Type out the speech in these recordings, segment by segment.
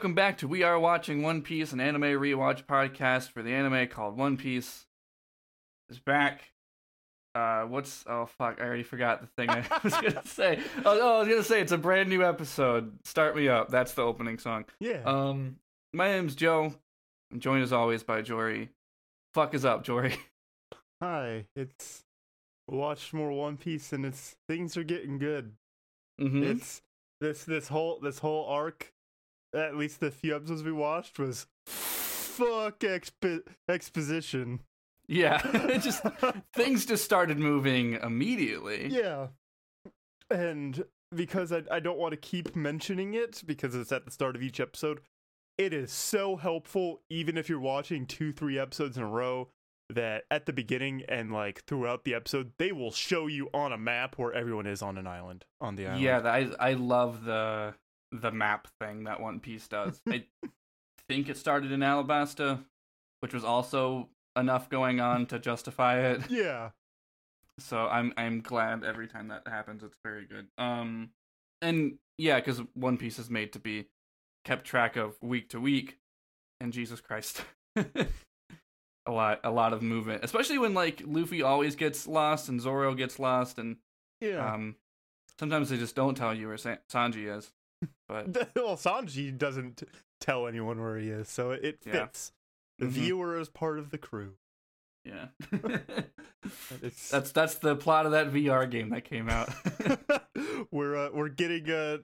Welcome back to We Are Watching One Piece, an anime rewatch podcast for the anime called One Piece. Is back. Uh, what's oh fuck? I already forgot the thing I was gonna say. Oh, oh, I was gonna say it's a brand new episode. Start me up. That's the opening song. Yeah. Um, my name's Joe. I'm joined as always by Jory. Fuck is up, Jory. Hi. It's watched more One Piece and it's things are getting good. Mm-hmm. It's this this whole this whole arc, at least the few episodes we watched was fuck expo- exposition. Yeah, it just things just started moving immediately. Yeah. And because I I don't want to keep mentioning it because it's at the start of each episode, it is so helpful even if you're watching 2 3 episodes in a row that at the beginning and like throughout the episode they will show you on a map where everyone is on an island on the island. Yeah, I I love the the map thing that One Piece does. I think it started in Alabasta, which was also enough going on to justify it. Yeah. So I'm I'm glad every time that happens. It's very good. Um, and yeah, because One Piece is made to be kept track of week to week, and Jesus Christ, a lot a lot of movement, especially when like Luffy always gets lost and Zoro gets lost, and Yeah. um, sometimes they just don't tell you where San- Sanji is. But well, Sanji doesn't tell anyone where he is, so it Yeah. fits. The Mhm. viewer is part of the crew. yeah, that's that's the plot of that VR game that came out. we're uh, we're getting a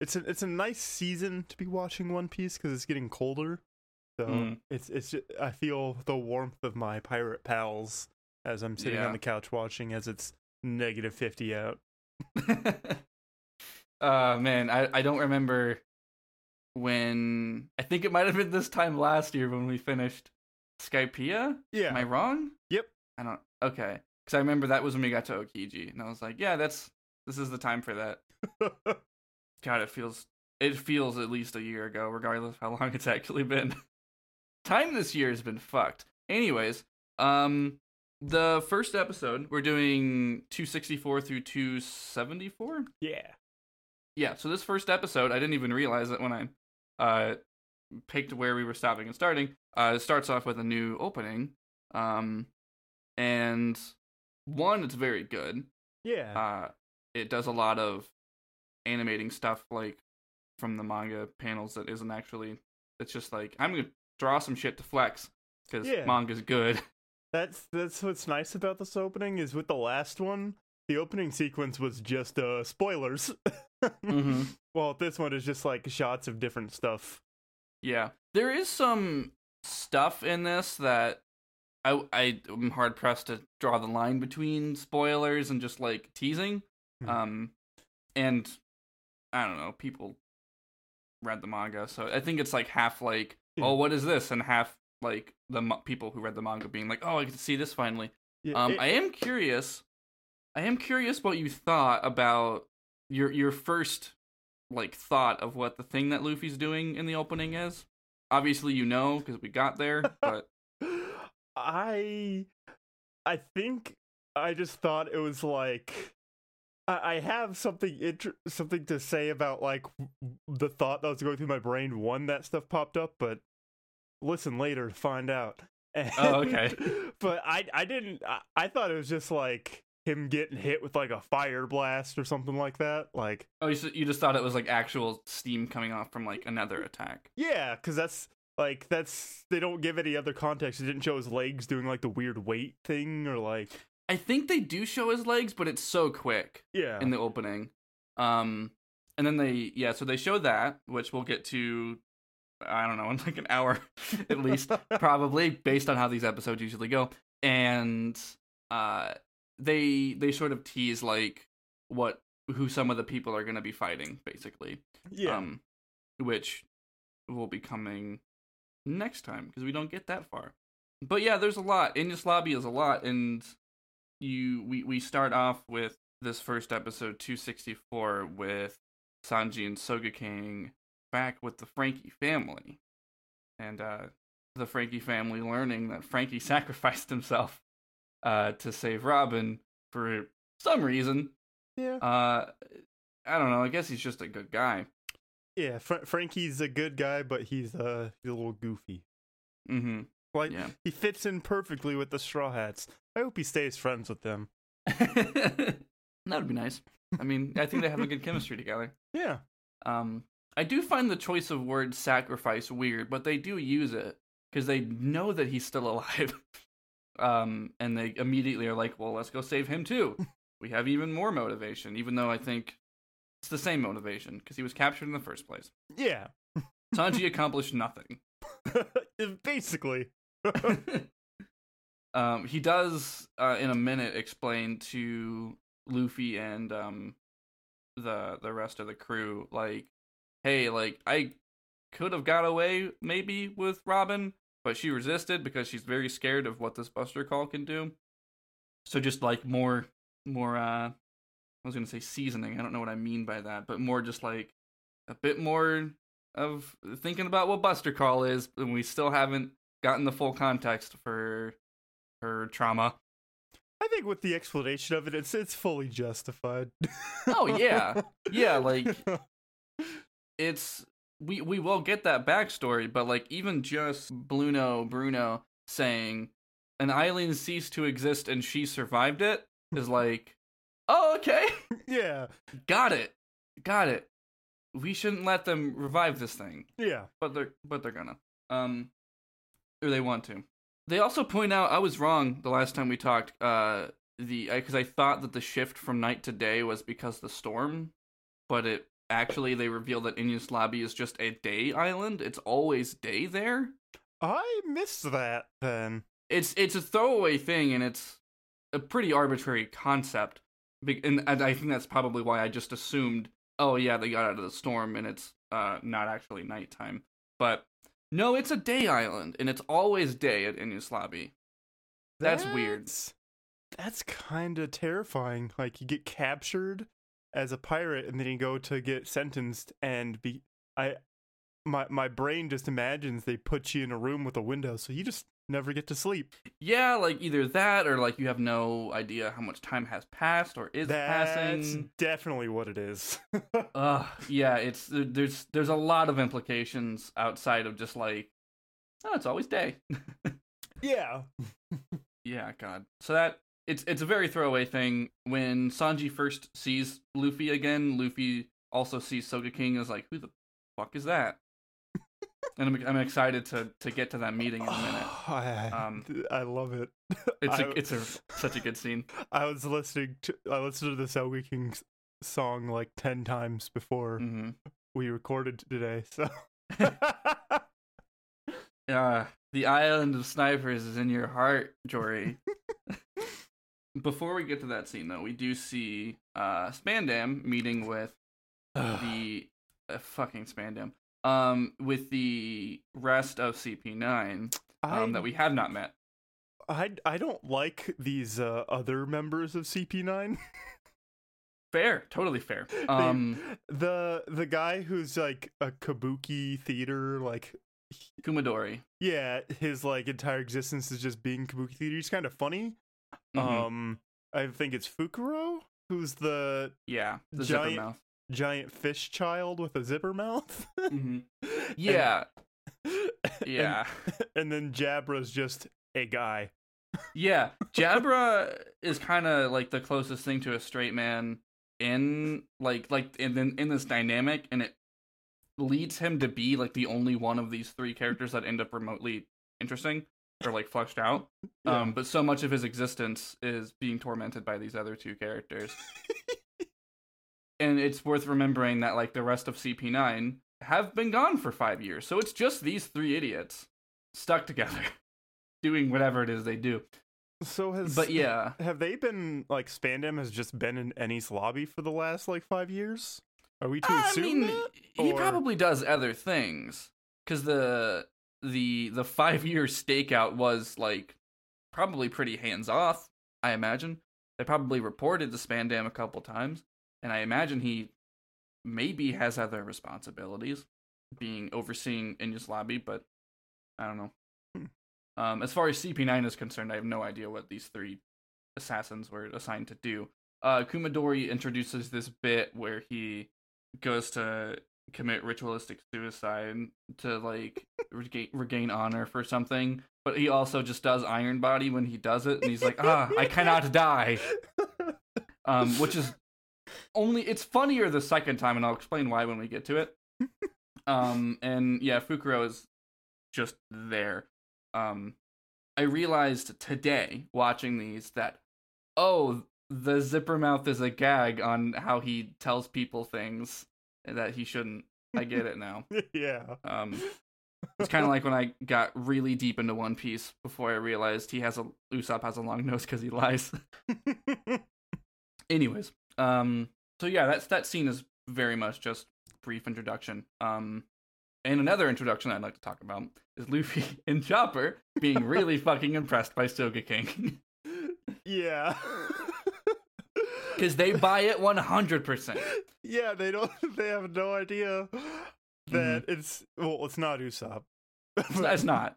it's a it's a nice season to be watching One Piece because it's getting colder. So Mm. it's it's ju- I feel the warmth of my pirate pals as I'm sitting Yeah. on the couch watching as it's negative fifty out. Uh man, I I don't remember when I think it might have been this time last year when we finished Skypiea. Yeah. Am I wrong? Yep. I don't. Okay, because I remember that was when we got to Aokiji, and I was like, yeah, that's this is the time for that. God, it feels it feels at least a year ago, regardless of how long it's actually been. Time this year has been fucked. Anyways, um, the first episode we're doing 264 through 274. yeah. Yeah, so this first episode, I didn't even realize it when I uh picked where we were stopping and starting. Uh, it starts off with a new opening, um, and one, it's very good. Yeah. Uh, it does a lot of animating stuff like from the manga panels that isn't actually. It's just like I'm gonna draw some shit to flex because Yeah. manga's good. That's that's what's nice about this opening is with the last one, the opening sequence was just uh spoilers. mm-hmm. Well, this one is just like shots of different stuff. Yeah, there is some stuff in this that I I am hard pressed to draw the line between spoilers and just like teasing. Hmm. Um, and I don't know, people read the manga, so I think it's like half like, Yeah. oh, what is this, and half like the mo- people who read the manga being like, oh, I get to see this finally. Yeah, Um, it- I am curious. I am curious what you thought about your your first like thought of what the thing that Luffy's doing in the opening is. Obviously, you know because we got there, but I I think I just thought it was like I, I have something inter- something to say about like the thought that was going through my brain when that stuff popped up, but listen later to find out. Oh, okay. but I I didn't I, I thought it was just like him getting hit with like a fire blast or something like that. Like oh, you, you just thought it was like actual steam coming off from like another attack. Yeah, because that's like that's they don't give any other context. It didn't show his legs doing like the weird weight thing or like I think they do show his legs, but it's so quick yeah in the opening. Um, and then they yeah, so they show that, which we'll get to. I don't know in like an hour at least, probably based on how these episodes usually go. And uh, they they sort of tease like what who some of the people are going to be fighting, basically. yeah Um, which will be coming next time because we don't get that far. But yeah, there's a lot. Enies lobby is a lot, and you we we start off with this first episode 264 with Sanji and Sogeking back with the Franky family, and uh, the Franky family learning that Franky sacrificed himself uh, to save Robin for some reason. yeah Uh, I don't know. I guess he's just a good guy. Yeah, Fra- Franky's a good guy, but he's uh he's a little goofy. Mm-hmm. Like Yeah. he fits in perfectly with the Straw Hats. I hope he stays friends with them. that would be nice. I mean, I think they have a good chemistry together. Yeah. Um, I do find the choice of word sacrifice weird, but they do use it because they know that he's still alive. um, and they immediately are like, "Well, let's go save him too." we have even more motivation, even though I think it's the same motivation because he was captured in the first place. Yeah. Sanji accomplished nothing. Basically. um, he does uh, in a minute explain to Luffy and um, the the rest of the crew like, hey, like I could have got away maybe with Robin, but she resisted because she's very scared of what this Buster Call can do. So just like more more uh, I was gonna say seasoning. I don't know what I mean by that, but more just like a bit more of thinking about what Buster Call is, and we still haven't gotten the full context for her trauma. I think with the explanation of it, it's it's fully justified. Oh yeah, yeah. Like it's we we will get that backstory, but like even just Blueno Blueno saying an island ceased to exist and she survived it is like, oh okay, yeah. got it, got it. We shouldn't let them revive this thing. Yeah. but they're but they're gonna um or they want to they also point out i was wrong the last time we talked uh the because I, thought that the shift from night to day was because the storm but it actually they reveal that Enies Lobby is just a day island it's always day there I missed that then. it's it's a throwaway thing and it's a pretty arbitrary concept and, i think that's probably why i just assumed oh yeah they got out of the storm and it's uh not actually nighttime but no it's a day island and it's always day at Enies Lobby That's weird. That's- That's kind of terrifying. Like you get captured as a pirate, and then you go to get sentenced, and be I, my my brain just imagines they put you in a room with a window, so you just never get to sleep. yeah like either that or like you have no idea how much time has passed or is That's passing definitely what it is. uh yeah it's there's there's a lot of implications outside of just like oh it's always day yeah. Yeah, God. So that it's it's a very throwaway thing. When Sanji first sees Luffy again, Luffy also sees Sogeking and is like, "Who the fuck is that?" and I'm I'm excited to to get to that meeting in a minute. I, Um, I love it. It's a it's a such a good scene. I was listening to I listened to the Sogeking song like ten times before hmm we recorded today. So Uh, the island of snipers is in your heart, Jory. Before we get to that scene, though, we do see uh Spandam meeting with the uh, fucking Spandam. Um, with the rest of CP9 I, um, that we have not met. I I don't like these uh, other members of CP9. Fair, totally fair. Um, the the guy who's like a kabuki theater like Kumadori. yeah, his like entire existence is just being kabuki theater. He's kind of funny. Mhm. Um I think it's Fukuro who's the yeah, the giant- zipper mouth. giant fish child with a zipper mouth. Mhm. Yeah, And- yeah, And, then Jabra's just a guy. yeah. Jabra is kind of like the closest thing to a straight man in like like in in, in this dynamic, and it leads him to be like the only one of these three characters that end up remotely interesting or like fleshed out. Yeah. Um, but so much of his existence is being tormented by these other two characters. and it's worth remembering that like the rest of CP9 have been gone for 5 years. So it's just these three idiots stuck together doing whatever it is they do. So has But yeah, have they been like Spandam has just been in Enies lobby for the last like five years? Are we to I assume mean that? he probably does other things cuz the the the 5 year stakeout was like probably pretty hands off, I imagine. They probably reported to Spandam a couple times, and I imagine he maybe has other responsibilities, being overseeing Enies Lobby, but I don't know. Hmm. Um, as far as CP9 is concerned, I have no idea what these three assassins were assigned to do. uh, Kumadori introduces this bit where he goes to commit ritualistic suicide to like regain, regain honor for something, but he also just does Iron Body when he does it, and he's like, "Ah, I cannot die," um, which is only it's funnier the second time, and I'll explain why when we get to it. Um, and yeah, Fukuro is just there. Um, I realized today watching these that oh, the zipper mouth is a gag on how he tells people things that he shouldn't. I get it now. yeah. Um, it's kind of like when I got really deep into One Piece before I realized he has a Usopp has a long nose because he lies. Anyways, um, so yeah, that's that scene is very much just brief introduction. Um, and another introduction I'd like to talk about is Luffy and Chopper being really fucking impressed by Sogeking yeah. because they buy it one hundred percent. Yeah, they don't. They have no idea that it's well, it's not Usopp. That's not.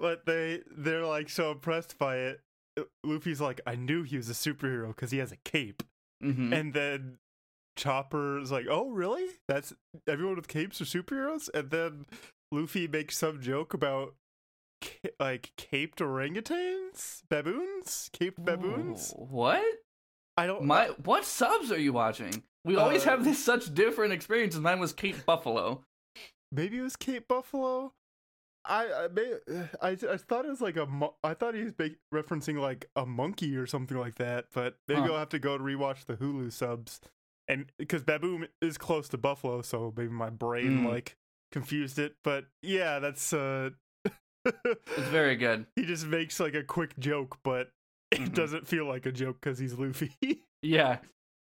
But they they're like so impressed by it. Luffy's like, I knew he was a superhero because he has a cape, hmm and then Chopper's like, Oh, really? That's everyone with capes are superheroes, and then Luffy makes some joke about. ca- Like caped orangutans, baboons, caped baboons. What? I don't. My what subs are you watching? We always Uh, have this such different experiences. Mine was Cape Buffalo. maybe it was Cape Buffalo. I I, may, I I thought it was like a mo- I thought he was ba- referencing like a monkey or something like that. But maybe Huh. I'll have to go and rewatch the Hulu subs, and because baboon is close to buffalo, so maybe my brain Mm. like confused it. But yeah, that's uh. It's very good. he just makes like a quick joke, but it Mhm. doesn't feel like a joke because he's Luffy. Yeah.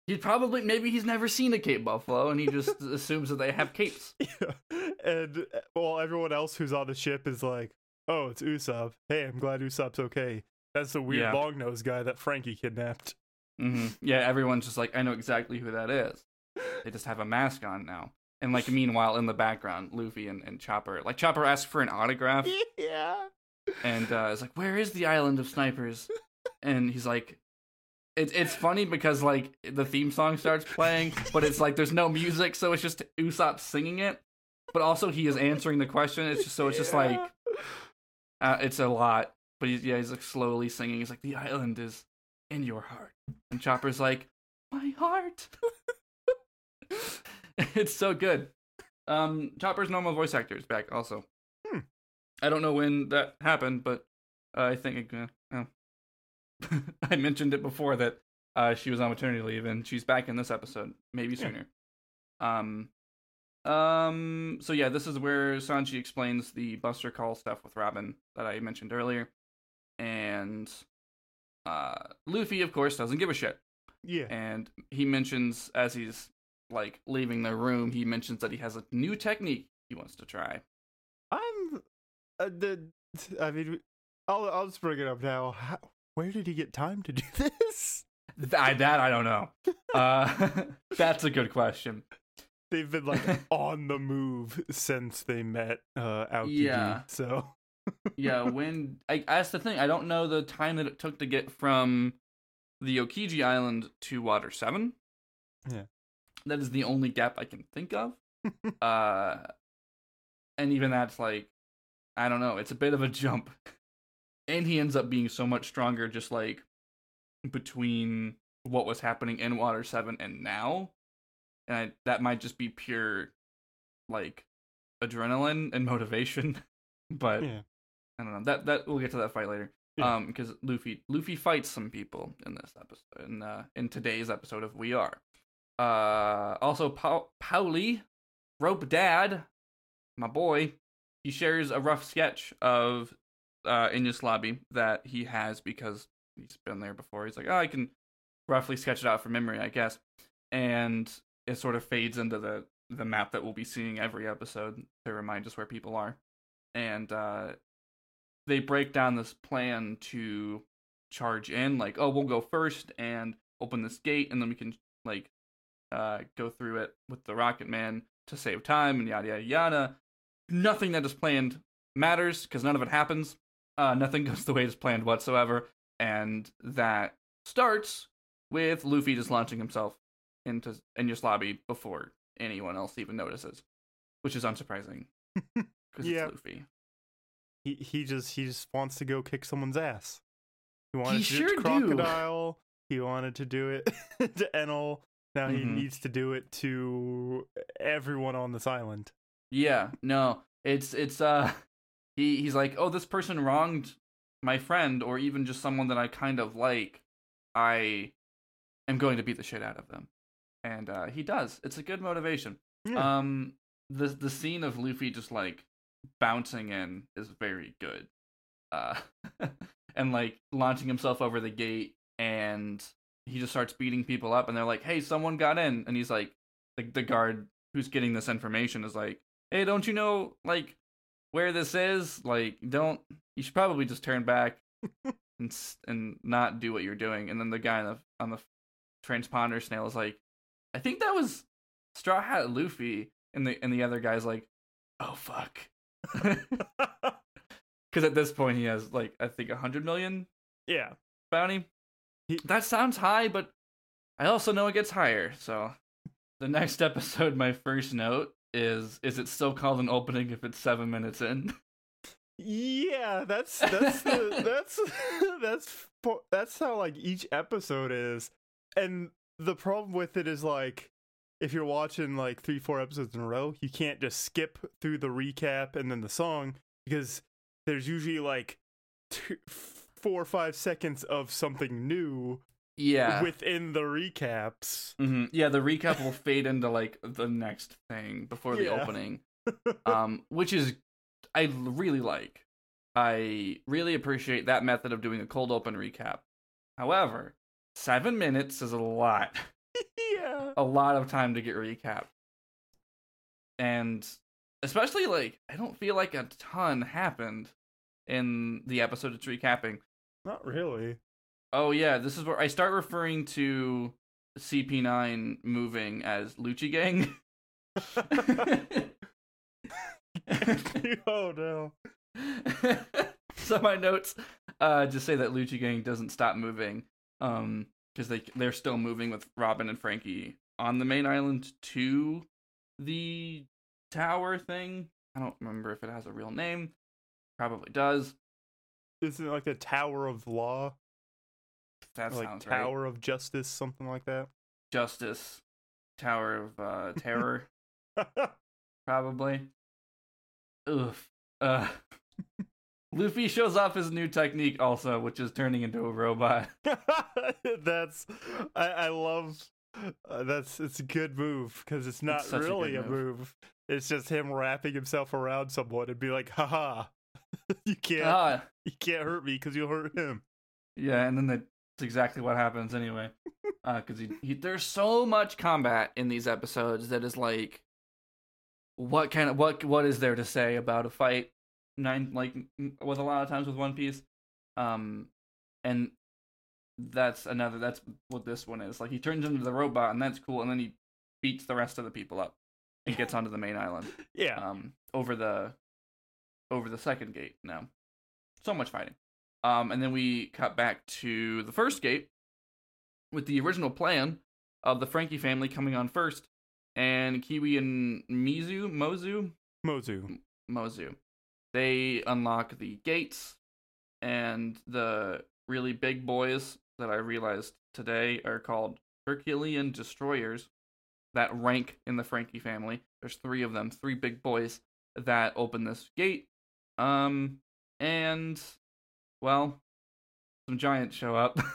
He probably maybe he's never seen a Cape Buffalo and he just assumes that they have capes. Yeah. And uh, well, everyone else who's on the ship is like, "Oh, it's Usopp. Hey, I'm glad Usopp's okay." That's the weird Yeah. long nose guy that Franky kidnapped. hmm Yeah, everyone's just like, I know exactly who that is. They just have a mask on now. And like meanwhile in the background, Luffy and, and Chopper like Chopper asks for an autograph yeah. and uh is like, Where is the island of snipers? And he's like it's it's funny because like the theme song starts playing, but it's like there's no music, so it's just Usopp singing it. But also he is answering the question. It's just so it's just like Uh, it's a lot, but he's, yeah, he's like slowly singing. He's like, "The island is in your heart," and Chopper's like, "My heart." it's so good. Um, Chopper's normal voice actor is back also. Hmm. I don't know when that happened, but uh, I think uh, oh. I mentioned it before that uh, she was on maternity leave and she's back in this episode, maybe Yeah. sooner. Um, um. So yeah, this is where Sanji explains the Buster Call stuff with Robin that I mentioned earlier, and uh, Luffy, of course, doesn't give a shit, Yeah. and he mentions as he's like leaving the room, he mentions that he has a new technique he wants to try. I'm. Uh, the. I mean, I'll I'll just bring it up now. How, where did he get time to do this? I, that I don't know. Uh, that's a good question. They've been like on the move since they met uh Aokiji. Yeah. So yeah, when I that's the thing. I don't know the time that it took to get from the Aokiji Island to Water Seven. Yeah. that is the only gap I can think of. uh, and even that's like, I don't know. It's a bit of a jump, and he ends up being so much stronger. Just like between what was happening in Water Seven and now, and I, that might just be pure like adrenaline and motivation. but yeah. I don't know. That that we'll get to that fight later. Yeah. Um, because Luffy Luffy fights some people in this episode, in uh, in today's episode of We Are. Uh, also pa- Paulie, Rope Dad, my boy, he shares a rough sketch of uh Enies Lobby that he has because he's been there before. He's like, oh, I can roughly sketch it out from memory, I guess, and it sort of fades into the the map that we'll be seeing every episode to remind us where people are, and uh they break down this plan to charge in like oh we'll go first and open this gate and then we can like uh go through it with the rocket man to save time and yada yada yada. Nothing that is planned matters because none of it happens uh nothing goes the way it's planned whatsoever and that starts with Luffy just launching himself into Enies Lobby before anyone else even notices, which is unsurprising because Yeah. it's Luffy. He he just he just wants to go kick someone's ass. He wanted He to do sure it do. to Crocodile. He wanted to do it to Enel. Now he Mhm. needs to do it to everyone on this island. Yeah, no, it's it's uh, he he's like, oh, this person wronged my friend, or even just someone that I kind of like. I am going to beat the shit out of them, and uh, he does. It's a good motivation. Yeah. Um, the the scene of Luffy just like bouncing in is very good. Uh, and like launching himself over the gate, and he just starts beating people up, and they're like, "Hey, someone got in," and he's like, the the guard who's getting this information is like, "Hey, don't you know like where this is? Like, don't you should probably just turn back and and not do what you're doing." And then the guy on the on the transponder snail is like, "I think that was Straw Hat Luffy," and the and the other guy's like, "Oh fuck," because at this point he has like I think a hundred million yeah. bounty. He- That sounds high, but I also know it gets higher. So the next episode, my first note is: Is it still called an opening if it's seven minutes in? Yeah, that's that's the, that's that's that's how like each episode is, and the problem with it is like if you're watching like three four episodes in a row, you can't just skip through the recap and then the song because there's usually like two, four or five seconds of something new yeah. within the recaps. hmm Yeah, the recap will fade into like the next thing before the Yeah. opening, um, which is I really like. I really appreciate that method of doing a cold open recap. However, seven minutes is a lot, yeah, a lot of time to get recap, and especially like I don't feel like a ton happened in the episode it's recapping. not really. Oh yeah, this is where I start referring to CP9 moving as Lucci Gang. oh no. so my notes uh just say that Lucci Gang doesn't stop moving. Um because they they're still moving with Robin and Franky on the main island to the tower thing. I don't remember if it has a real name. Probably does. Isn't it like the Tower of Law? That Or, like sounds right. Tower of Justice, something like that. Justice. Tower of uh Terror. probably. Oof. Uh, Luffy shows off his new technique also, which is turning into a robot. that's I, I love uh, that's it's a good move because it's not a good really a move. move. It's just him wrapping himself around someone and be like, haha, you can't Ah, you can't hurt me because you'll hurt him. yeah, and then that's exactly what happens anyway. Because he, he, there's so much combat in these episodes that is like, what kind of what what is there to say about a fight? Nine like with a lot of times with One Piece, um, and that's another that's what this one is. Like he turns into the robot, and that's cool, and then he beats the rest of the people up and gets onto the main island. Yeah, um, over the over the second gate. No, so much fighting. Um, and then we cut back to the first gate with the original plan of the Franky family coming on first, and Kiwi and Mizu, Mozu, Mozu. Mozu. They unlock the gates, and the really big boys that I realized today are called Herculean destroyers that rank in the Franky family. There's three of them, three big boys that open this gate. Um, and well, some giants show up.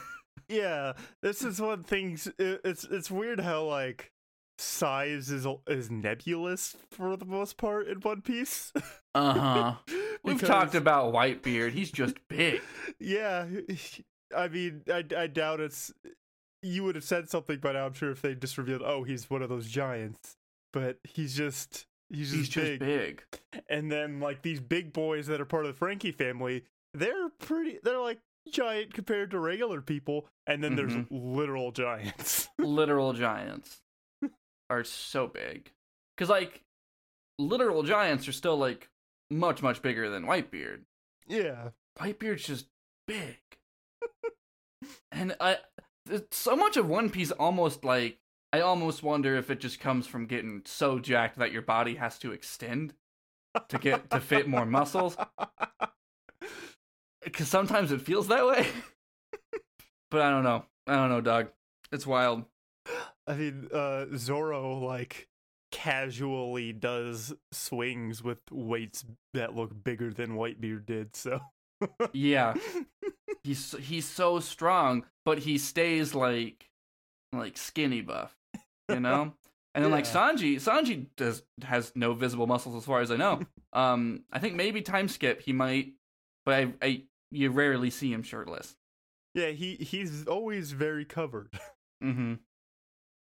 Yeah, this is one thing. It's it's weird how like size is is nebulous for the most part in One Piece. uh huh. We've Because- talked about Whitebeard. He's just big. Yeah, I mean, I, I doubt it's. You would have said something by now. I'm sure if they just revealed, oh, he's one of those giants, but he's just he's just He's just big. big. And then like these big boys that are part of the Franky family, they're pretty. They're like giant compared to regular people. And then there's Mhm. literal giants. literal giants are so big because like literal giants are still like much much bigger than whitebeard yeah, whitebeard's just big and i so much of One Piece almost like I almost wonder if it just comes from getting so jacked that your body has to extend to get to fit more muscles. Because sometimes it feels that way. but I don't know. I don't know, dog. It's wild. I mean, uh, Zoro like casually does swings with weights that look bigger than Whitebeard did. So Yeah, he's he's so strong, but he stays like like skinny buff, you know. And then like Sanji, Sanji does has no visible muscles as far as I know. Um, I think maybe time skip he might, but I, I you rarely see him shirtless. yeah, he he's always very covered. Mm-hmm.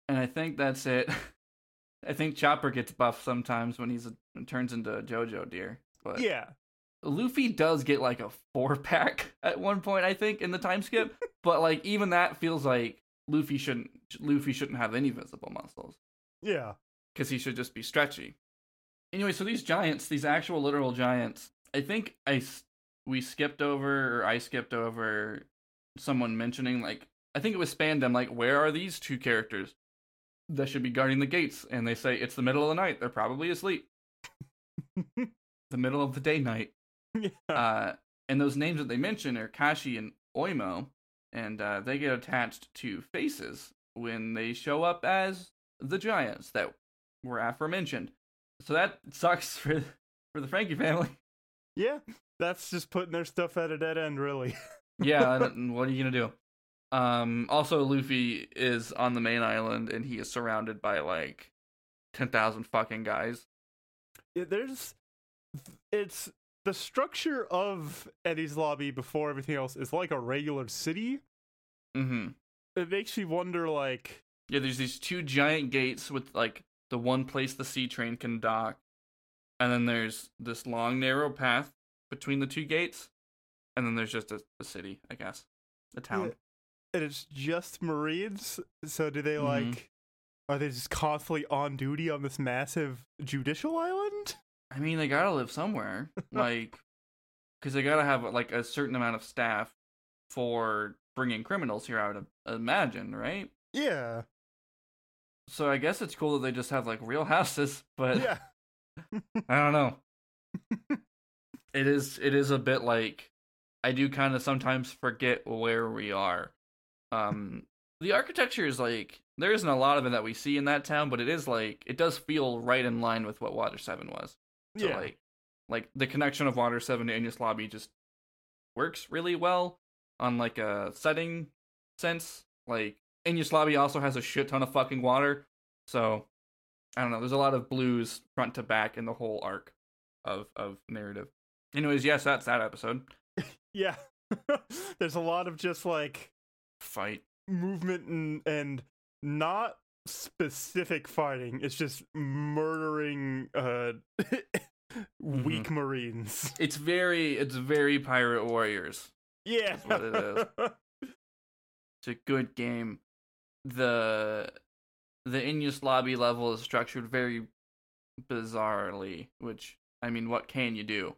And I think that's it. I think Chopper gets buff sometimes when he's a, turns into a JoJo deer. But yeah, Luffy does get like a four pack at one point, I think, in the time skip. but like even that feels like Luffy shouldn't Luffy shouldn't have any visible muscles yeah, because he should just be stretchy. Anyway, so these giants, these actual literal giants, I think I we skipped over or I skipped over someone mentioning like I think it was Spandam like where are these two characters that should be guarding the gates and they say it's the middle of the night they're probably asleep the middle of the day night yeah. uh, and those names that they mention are Kashi and Oimo, and uh, they get attached to faces when they show up as the giants that were aforementioned. So that sucks for for the Franky family. yeah. That's just putting their stuff at a dead end, really. yeah, and- what are you gonna do? Um, also, Luffy is on the main island, and he is surrounded by like ten thousand fucking guys. Yeah, there's it's the structure of Enies lobby before everything else is like a regular city. Mm-hmm. It makes me wonder, like, Yeah, there's these two giant gates with like the one place the sea train can dock. And then there's this long narrow path between the two gates. And then there's just a, a city, I guess. A town. Yeah. and it's just Marines. So do they Mhm. like? Are they just constantly on duty on this massive judicial island? I mean, they gotta live somewhere. like, because they gotta have like a certain amount of staff for bringing criminals here, I would imagine, right? Yeah, So I guess it's cool that they just have like real houses, but yeah, I don't know. it is it is a bit like I do kind of sometimes forget where we are. Um the architecture is like there isn't a lot of it that we see in that town, but it is like it does feel right in line with what Water 7 was. So yeah. like like the connection of Water 7 to Enies Lobby just works really well on like a setting sense. Like Enies Lobby also has a shit ton of fucking water. So I don't know, there's a lot of blues front to back in the whole arc of of narrative. Anyways, yes, that's that episode. yeah. There's a lot of just like Fight. movement and and not specific fighting. It's just murdering uh weak Marines. It's very it's very Pirate Warriors. Yeah. That's what it It's a good game. The the Enies lobby level is structured very bizarrely, which I mean, what can you do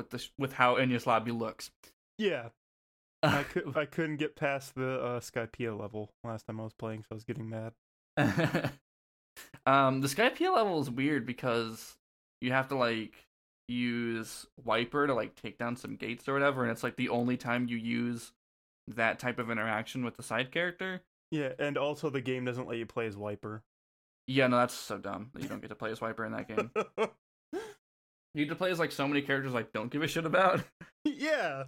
with the with how Enies lobby looks? yeah. I could I couldn't get past the uh, Skypiea level last time I was playing, so I was getting mad. um, the Skypiea level is weird because you have to like use Wiper to like take down some gates or whatever, and it's like the only time you use that type of interaction with the side character. Yeah, and also the game doesn't let you play as Wiper. Yeah, no, that's so dumb that you don't get to play as Wiper in that game. You to play as like so many characters like don't give a shit about, yeah.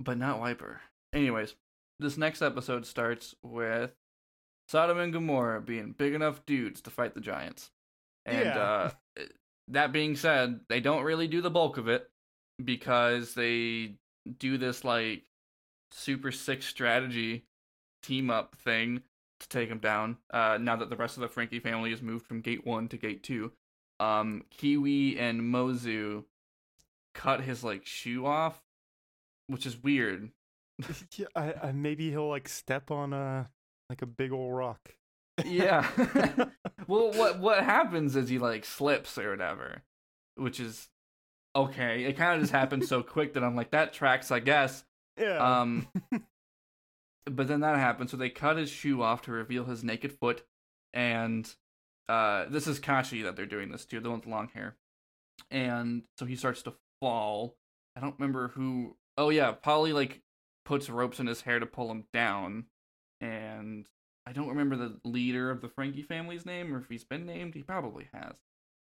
but not Wiper. Anyways, this next episode starts with Sodom and Gomorrah being big enough dudes to fight the giants. And Yeah. uh that being said, they don't really do the bulk of it because they do this like super sick strategy team up thing to take them down. Uh now that the rest of the Franky family has moved from gate 1 to gate 2. Um Kiwi and Mozu cut his like shoe off, which is weird. yeah I, I maybe he'll like step on a like a big old rock. Yeah. well, what what happens is he like slips or whatever, which is okay. It kind of just happens so quick that I'm like that tracks, I guess. yeah. Um, but then that happens, so they cut his shoe off to reveal his naked foot, and uh, this is Kashi that they're doing this to, the one with long hair, and so he starts to fall. I don't remember who. Oh yeah, Paulie like puts ropes in his hair to pull him down, and I don't remember the leader of the Franky family's name or if he's been named. He probably has,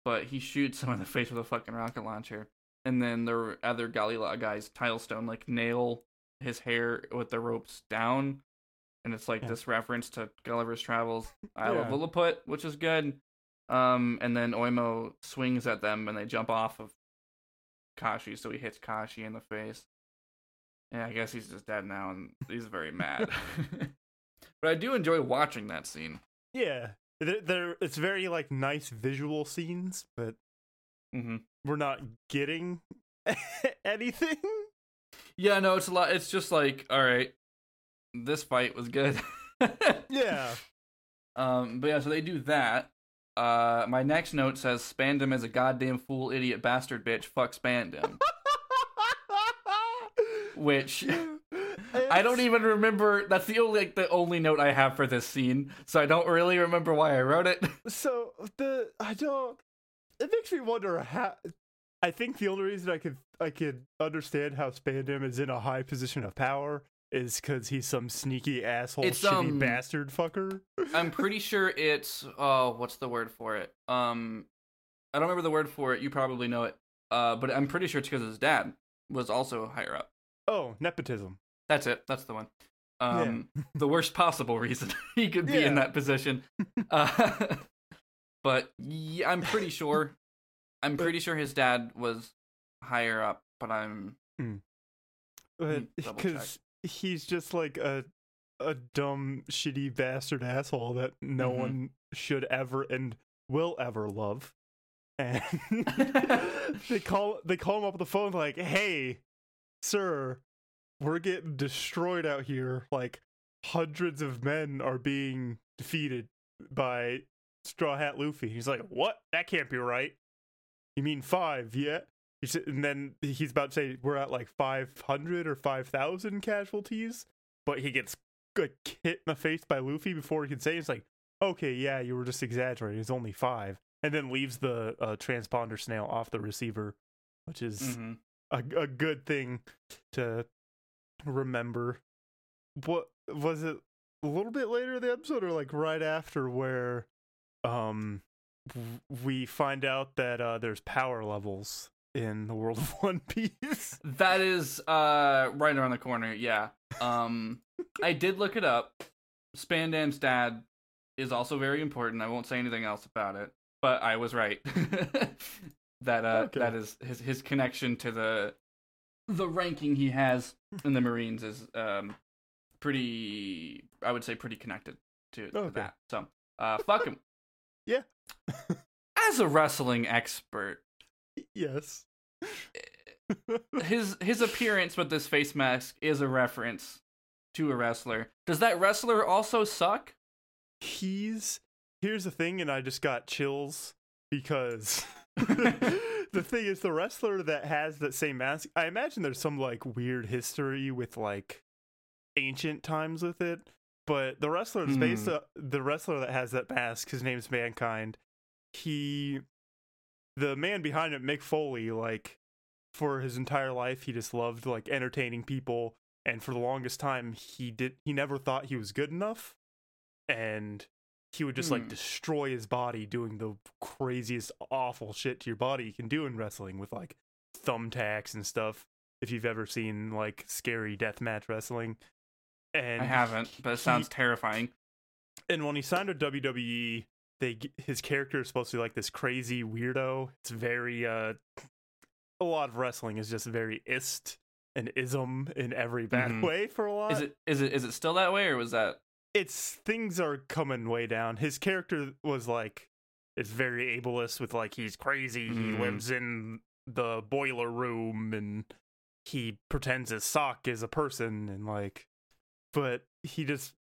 but he shoots him in the face with a fucking rocket launcher, and then the other Galley-La guys, Tilestone, like nail his hair with the ropes down, and it's like Yeah. this reference to Gulliver's Travels, Isle of Lilliput, which is good. Um, and then Oimo swings at them, and they jump off of Kashi, so he hits Kashi in the face. Yeah, I guess he's just dead now, and he's very mad. but I do enjoy watching that scene. Yeah, they're, they're it's very like nice visual scenes, but hmm we're not getting anything. Yeah, no, it's a lot. It's just like, all right, this fight was good. Yeah. Um, but yeah, so they do that. Uh, my next note says Spandam is a goddamn fool, idiot, bastard, bitch. Fuck Spandam. Which I don't even remember. That's the only like the only note I have for this scene, so I don't really remember why I wrote it. So the I don't. It makes me wonder how. I think the only reason I could I could understand how Spandam is in a high position of power is because he's some sneaky asshole, It's, shitty um, bastard fucker. I'm pretty sure it's oh, what's the word for it? Um, I don't remember the word for it. You probably know it. Uh, but I'm pretty sure it's because his dad was also higher up. Oh, nepotism. That's it. That's the one. Um, the worst possible reason he could be in that position. Uh, but yeah, I'm pretty sure. I'm pretty sure his dad was higher up, but I'm But because he's just like a a dumb, shitty bastard asshole that no Mhm. one should ever and will ever love. And they call they call him up on the phone like, "Hey, sir, we're getting destroyed out here. Like hundreds of men are being defeated by Straw Hat Luffy." He's like, "What? That can't be right." You mean five? Yeah. And then he's about to say we're at like 500 or 5,000 casualties, but he gets like hit in the face by Luffy before he can say it. it's like, okay, yeah, you were just exaggerating. It's only five, and then leaves the uh, transponder snail off the receiver, which is Mhm. a a good thing to remember. What was it? A little bit later in the episode, or like right after, where um we find out that uh there's power levels in the world of One Piece. That is uh right around the corner. Yeah. Um, I did look it up. Spandam's dad is also very important. I won't say anything else about it, but I was right. that uh Okay. that is his his connection to the the ranking he has in the Marines is um pretty I would say pretty connected to, to Okay. that. So uh fuck him. Yeah. As a wrestling expert, yes. his his appearance with this face mask is a reference to a wrestler. Does that wrestler also suck? He's here's the thing, and I just got chills because the thing is the wrestler that has that same mask. I imagine there's some like weird history with like ancient times with it. But the wrestler that's based uh, the wrestler that has that mask, his name's Mankind. He, the man behind it, Mick Foley, like for his entire life, he just loved like entertaining people, and for the longest time, he did he never thought he was good enough, and he would just like Hmm. destroy his body doing the craziest, awful shit to your body you can do in wrestling with like thumbtacks and stuff. If you've ever seen like scary deathmatch wrestling, and I haven't, but it sounds terrifying. and when he signed with WWE, they his character is supposed to be like this crazy weirdo. It's very uh a lot of wrestling is just very ist and ism in every bad Mhm. way for a lot. Is it is it is it still that way or was that It's things are coming way down. His character was like it's very ableist with like he's crazy. He Mm. lives in the boiler room and he pretends his sock is a person and like but he just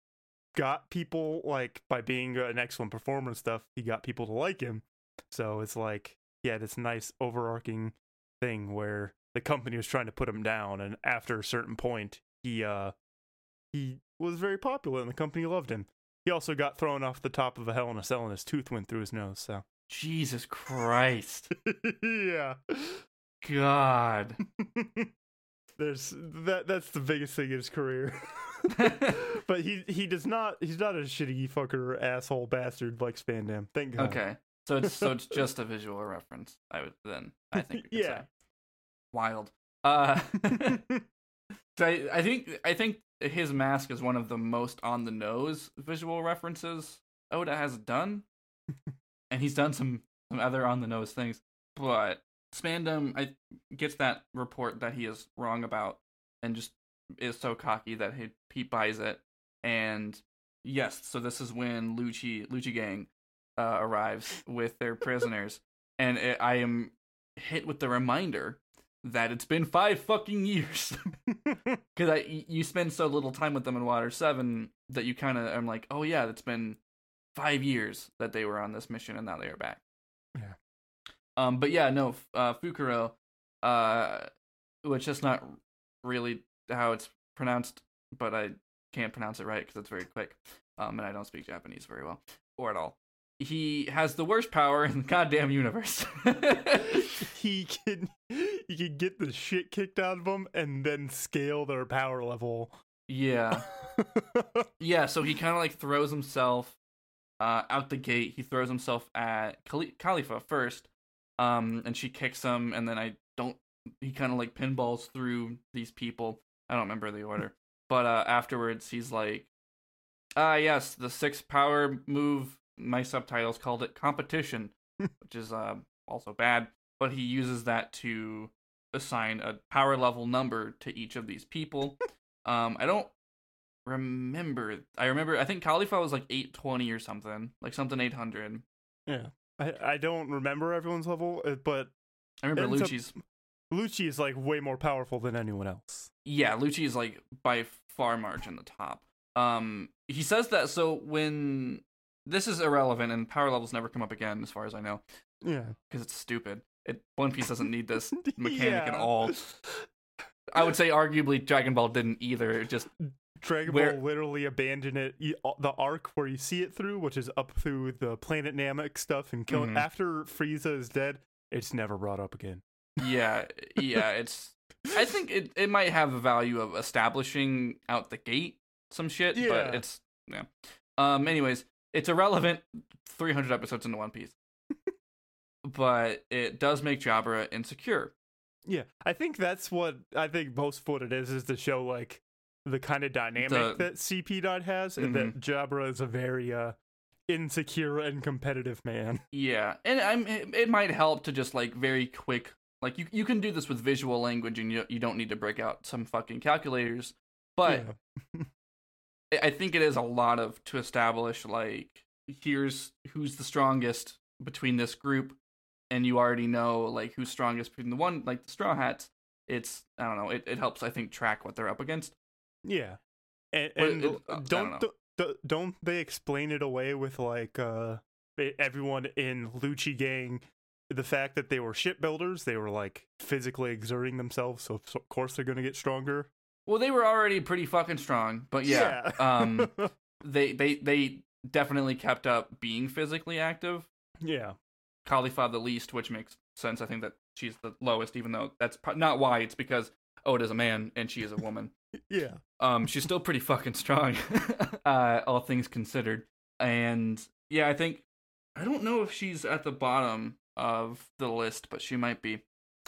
got people like by being an excellent performer and stuff he got people to like him so it's like yeah this nice overarching thing where the company was trying to put him down and after a certain point he uh he was very popular and the company loved him. He also got thrown off the top of a Hell in a Cell and his tooth went through his nose. So Jesus Christ. yeah, God. there's that. That's the biggest thing in his career. but he he does not. He's not a shitty fucker, asshole, bastard like Spandam. Thank God. okay. So it's so it's just a visual reference. I would then I think Yeah. say. Wild. Uh so I, I think I think his mask is one of the most on the nose visual references Oda has done. and he's done some some other on the nose things. But Spandam I gets that report that he is wrong about and just is so cocky that he he buys it. And yes, so this is when Lucci Lucci Gang uh, arrives with their prisoners, and it, I am hit with the reminder that it's been five fucking years because I you spend so little time with them in Water Seven that you kind of I'm like, oh yeah, it's been five years that they were on this mission and now they are back. Um, but yeah, no, uh, Fukuro, uh, which is not really how it's pronounced, but I can't pronounce it right because it's very quick. Um, and I don't speak Japanese very well or at all. He has the worst power in the goddamn universe. he can he can get the shit kicked out of him and then scale their power level. yeah. Yeah, so he kind of like throws himself uh, out the gate. He throws himself at Khali- Kalifa first, um, and she kicks him, and then I don't. He kind of like pinballs through these people. I don't remember the order, but uh, afterwards he's like, "Ah, yes, the sixth power move." My subtitles called it competition, which is uh, also bad. But he uses that to assign a power level number to each of these people. Um, I don't remember. I remember. I think Kalifa was like eight twenty or something, like something eight hundred. yeah. I, I don't remember everyone's level, uh, but I remember Ends up- Lucci's. Lucci is like way more powerful than anyone else. Yeah, Lucci is like by far margin the top. Um, he says that so when this is irrelevant and power levels never come up again, as far as I know, Yeah. because it's stupid. It One Piece doesn't need this mechanic at all. I would say arguably Dragon Ball didn't either. It just Dragon Where- Ball literally abandoned it. The arc where you see it through, which is up through the planet Namek stuff, and kill Mhm. after Frieza is dead, it's never brought up again. yeah, yeah. It's I think it it might have a value of establishing out the gate some shit, Yeah. but it's yeah. Um. Anyways, it's irrelevant. Three hundred episodes into One Piece, but it does make Jabra insecure. Yeah, I think that's what I think most of what it is is to show like the kind of dynamic The- that CP dot has, and that Jabra is a very uh insecure and competitive man. Yeah, and I'm it, might help to just like very quick like you you can do this with visual language and you you don't need to break out some fucking calculators, but Yeah. I- I think it is a lot of to establish like here's who's the strongest between this group, and you already know like who's strongest between the one like the Straw Hats. It's I don't know. It it helps I think track what they're up against. Yeah, and, and it- uh, I don't don't th- don't they explain it away with like uh everyone in Lucci gang the fact that they were shipbuilders, they were like physically exerting themselves, so, of course they're gonna get stronger. Well, they were already pretty fucking strong, but yeah, um, they they they definitely kept up being physically active. yeah, Kalifa the least, which makes sense. I think that she's the lowest, even though that's not why. It's because Oda's a man and she is a woman. Yeah. um, she's still pretty fucking strong, uh, all things considered. And yeah, I think I don't know if she's at the bottom of the list, but she might be.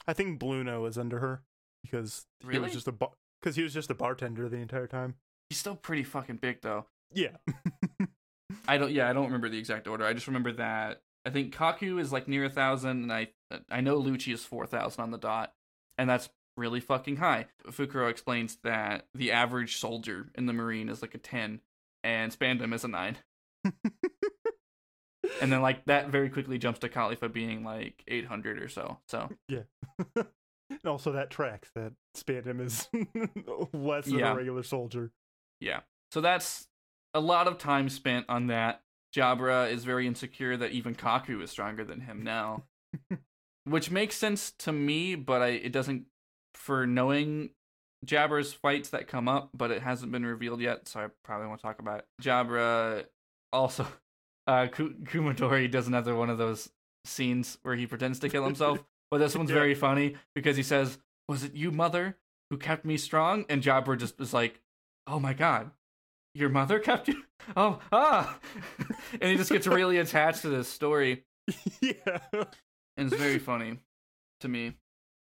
I think Blueno is under her because he Really? was just a because he was just a bartender the entire time. He's still pretty fucking big though. Yeah, I don't. Yeah, I don't remember the exact order. I just remember that I think Kaku is like near a thousand, and I I know Lucci is four thousand on the dot, and that's really fucking high. Fukuro explains that the average soldier in the Marine is like a ten, and Spandam is a nine, and then like that very quickly jumps to Kalifa being like eight hundred or so. So Yeah. and also that tracks that Spandam is less than Yeah. a regular soldier. yeah, so that's a lot of time spent on that. Jabra is very insecure that even Kaku is stronger than him now. which makes sense to me, but I it doesn't for knowing Jabra's fights that come up, but it hasn't been revealed yet, so I probably won't talk about it. Jabra also, uh, Kumadori does another one of those scenes where he pretends to kill himself, but this one's Yeah. very funny because he says, "Was it you, mother, who kept me strong?" And Jabra just is like, "Oh my god, your mother kept you." Oh ah, and he just gets really attached to this story yeah. and it's very funny to me.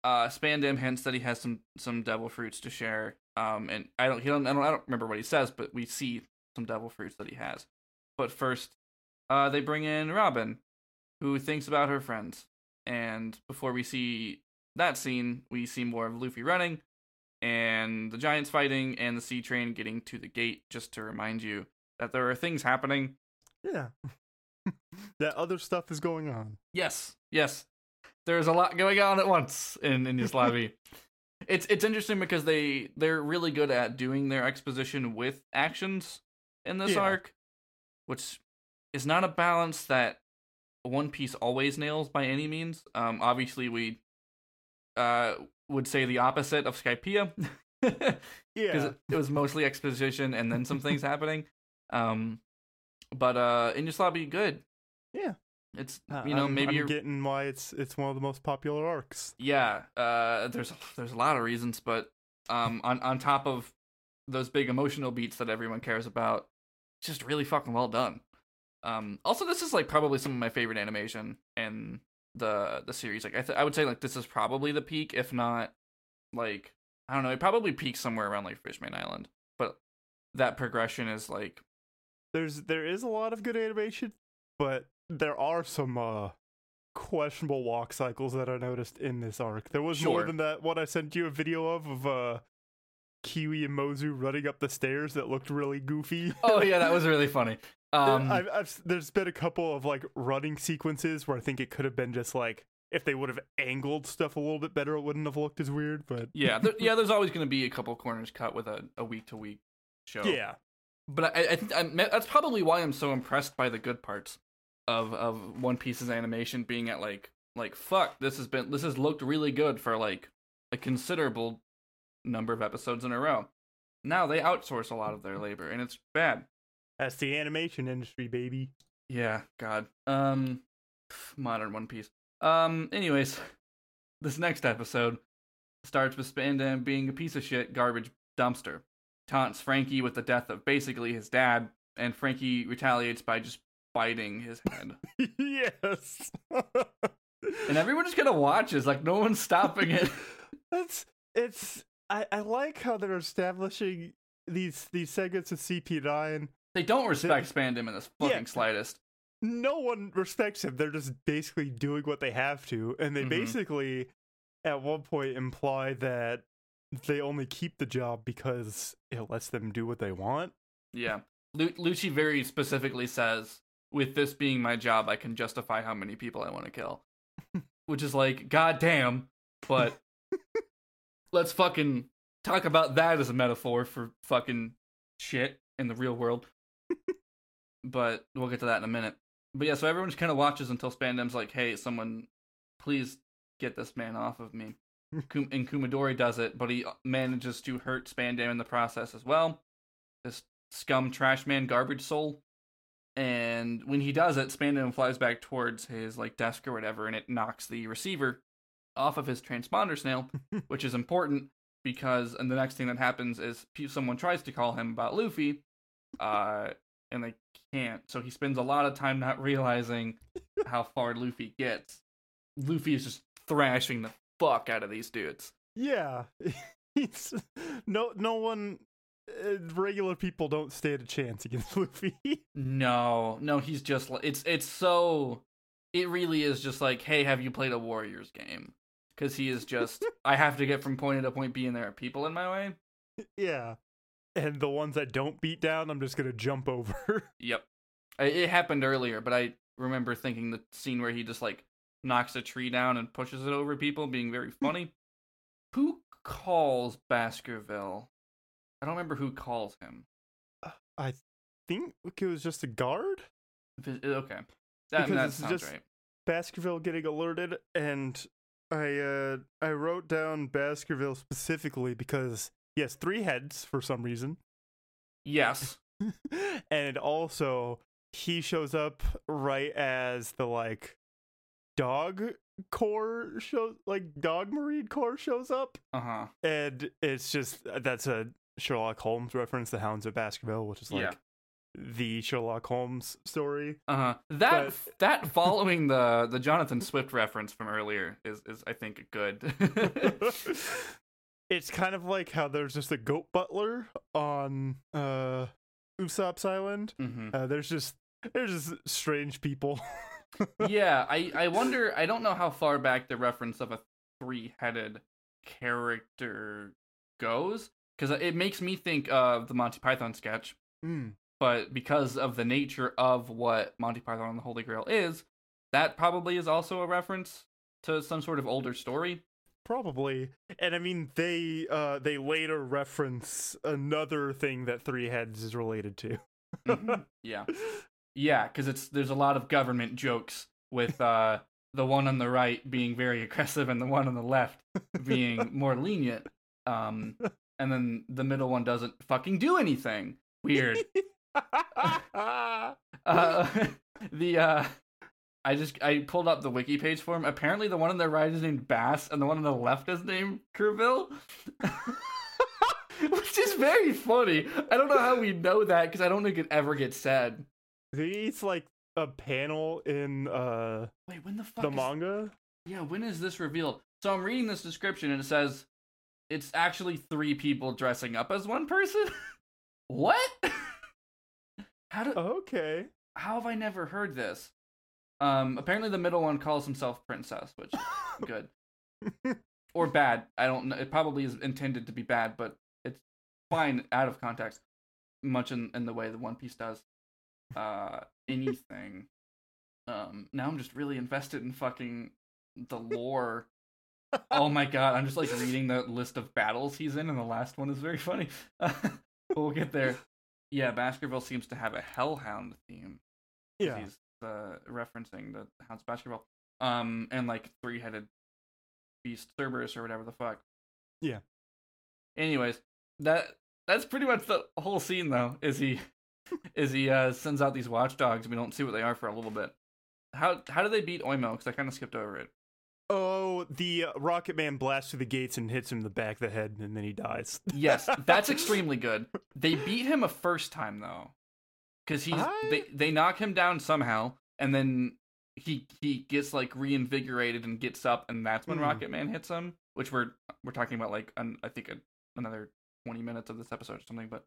Uh, Spandam hints that he has some some devil fruits to share. Um, and I don't, he don't, I don't, I don't remember what he says, but we see some devil fruits that he has. But first, uh, they bring in Robin, who thinks about her friends. And before we see that scene, we see more of Luffy running, and the giants fighting, and the sea train getting to the gate. Just to remind you that there are things happening Yeah. that other stuff is going on. Yes, yes. There's a lot going on at once in in Enies Lobby. it's it's interesting because they they're really good at doing their exposition with actions in this Yeah. arc, which is not a balance that One Piece always nails by any means. Um, obviously we uh would say the opposite of Skypiea. because Yeah. it, it was mostly exposition and then some things happening. Um, but uh, in Enies Lobby, good. Yeah. It's you know I'm- maybe I'm you're getting why it's it's one of the most popular arcs. yeah. Uh, there's there's a lot of reasons, but um, on on top of those big emotional beats that everyone cares about, it's just really fucking well done. Um, also, this is like probably some of my favorite animation in the the series. Like I th- I would say like this is probably the peak, if not like I don't know, it probably peaks somewhere around like Fishman Island. But that progression is like There's there is a lot of good animation, but there are some uh questionable walk cycles that I noticed in this arc. There was more than that what I sent you a video of of uh Kiwi and Mozu running up the stairs that looked really goofy. oh yeah, that was really funny. Um, I've, I've, there's been a couple of like running sequences where I think it could have been just like if they would have angled stuff a little bit better, it wouldn't have looked as weird. But yeah, there, yeah. There's always going to be a couple corners cut with a a week to week show. yeah, but I, I think I'm, that's probably why I'm so impressed by the good parts of of One Piece's animation being at like like fuck this has been this has looked really good for like a considerable number of episodes in a row. Now they outsource a lot of their labor and it's bad. that's the animation industry, baby. Yeah, God. Um, modern One Piece. Um, anyways, this next episode starts with Spandam being a piece of shit garbage dumpster. Taunts Franky with the death of basically his dad, and Franky retaliates by just biting his head. yes. and everyone just kind of watches, like no one's stopping it. That's it's. I I like how they're establishing these these segments of CP9. They don't respect Spandam in this fucking Yeah. slightest. No one respects him. They're just basically doing what they have to, and they Mhm. basically at one point imply that they only keep the job because it lets them do what they want. Yeah. Lu- Lucci very specifically says, with this being my job, I can justify how many people I want to kill. Which is like, goddamn. But let's fucking talk about that as a metaphor for fucking shit in the real world. but we'll get to that in a minute. But yeah, so everyone just kind of watches until Spandam's like, hey, someone, please get this man off of me. And Kumadori does it, but he uh, manages to hurt Spandam in the process as well. This scum trash man garbage soul. And when he does it, Spandam flies back towards his like desk or whatever, and it knocks the receiver off of his transponder snail, which is important because and the next thing that happens is someone tries to call him about Luffy, uh, and they can't. So he spends a lot of time not realizing how far Luffy gets. Luffy is just thrashing the fuck out of these dudes. Yeah, it's no no one. Regular people don't stand a chance against Luffy. No, no, he's just li- it's it's so it really is just like, hey, have you played a Warriors game? Because he is just I have to get from point A to point B, and there are people in my way. yeah, and the ones that don't beat down, I'm just gonna jump over. Yep, it happened earlier, but I remember thinking the scene where he just like knocks a tree down and pushes it over people being very funny. who calls Baskerville? I don't remember who calls him. I think it was just a guard. It- Okay, that, Because that it's sounds just- right. Baskerville getting alerted, and I uh I wrote down Baskerville specifically because he has three heads for some reason. Yes. and also he shows up right as the like dog core show like dog marine core shows up Uh huh. and it's just that's a sherlock holmes reference the hounds of baskerville which is like Yeah. the sherlock holmes story Uh huh. That But- that following the the Jonathan Swift reference from earlier is is I think good. it's kind of like how there's just a goat butler on uh usopp's island hmm uh, there's just there's just strange people Yeah, I I wonder. I don't know how far back the reference of a three headed character goes because it makes me think of the Monty Python sketch. Mm. But because of the nature of what Monty Python and the Holy Grail is, that probably is also a reference to some sort of older story. Probably. And I mean they uh they later reference another thing that Three Heads is related to. Mhm. Yeah. Yeah, because it's there's a lot of government jokes with uh, the one on the right being very aggressive and the one on the left being more lenient. Um, and then the middle one doesn't fucking do anything. Weird. Uh, the uh, I just I pulled up the wiki page for him. Apparently, the one on the right is named Bass, and the one on the left is named Kerrville. Which is very funny. I don't know how we know that because I don't think it ever gets said. it's like a panel in uh Wait, when the fuck? the is- manga. Yeah, when is this revealed? So I'm reading this description and it says it's actually three people dressing up as one person. what? how do? Okay. How have I never heard this? Um, apparently the middle one calls himself Princess, which good or bad. I don't know. It probably is intended to be bad, but it's fine out of context, much in, in the way the One Piece does. Uh, anything. Um, now I'm just really invested in fucking the lore. Oh my god, I'm just like reading the list of battles he's in, and the last one is very funny. but we'll get there. Yeah, Baskerville seems to have a Hellhound theme. yeah. He's uh, referencing the Hounds of Baskerville. Um, and like three headed beast Cerberus or whatever the fuck. Yeah. Anyways, that that's pretty much the whole scene though. Is he is he uh sends out these watchdogs and we don't see what they are for a little bit. How how do they beat Oimo? Because I kind of skipped over it. Oh, the uh, Rocket Man blasts through the gates and hits him in the back of the head, and then he dies. Yes, that's extremely good. They beat him a first time though, because he's I- they they knock him down somehow, and then he he gets like reinvigorated and gets up, and that's when Hmm. Rocket Man hits him. Which we're we're talking about like an, I think a, another twenty minutes of this episode or something. But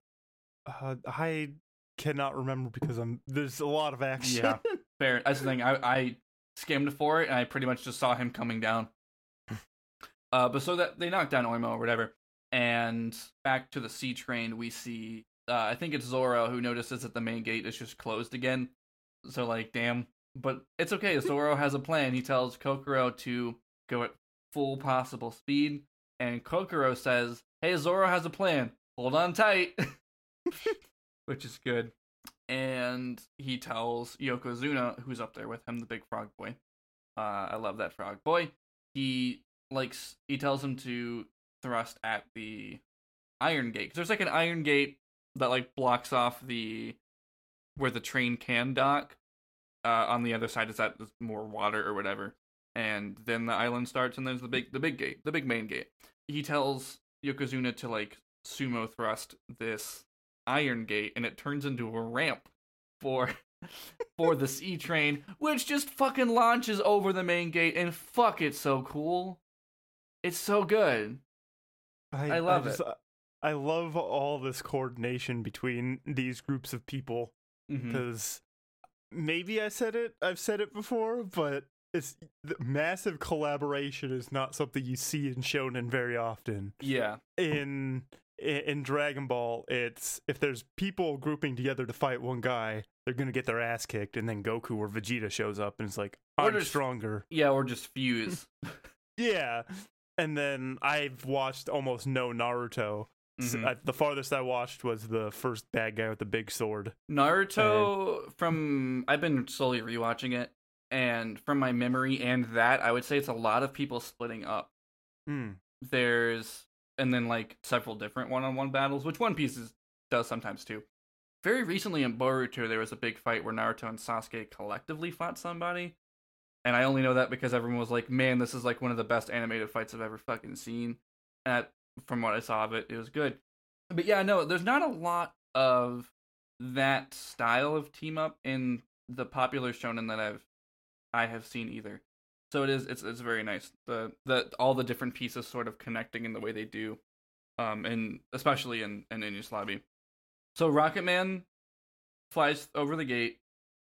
Uh, I cannot remember because I'm there's a lot of action. Yeah. fair. That's the thing. I I skimmed for it, and I pretty much just saw him coming down. Uh, but so that they knocked down Oimo or whatever, and back to the sea train, we see. Uh, I think it's Zoro who notices that the main gate is just closed again. So like, damn. But it's okay. Zoro has a plan. He tells Kokoro to go at full possible speed, and Kokoro says, "Hey, Zoro has a plan. Hold on tight," which is good. And he tells Yokozuna, who's up there with him, the big frog boy. Uh, I love that frog boy. He likes. He tells him to thrust at the iron gate. 'Cause there's like an iron gate that like blocks off the where the train can dock. Uh, on the other side is that more water or whatever, and then the island starts, and there's the big the big gate, the big main gate. He tells Yokozuna to like sumo thrust this iron gate, and it turns into a ramp for for the sea train, which just fucking launches over the main gate, and fuck, it's so cool. It's so good. I love it. Uh, I love all this coordination between these groups of people mm-hmm. because maybe I said it, I've said it before, but it's the massive collaboration is not something you see in shonen very often. Yeah, In in Dragon Ball, it's if there's people grouping together to fight one guy, they're gonna get their ass kicked, and then Goku or Vegeta shows up and it's like, I'm just- stronger. yeah, or just fuse. Yeah. And then I've watched almost no Naruto. S- Mhm. I, the farthest I watched was the first bad guy with the big sword. Naruto from I've been slowly rewatching it and from my memory and that I would say it's a lot of people splitting up. Hmm. There's and then like several different one-on-one battles, which One Piece is, does sometimes too. Very recently in Boruto, there was a big fight where Naruto and Sasuke collectively fought somebody, and I only know that because everyone was like, "Man, this is like one of the best animated fights I've ever fucking seen." And from what I saw of it, it was good. But yeah, no, there's not a lot of that style of team up in the popular shonen that I've I have seen either. So it is it's it's very nice. The the all the different pieces sort of connecting in the way they do. Um and especially in in Lobby. So Rocket Man flies over the gate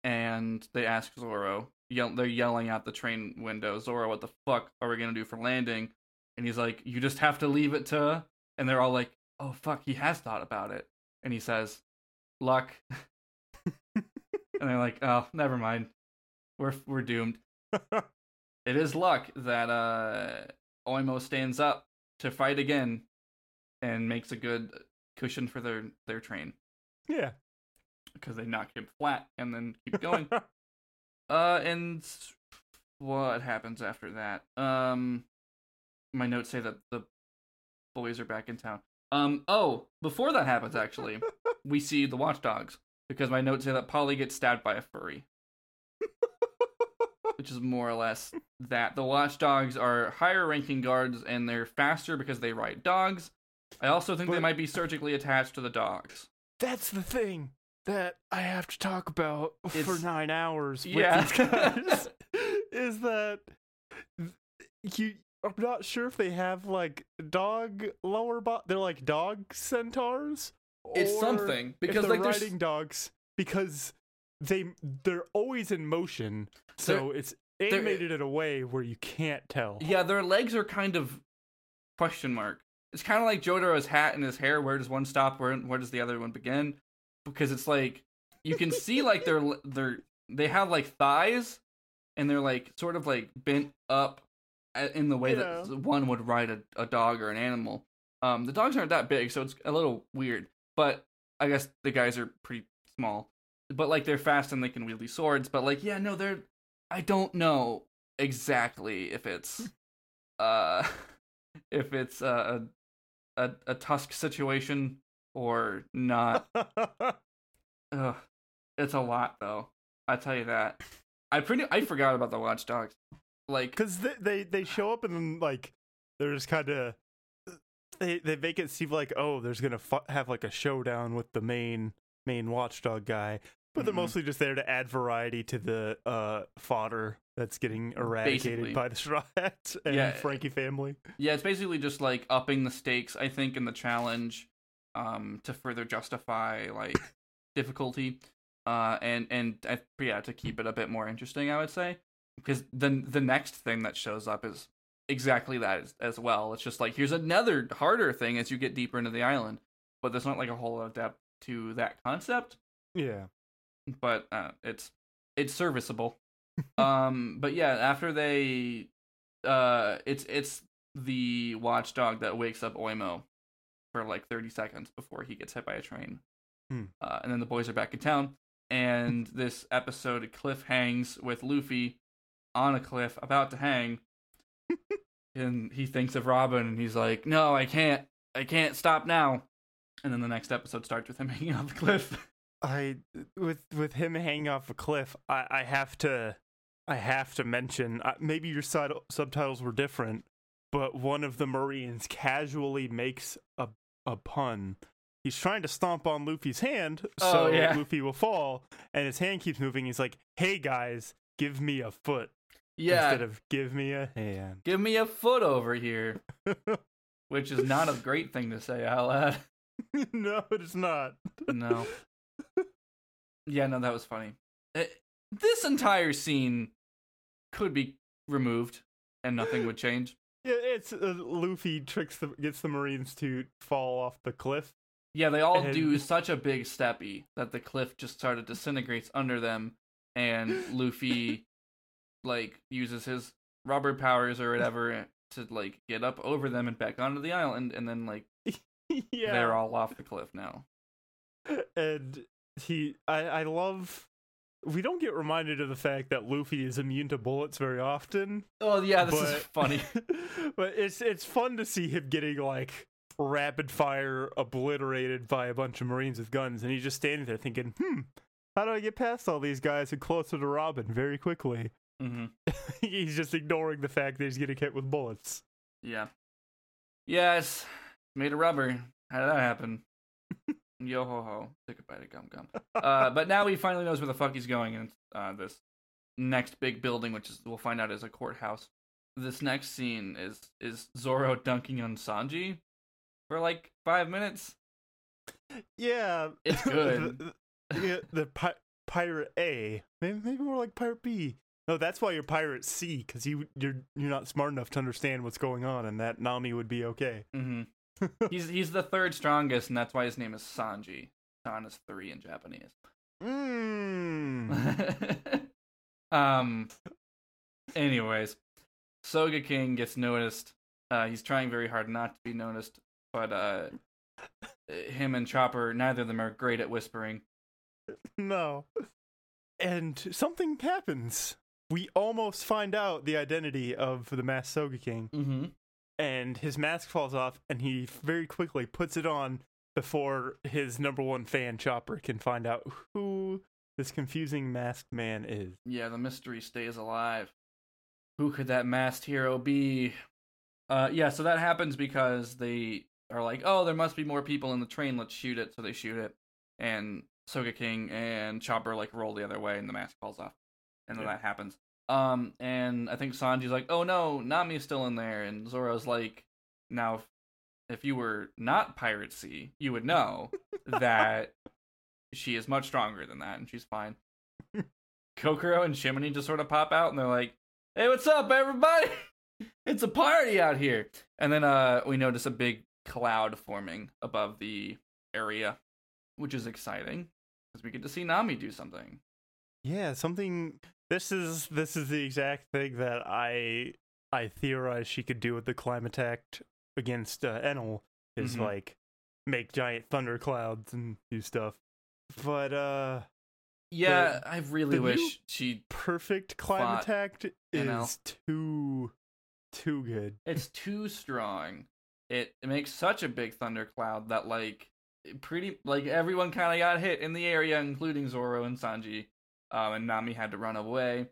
and they ask Zoro, yell, they're yelling out the train window, Zoro, what the fuck are we to do for landing? And he's like, you just have to leave it to and they're all like, "Oh fuck, he has thought about it." And he says, "Luck." and they're like, "Oh, never mind. We're we're doomed." it is luck that uh Oimo stands up to fight again and makes a good cushion for their their train Yeah. because they knock him flat and then keep going. uh and what happens after that? Um my notes say that the boys are back in town. Um oh, before that happens actually, we see the watchdogs because my notes say that Paulie gets stabbed by a furry. Which is more or less that the watchdogs are higher ranking guards and they're faster because they ride dogs. I also think they might be surgically attached to the dogs. That's the thing that I have to talk about for nine hours with Yeah. these guys. is that you? I'm not sure if they have like dog lower bot. They're like dog centaurs. It's or something, because, they're like, riding dogs because they they're always in motion. So it's animated in a way where you can't tell. Yeah, their legs are kind of question mark. It's kind of like Jotaro's hat and his hair. Where does one stop? Where where does the other one begin? Because it's like you can see like they're they're they have like thighs, and they're like sort of like bent up in the way Yeah. that one would ride a, a dog or an animal. Um, the dogs aren't that big, so it's a little weird. But I guess the guys are pretty small. But like they're fast and they can wield these swords. But like yeah, no, they're. I don't know exactly if it's uh if it's a a, a tusk situation or not. Ugh, it's a lot though. I tell you that. I pretty I forgot about the watchdogs. Like because they, they they show up and then like they're just kind of they they make it seem like oh there's gonna fu- have like a showdown with the main main watchdog guy but they're Mhm. mostly just there to add variety to the uh fodder that's getting eradicated Basically. by the straw hats and Yeah. Franky family yeah, it's basically just like upping the stakes. I think in the challenge, um, to further justify like difficulty, uh, and and uh, yeah, to keep it a bit more interesting. I would say because then the next thing that shows up is exactly that as, as well. It's just like here's another harder thing as you get deeper into the island, but there's not like a whole lot of depth to that concept. yeah but uh, it's it's serviceable. um, but yeah, after they, uh, it's it's the watchdog that wakes up Oimo for like thirty seconds before he gets hit by a train. Hmm. Uh, and then the boys are back in town, and this episode cliff hangs with Luffy on a cliff about to hang, and he thinks of Robin, and he's like, "No, I can't, I can't stop now." And then the next episode starts with him hanging on the cliff. I with with him hanging off a cliff i i have to i have to mention uh, maybe your side, subtitles were different but one of the marines casually makes a a pun he's trying to stomp on luffy's hand so Oh, yeah. luffy will fall and his hand keeps moving he's like hey guys give me a foot yeah, instead of give me a hand give me a foot over here, which is not a great thing to say out loud. no it's not No. Yeah, no, that was funny. Eh, this entire scene could be removed and nothing would change. yeah it's uh, luffy tricks the gets the marines to fall off the cliff Yeah, they all And- do such a big steppy that the cliff just sort of disintegrates under them, and Luffy like uses his rubber powers or whatever to like get up over them and back onto the island, and then like yeah they're all off the cliff now. and he I, I love we don't get reminded of the fact that Luffy is immune to bullets very often. Oh yeah, this is funny. but it's it's fun to see him getting like rapid fire obliterated by a bunch of Marines with guns, and he's just standing there thinking, "Hmm, how do I get past all these guys and closer to Robin very quickly?" Mm-hmm. he's just ignoring the fact that he's getting hit with bullets. Yeah. Yes. Made of rubber. How did that happen? Yo ho ho. Take a bite of gum gum. Uh, but now he finally knows where the fuck he's going, and uh, this next big building, which is we'll find out is a courthouse. This next scene is is Zoro dunking on Sanji for like five minutes. Yeah, It's good. the, the, the pi- pirate A, maybe maybe more like pirate B. No, that's why you're pirate C, because you you're you're not smart enough to understand what's going on, and that Nami would be okay. hmm he's he's the third strongest, and that's why his name is Sanji. San is three in Japanese. Mmm. um. Anyways, Sogeking gets noticed. Uh, he's trying very hard not to be noticed, but uh, him and Chopper, neither of them are great at whispering. no. And something happens. We almost find out the identity of the masked Sogeking, Mm-hmm. And his mask falls off, and he very quickly puts it on before his number one fan Chopper can find out who this confusing masked man is. Yeah, the mystery stays alive. Who could that masked hero be? Uh, yeah, so that happens because they are like, oh, there must be more people in the train. Let's shoot it. So they shoot it, and Sogeking and Chopper like roll the other way, and the mask falls off, and then Yeah. that happens. Um, and I think Sanji's like, oh no, Nami's still in there, and Zoro's like, now, if, if you were not Pirate C, you would know that she is much stronger than that, and she's fine. Kokoro and Chimney just sort of pop out and they're like, "Hey, what's up, everybody? It's a party out here." And then uh we notice a big cloud forming above the area, which is exciting because we get to see Nami do something. Yeah, something. This is this is the exact thing that I I theorized she could do with the climate act against uh, Enel is Mhm. like make giant thunder clouds and do stuff. But uh Yeah, I really the wish she. perfect climate act Enel. is too too good. It's too strong. It, it makes such a big thundercloud that like pretty like everyone kind of got hit in the area, including Zoro and Sanji. Um, and Nami had to run away.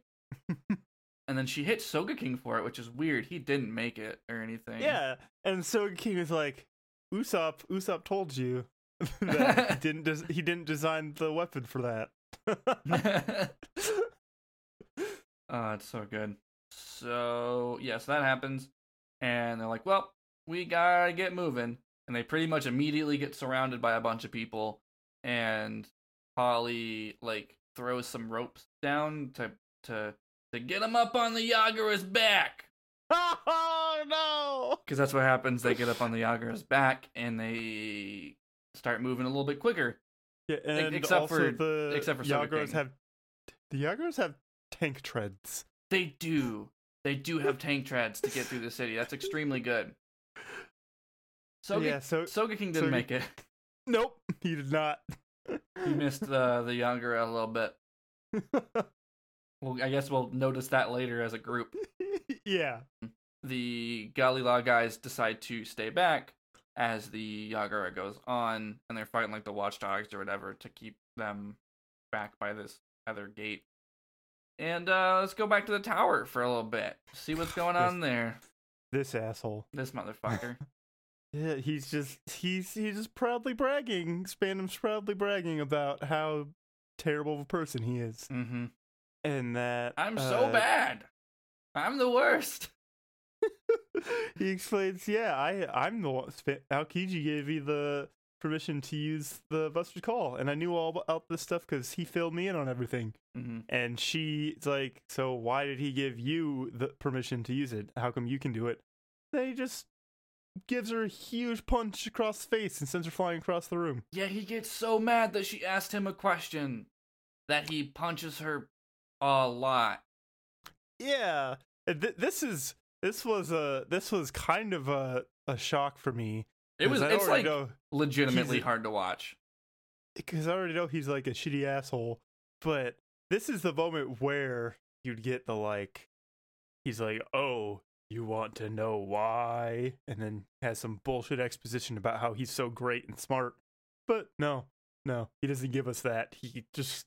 and then she hit Sogeking for it, which is weird. He didn't make it or anything. Yeah, and Sogeking is like, Usopp, Usopp told you that he didn't des- he didn't design the weapon for that. oh, it's so good. So yeah, so that happens, and they're like, "Well, we gotta get moving," and they pretty much immediately get surrounded by a bunch of people, and Paulie like throws some ropes down to to to get him up on the Yagara's back. oh no! Because that's what happens. They get up on the Yagara's back and they start moving a little bit quicker. Yeah, and except also for- the except for King. have the Yagaras have tank treads. They do. They do have tank treads to get through the city. That's extremely good. Soga, yeah, so Sogeking didn't Soga- make it. nope, he did not. He missed the the Yagara a little bit. Well, I guess we'll notice that later as a group. yeah, The Galley-La guys decide to stay back as the Yagara goes on, and they're fighting like the watchdogs or whatever to keep them back by this other gate. And uh, let's go back to the tower for a little bit. See what's going on there. this asshole. This motherfucker. Yeah, he's just he's he's just proudly bragging. Spandam's proudly bragging about how terrible of a person he is, mm-hmm. and that I'm so uh, bad. I'm the worst. he explains, yeah, I I'm the one. Aokiji gave me the permission to use the Buster's call, and I knew all about this stuff because he filled me in on everything. hmm And she's like, so why did he give you the permission to use it? How come you can do it? They just gives her a huge punch across the face and sends her flying across the room. Yeah, he gets so mad that she asked him a question that he punches her a lot. Yeah, th- this is this was a this was kind of a a shock for me. It was It's like know, legitimately hard to watch. because I already know he's like a shitty asshole, but this is the moment where you'd get the like, he's like, oh, You want to know why? And then has some bullshit exposition about how he's so great and smart. But no, no, he doesn't give us that. He just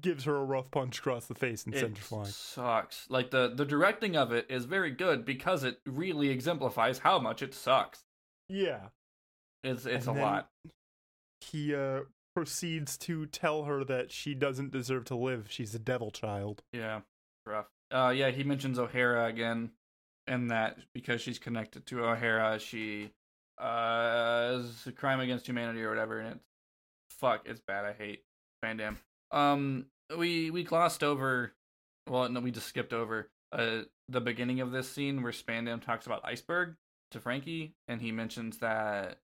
gives her a rough punch across the face and sends her flying. sucks. Like the the directing of it is very good because it really exemplifies how much it sucks. Yeah. It's it's And a lot. He uh proceeds to tell her that she doesn't deserve to live. She's a devil child. Yeah, rough. Uh, yeah, he mentions Ohara again, and that because she's connected to Ohara, she uh is a crime against humanity or whatever, and it's fuck, it's bad. I hate Spandam. Um, we we glossed over, well, no, we just skipped over uh the beginning of this scene where Spandam talks about Iceberg to Franky, and he mentions that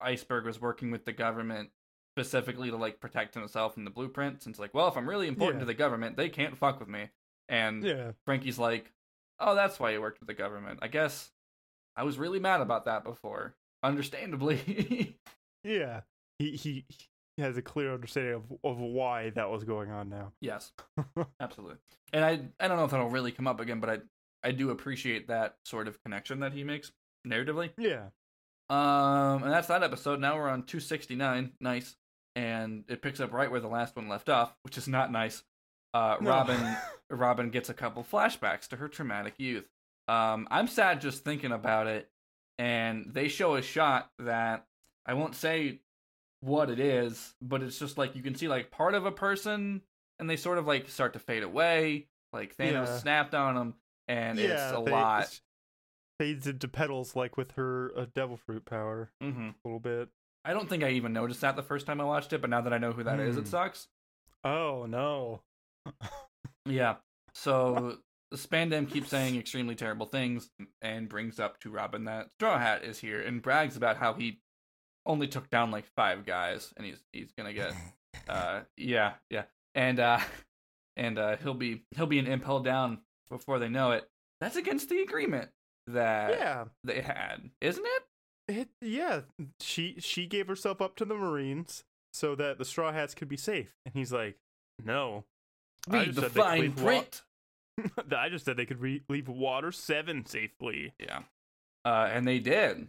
Iceberg was working with the government specifically to like protect himself in the blueprints. And it's like, well, if I'm really important Yeah. to the government, they can't fuck with me. And Yeah. Franky's like, oh, that's why you worked with the government. I guess I was really mad about that before. Understandably. Yeah. He he he has a clear understanding of of why that was going on now. yes, absolutely. And I I don't know if that'll really come up again, but I I do appreciate that sort of connection that he makes narratively. Yeah. Um, and that's that episode. Now we're on 269. Nice. And it picks up right where the last one left off, which is not nice. Uh, No. Robin Robin gets a couple flashbacks to her traumatic youth. Um, I'm sad just thinking about it. And they show a shot that I won't say what it is, but it's just like you can see like part of a person, and they sort of like start to fade away. Like Thanos Yeah. snapped on them, and it's a they- lot. Fades into petals like with her uh, devil fruit power hmm a little bit. I don't think I even noticed that the first time I watched it, but now that I know who that is, it Hmm. sucks. Oh no. Yeah. So Spandam keeps saying extremely terrible things and brings up to Robin that Straw Hat is here and brags about how he only took down like five guys and he's he's gonna get uh yeah yeah and uh and uh he'll be he'll be an impel down before they know it. That's against the agreement that yeah. they had, isn't it? It, yeah. She she gave herself up to the Marines so that the Straw Hats could be safe. And he's like, "No. I Read just the said they could fine leave wa- print. I just said they could re- leave water 7 safely." Yeah. Uh and they did.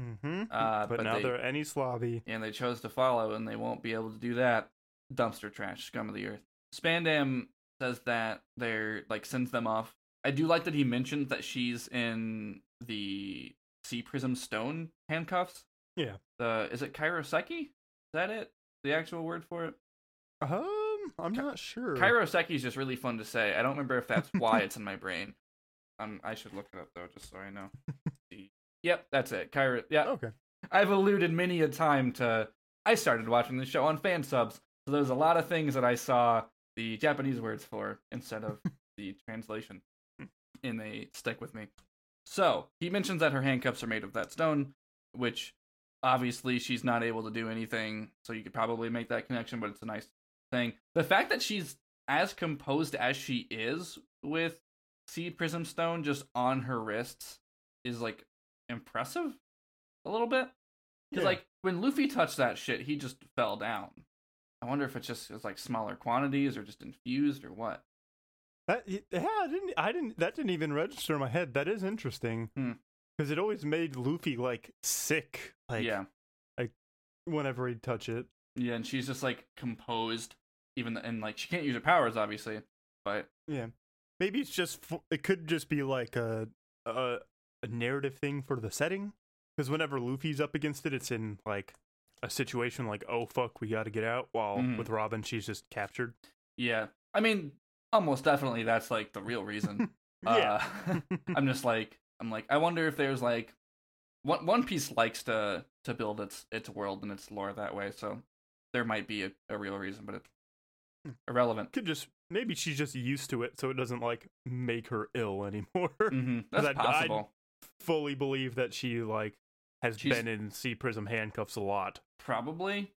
Mm-hmm. Uh but, but, now they, they're Enies Lobby. and they chose to follow, and they won't be able to do that. Dumpster trash, scum of the earth. Spandam says that they're like sends them off. I do like that he mentions that she's in the Sea Prism Stone handcuffs. Yeah. The is it Kairoseki? Is that it? The actual word for it? Um, I'm not sure. Kairoseki is just really fun to say. I don't remember if that's why it's in my brain. Um, I should look it up though, just so I know. Yep, that's it. Kairo. Yeah, Okay. I've alluded many a time to I started watching the show on fan subs, so there's a lot of things that I saw the Japanese words for instead of the translation, and they stick with me. So he mentions that her handcuffs are made of that stone, which obviously she's not able to do anything, so you could probably make that connection, but it's a nice thing. The fact that she's as composed as she is with Sea Prism Stone just on her wrists is like impressive a little bit. Because Yeah. like when Luffy touched that shit, he just fell down. I wonder if it's just it's like smaller quantities or just infused or what. That yeah, I didn't I didn't that didn't even register in my head. That is interesting. Hmm. Cuz it always made Luffy like sick like yeah, whenever he'd touch it. Yeah, and she's just like composed, even th- and like she can't use her powers obviously, but Yeah. Maybe it's just f- it could just be like a a, a narrative thing for the setting cuz whenever Luffy's up against it it's in like a situation like oh fuck we got to get out while Mhm. with Robin she's just captured. yeah, I mean almost definitely that's like the real reason. yeah. Uh, I'm just like I'm like I wonder if there's like one One Piece likes to to build its its world and its lore that way, so there might be a, a real reason, but it's Hmm. irrelevant. could just maybe she's just used to it so it doesn't like make her ill anymore. hmm That's I'd- I'd- possible. Fully believe that she like has She's- been in Sea Prism handcuffs a lot. Probably.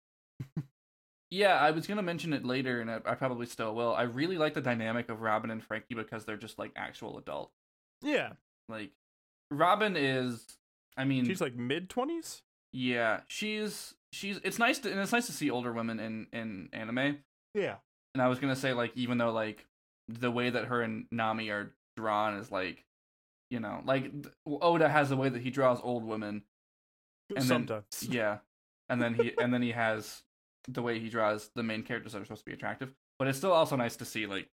yeah, I was gonna mention it later, and I, I probably still will. I really like the dynamic of Robin and Franky because they're just like actual adults. Yeah. Like, Robin is, I mean, She's like mid 20s? yeah, she's she's. It's nice to and it's nice to see older women in in anime. Yeah. And I was gonna say like even though like the way that her and Nami are drawn is like you know, like Oda has a way that he draws old women. And then- Sometimes. Yeah, and then he and then he has the way he draws the main characters that are supposed to be attractive. But it's still also nice to see like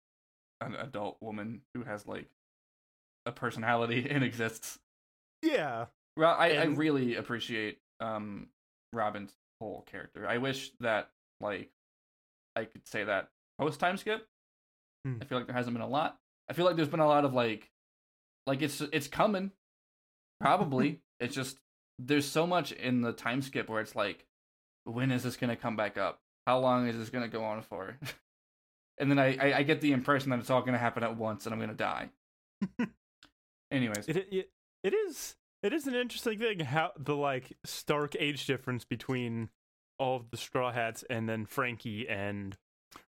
an adult woman who has like a personality and exists. Yeah. Well, I, I really appreciate um Robin's whole character. I wish that like I could say that post time skip. Hmm. I feel like there hasn't been a lot. I feel like there's been a lot of like like it's it's coming. Probably. it's just there's so much in the time skip where it's like when is this gonna come back up? How long is this gonna go on for? and then I, I, I get the impression that it's all gonna happen at once and I'm gonna die. Anyways. It, it it is it is an interesting thing how the like stark age difference between all of the straw hats and then Franky and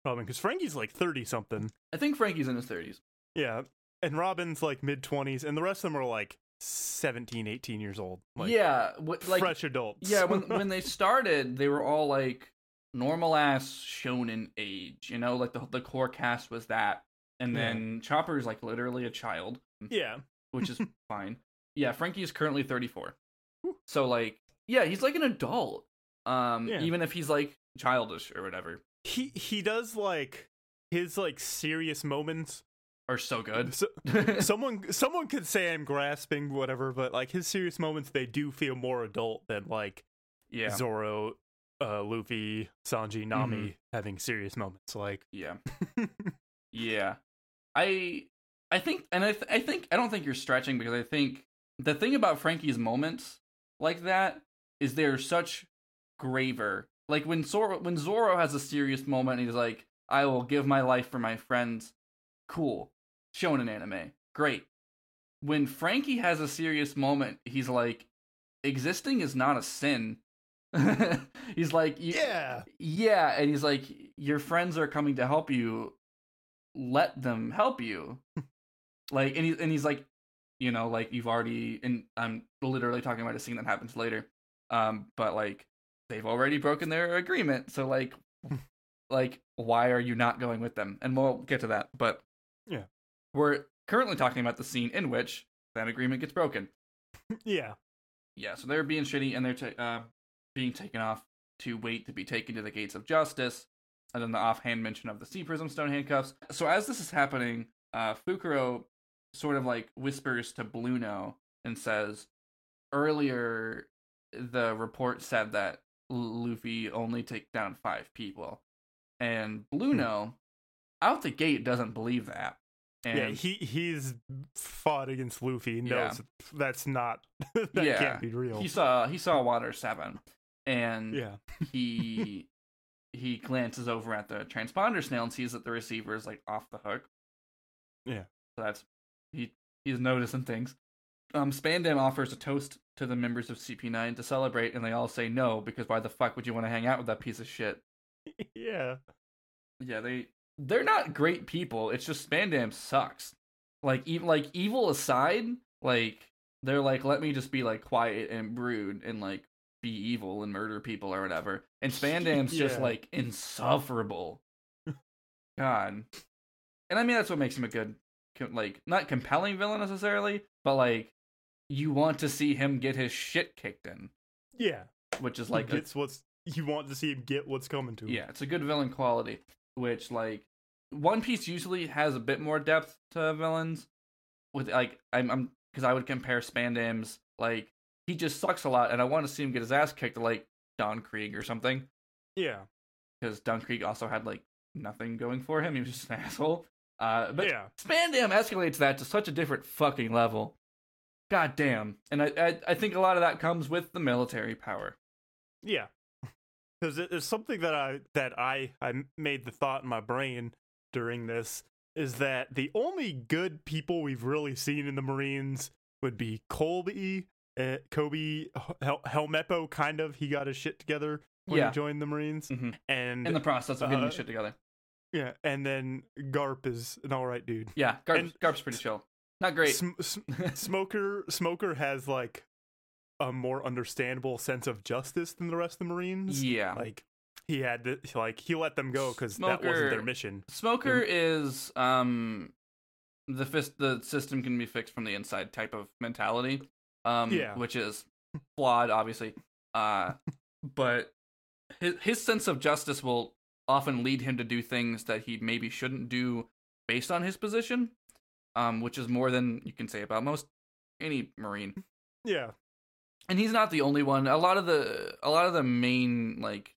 Robin because Franky's like 30 something. I think Franky's in his thirties. Yeah. And Robin's like mid 20s and the rest of them are like 17, 18 years old. Like yeah, wh- like fresh adults. yeah. When when they started, they were all like normal ass shonen age. You know, like the the core cast was that, and Yeah. then Chopper's like literally a child, yeah. which is fine. Yeah, Franky is currently thirty four, Whew. so like yeah, he's like an adult. Um, Yeah. even if he's like childish or whatever, He he does like his like serious moments. are so good. So, someone someone could say I'm grasping whatever, but like his serious moments they do feel more adult than like yeah, Zoro, uh, Luffy, Sanji, Nami having serious moments. Like, yeah. Yeah, I I think, and I th- I think I don't think you're stretching because I think the thing about Franky's moments like that is they're such graver. Like when Zoro when Zoro has a serious moment, and he's like, "I will give my life for my friends." Cool, shown in anime, great. When Franky has a serious moment, he's like, "Existing is not a sin." he's like, yeah, yeah, and he's like, your friends are coming to help you. Let them help you. like, and he and he's like, you know, like you've already, and I'm literally talking about a scene that happens later. Um, but like they've already broken their agreement, so like, like why are you not going with them? And we'll get to that. But Yeah. we're currently talking about the scene in which that agreement gets broken. yeah, Yeah, so they're being shitty and they're ta- uh, being taken off to wait to be taken to the gates of justice. And then the offhand mention of the Sea Prism Stone handcuffs. So as this is happening, uh, Fukuro sort of like whispers to Blueno and says, earlier the report said that Luffy only take down five people. And hmm. Blueno, out the gate, doesn't believe that. And yeah. He he's fought against Luffy. He Yeah. that's not that Yeah. can't be real. he saw he saw Water Seven, and yeah, he he glances over at the transponder snail and sees that the receiver is like off the hook. Yeah. So that's he he's noticing things. Um Spandam offers a toast to the members of CP9 to celebrate and they all say no because why the fuck would you want to hang out with that piece of shit? yeah, Yeah, they they're not great people. It's just Spandam sucks. Like even like evil aside, like they're like let me just be like quiet and brood and like be evil and murder people or whatever. And Spandam's just like insufferable. God. And I mean that's what makes him a good like not compelling villain necessarily, but like you want to see him get his shit kicked in, yeah. which is Like a what's you want to see him get what's coming to him. Yeah, it's a good villain quality, which like One Piece usually has a bit more depth to villains. With like I'm I'm because I would compare Spandam's like he just sucks a lot, and I want to see him get his ass kicked like Don Krieg or something. yeah, Because Don Krieg also had like nothing going for him; he was just an asshole. Uh, but yeah. Spandam escalates that to such a different fucking level. God damn. And I, I I think a lot of that comes with the military power. Yeah, because it, it's something that I that I I made the thought in my brain during this is that the only good people we've really seen in the Marines would be Colby, uh, Koby, Hel- Helmeppo. Kind of, he got his shit together when Yeah. he joined the Marines, Mhm. and In the process of getting uh, his shit together. Yeah, and then Garp is an all right dude. Yeah, Garp's, and- Garp's pretty chill. Not great. Sm- sm- Smoker Smoker has like a more understandable sense of justice than the rest of the Marines. yeah. Like he had to, like he let them go because that wasn't their mission. Smoker is um the fist the system can be fixed from the inside type of mentality. Um, Yeah. which is flawed, obviously. Uh, but his his sense of justice will often lead him to do things that he maybe shouldn't do based on his position. Um, which is more than you can say about most any marine Yeah. and he's not the only one. A lot of the a lot of the main like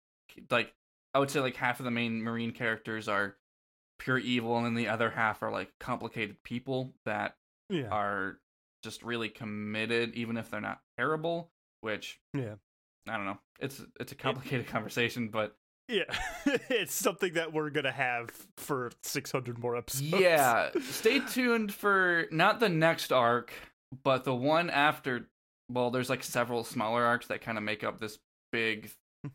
like I would say like half of the main marine characters are pure evil, and then the other half are like complicated people that Yeah. are just really committed, even if they're not terrible. Which Yeah. I don't know. It's it's a complicated conversation, but Yeah. it's something that we're going to have for 600 more episodes. yeah. Stay tuned for not the next arc, but the one after. Well, there's like several smaller arcs that kind of make up this big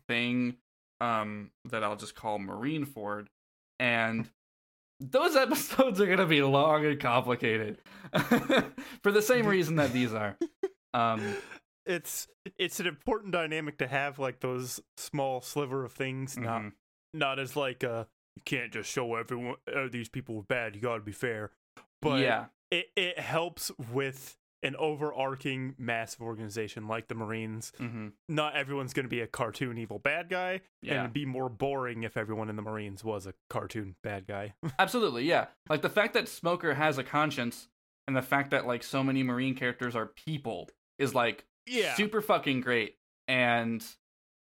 thing um that I'll just call Marineford and those episodes are going to be long and complicated for the same reason that these are um it's it's an important dynamic to have like those small sliver of things not mhm. not as like uh you can't just show everyone uh, these people were bad you got to be fair. But yeah. it it helps with an overarching massive organization like the marines. Hmm not everyone's going to be a cartoon evil bad guy and yeah. it'd be more boring if everyone in the marines was a cartoon bad guy. Absolutely yeah. Like the fact that Smoker has a conscience and the fact that like so many marine characters are people is like yeah. super fucking great. And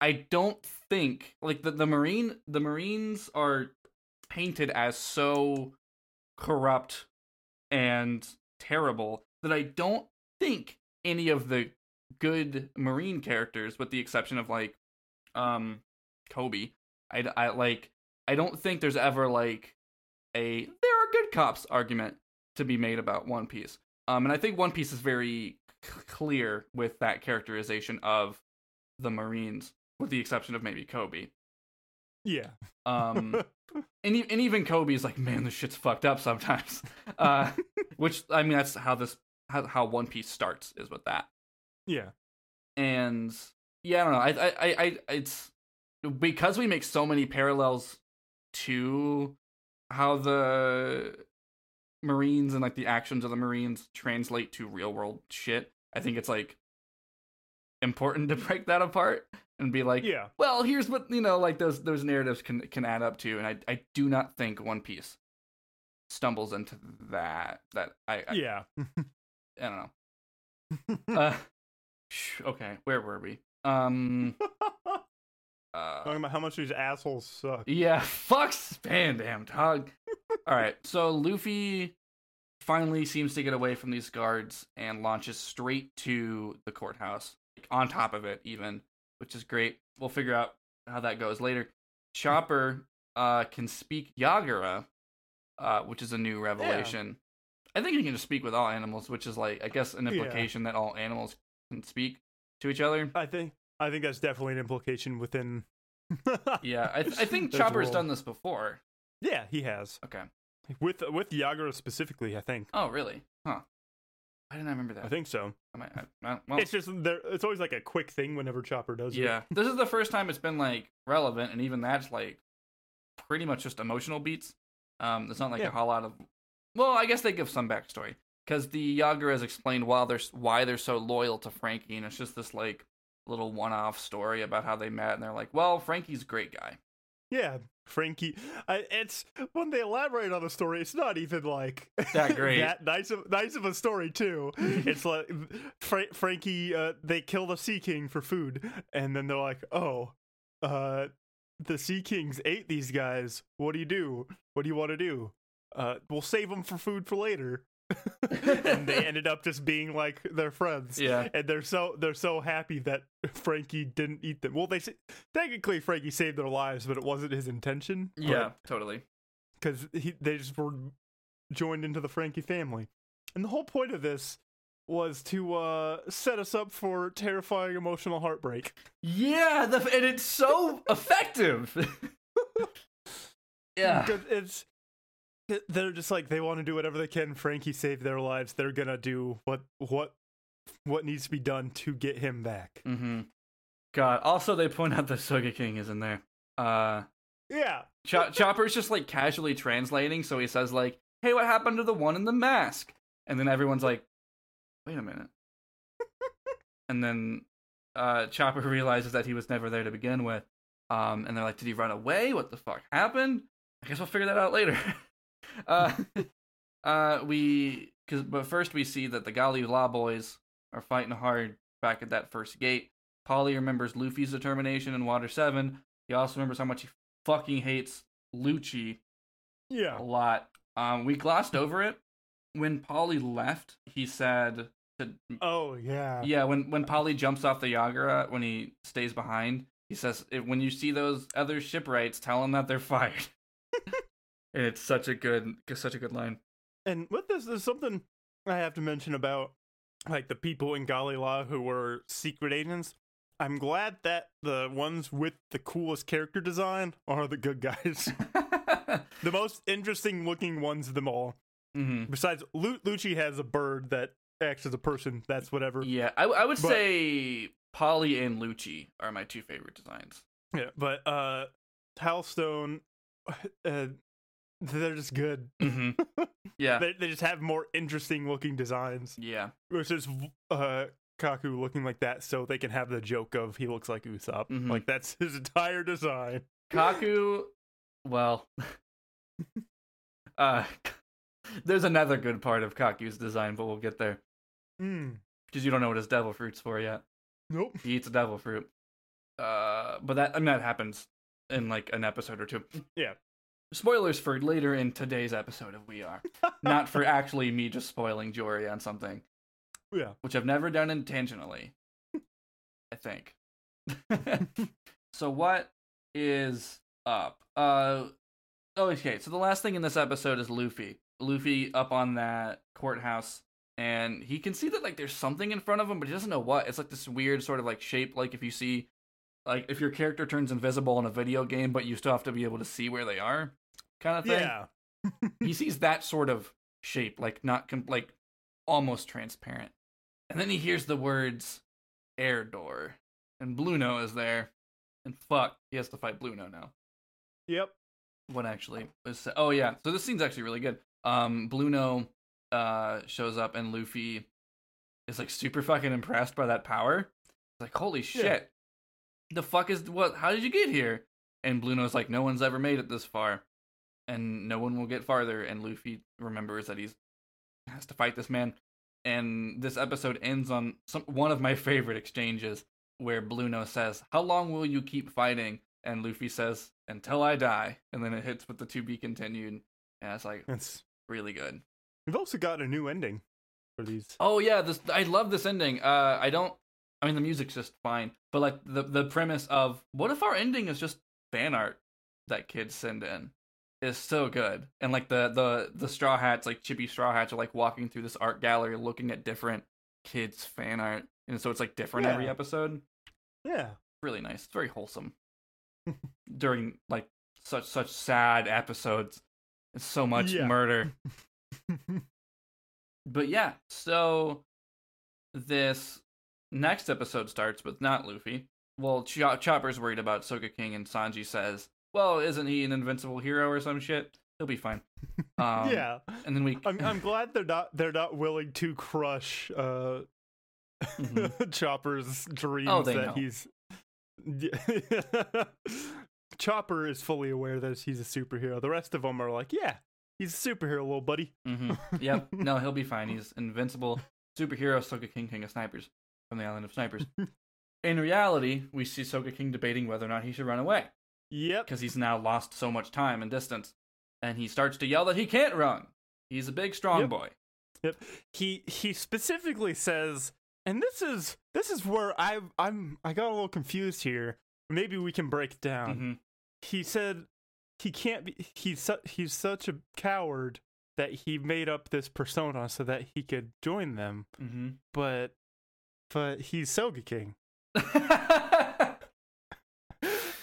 i don't think like the, the marine the marines are painted as so corrupt and terrible that i don't think any of the good marine characters with the exception of like um koby i, I like i don't think there's ever like a there are good cops argument to be made about one piece. Um and i think one piece is very clear with that characterization of the Marines, with the exception of maybe Koby. yeah Um, and, and even Koby's like, man, this shit's fucked up sometimes. Uh, which I mean, that's how this how, how One Piece starts is with that. yeah And yeah, I don't know. I I I, I it's because we make so many parallels to how the Marines and like the actions of the Marines translate to real world shit. I think it's like important to break that apart and be like, yeah well, here's what you know, like those those narratives can can add up to, and I I do not think One Piece stumbles into that. That I I, yeah I don't know. Uh, okay, where were we? Um, uh, talking about how much these assholes suck yeah, fuck Span, damn dog. All right, so Luffy finally seems to get away from these guards and launches straight to the courthouse, on top of it even, which is great. We'll figure out how that goes later. Chopper uh, can speak Yagara, uh, which is a new revelation. I think he can just speak with all animals, which is like I guess an Yeah. implication that all animals can speak to each other. I think I think that's definitely an implication within. Yeah, I, th- I think Chopper's done this before. Yeah, he has Okay. With with Yagara specifically. I think. Oh, really? Huh. I didn't remember that. I think so. I might, I, I- well, It's just there. It's always like a quick thing whenever Chopper does. it. yeah. This is the first time it's been like relevant, and even that's like pretty much just emotional beats. Um, it's not like Yeah. a whole lot of. Well, I guess they give some backstory because the Yagara has explained why they're why they're so loyal to Franky, and it's just this like little one-off story about how they met, and they're like, well, Franky's a great guy. Yeah, Franky. I, it's when they elaborate on the story, it's not even like That great. that nice of nice of a story too. it's like Fra- Franky. Uh, they kill the Sea King for food, and then they're like, "Oh, uh, the Sea Kings ate these guys. What do you do? What do you want to do? Uh, we'll save them for food for later." and they ended up just being like their friends Yeah. and they're so they're so happy that Franky didn't eat them. Well, they technically Franky saved their lives, but it wasn't his intention. Yeah, totally. because he they just were joined into the Franky family, and the whole point of this was to uh set us up for terrifying emotional heartbreak. Yeah, the, and it's so effective. yeah. it's they're just like they want to do whatever they can. Franky saved their lives. They're gonna do what what what needs to be done to get him back. Mm-hmm. God. Also, they point out that Sogeking is in there. Uh, Yeah, Cho- Chopper's just like casually translating, so he says like, "Hey, what happened to the one in the mask?" And then everyone's like, "Wait a minute." and then uh, Chopper realizes that he was never there to begin with. Um, and they're like, "Did he run away? What the fuck happened?" I guess we'll figure that out later. uh, uh, we, cause, but first we see that the Galley-La boys are fighting hard back at that first gate. Paulie remembers Luffy's determination in Water Seven. He also remembers how much he fucking hates Lucci Yeah. a lot. Um, we glossed over it when Paulie left. He said to Oh yeah. yeah, when when Paulie jumps off the Yagara when he stays behind, he says, "When you see those other shipwrights, tell them that they're fired." And it's such a good, such a good line. And with this, there's something I have to mention about like the people in Galley-La who were secret agents. I'm glad that the ones with the coolest character design are the good guys. the most interesting looking ones of them all. hmm Besides, Lu- Lucci has a bird that acts as a person. That's whatever. Yeah, I, I would But- say Paulie and Lucci are my two favorite designs. Yeah, but uh, Halstone, uh, they're just good. hmm Yeah, They they just have more interesting looking designs. yeah, versus uh Kaku looking like that so they can have the joke of he looks like Usopp. Mhm. Like that's his entire design. Kaku. Well, uh, there's another good part of Kaku's design, but we'll get there Mm. because you don't know what his devil fruit's for yet. Nope. He eats a devil fruit. Uh, but that I mean that happens in like an episode or two. Yeah. Spoilers for later in today's episode of We Are, not for actually me just spoiling Jory on something, Yeah. which I've never done intentionally. I think. so what is up? Uh, oh, okay. So the last thing in this episode is Luffy. Luffy up on that courthouse, and he can see that like there's something in front of him, but he doesn't know what. It's like this weird sort of like shape, like if you see, like if your character turns invisible in a video game, but you still have to be able to see where they are, kind of thing. Yeah. he sees that sort of shape, like not com- like almost transparent, and then he hears the words "air door," and Blueno is there, and fuck, he has to fight Blueno now. Yep. what actually was oh yeah. So this scene's actually really good. Um blueno uh shows up and luffy is like super fucking impressed by that power. It's like holy shit. The fuck is what how did you get here? And blueno's like no one's ever made it this far and no one will get farther and luffy remembers that he's has to fight this man and this episode ends on some one of my favorite exchanges where blueno says how long will you keep fighting and Luffy says, "Until I die," and then it hits with the "to be continued," and it's like It's really good. we've also got a new ending for these. Oh yeah, this I love this ending. Uh, I don't. I mean, the music's just fine, but like the the premise of what if our ending is just fan art that kids send in is so good, and like the the the straw hats, like chippy straw hats, are like walking through this art gallery looking at different kids fan art, and so it's like different every episode. Yeah. really nice. It's very wholesome during like such such sad episodes. It's so much Yeah. murder. But yeah, so this next episode starts with not Luffy. Well, Ch- Chopper's worried about Sogeking, and Sanji says, "Well, isn't he an invincible hero or some shit? He'll be fine." Um, yeah. and then we I'm I'm glad they're not they're not willing to crush uh Chopper's dreams Mm-hmm. Oh, they that know. he's Chopper is fully aware that he's a superhero. The rest of them are like, yeah, he's a superhero, little buddy. hmm Yep. No, he'll be fine. He's invincible superhero Sogeking, King of Snipers from the Island of Snipers. In reality, we see Sogeking debating whether or not he should run away Yep. because he's now lost so much time and distance, and he starts to yell that he can't run. He's a big, strong Yep. boy. Yep. He he specifically says, and this is this is where I I'm I got a little confused here. Maybe we can break it down. hmm He said he can't be he's su- he's such a coward that he made up this persona so that he could join them, hmm but but he's Sogeking.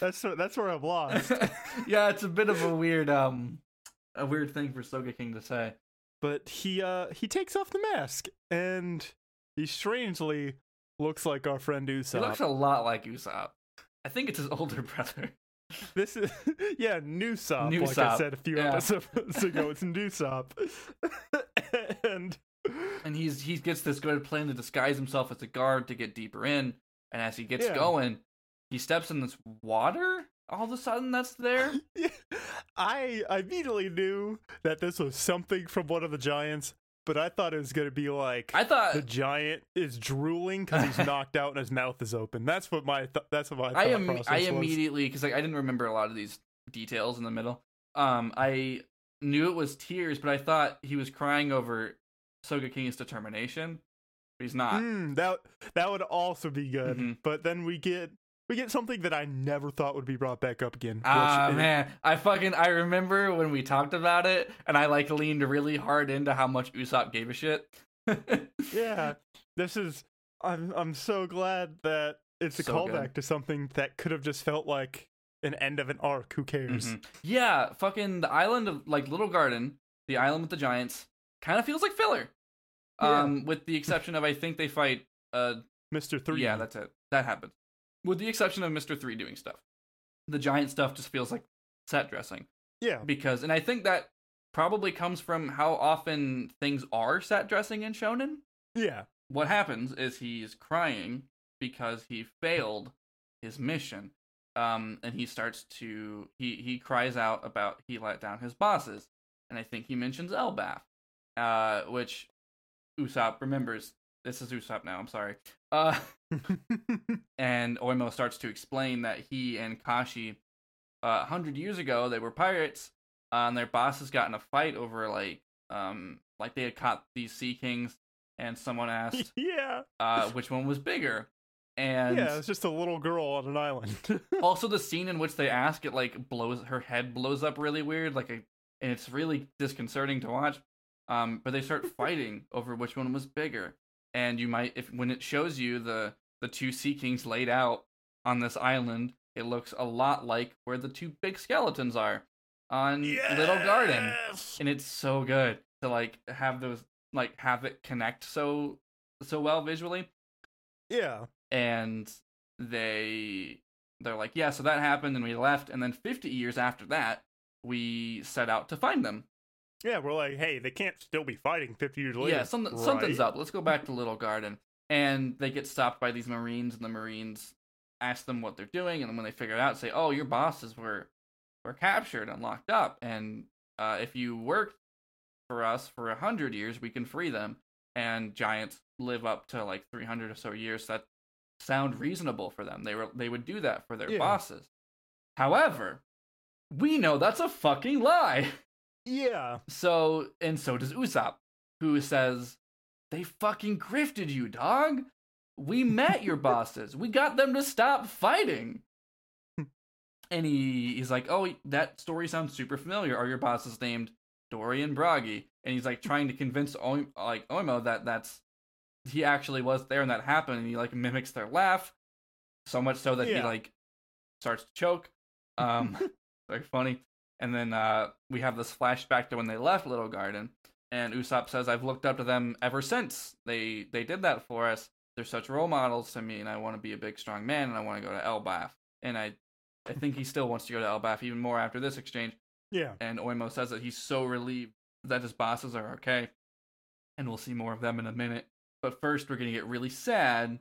That's that's where I'm lost. yeah, it's a bit of a weird, um, a weird thing for Sogeking to say. but he uh he takes off the mask and he strangely looks like our friend Usopp. He looks a lot like Usopp. I think it's his older brother. this is yeah, new sop. New like I said a few yeah. episodes ago, it's new sop. and and he's he gets this good plan to disguise himself as a guard to get deeper in. And as he gets Yeah. going, he steps in this water. All of a sudden, that's there. Yeah, I I immediately knew that this was something from one of the giants, but I thought it was gonna be like I thought the giant is drooling because he's knocked out and his mouth is open. That's what my th- that's what my I thought am I immediately because like, I didn't remember a lot of these details in the middle. Um, I knew it was tears, but I thought he was crying over Sogeking's determination. But he's not. Mm, that that would also be good. Mhm. But then we get we get something that I never thought would be brought back up again. Ah is- man, I fucking I remember when we talked about it, and I like leaned really hard into how much Usopp gave a shit. yeah, this is. I'm I'm so glad that it's a So callback good. to something that could have just felt like an end of an arc. Who cares? Mhm. Yeah, fucking the island of like Little Garden, the island with the giants, kind of feels like filler. Yeah. Um, with the exception of I think they fight uh Mister Three. Yeah, that's it. That happens. With the exception of Mr. 3 doing stuff. The giant stuff just feels like set dressing. yeah. Because, and I think that probably comes from how often things are set dressing in Shonen. Yeah. What happens is he's crying because he failed his mission. Um, and he starts to, he, he cries out about he let down his bosses. And I think he mentions Elbaf, uh, which Usopp remembers. This is Usopp now, I'm sorry. Uh, and Oimo starts to explain that he and Kashi, uh, hundred years ago, they were pirates, uh, and their bosses got in a fight over like, um, like they had caught these sea kings, and someone asked, yeah. uh, which one was bigger, and Yeah. It's just a little girl on an island. also the scene in which they ask it like blows her head blows up really weird, like a, and it's really disconcerting to watch. Um, but they start fighting over which one was bigger, and you might if when it shows you the the two sea kings laid out on this island, it looks a lot like where the two big skeletons are on Little Garden, and it's so good to like have those like have it connect so so well visually. Yeah. and they they're like yeah so that happened and we left. And then 50 years after that we set out to find them Yeah. We're like, hey, they can't still be fighting 50 years later. yeah something something's up. Let's go back to little garden. And they get stopped by these marines and the marines ask them what they're doing and when they figure it out say oh your bosses were were captured and locked up. And uh, if you worked for us for a hundred years we can free them. And giants live up to like 300 or so years. That sound reasonable for them. They were they would do that for their Yeah. bosses. However we know that's a fucking lie Yeah. so and so does Usopp, who says, "They fucking grifted you, dog. We met your bosses. We got them to stop fighting." and he he's like, "Oh, that story sounds super familiar. Are your bosses named Dorry and Brogy?" And he's like trying to convince o- like Oimo that that's he actually was there and that happened. And he like mimics their laugh so much so that he like starts to choke. Um, very funny. And then uh, we have this flashback to when they left Little Garden, and Usopp says, "I've looked up to them ever since. They they did that for us. They're such role models to me, and I want to be a big, strong man, and I want to go to Elbaf. And I, I think he still wants to go to Elbaf even more after this exchange. Yeah. And Oimo says that he's so relieved that his bosses are okay, and we'll see more of them in a minute. But first, we're gonna get really sad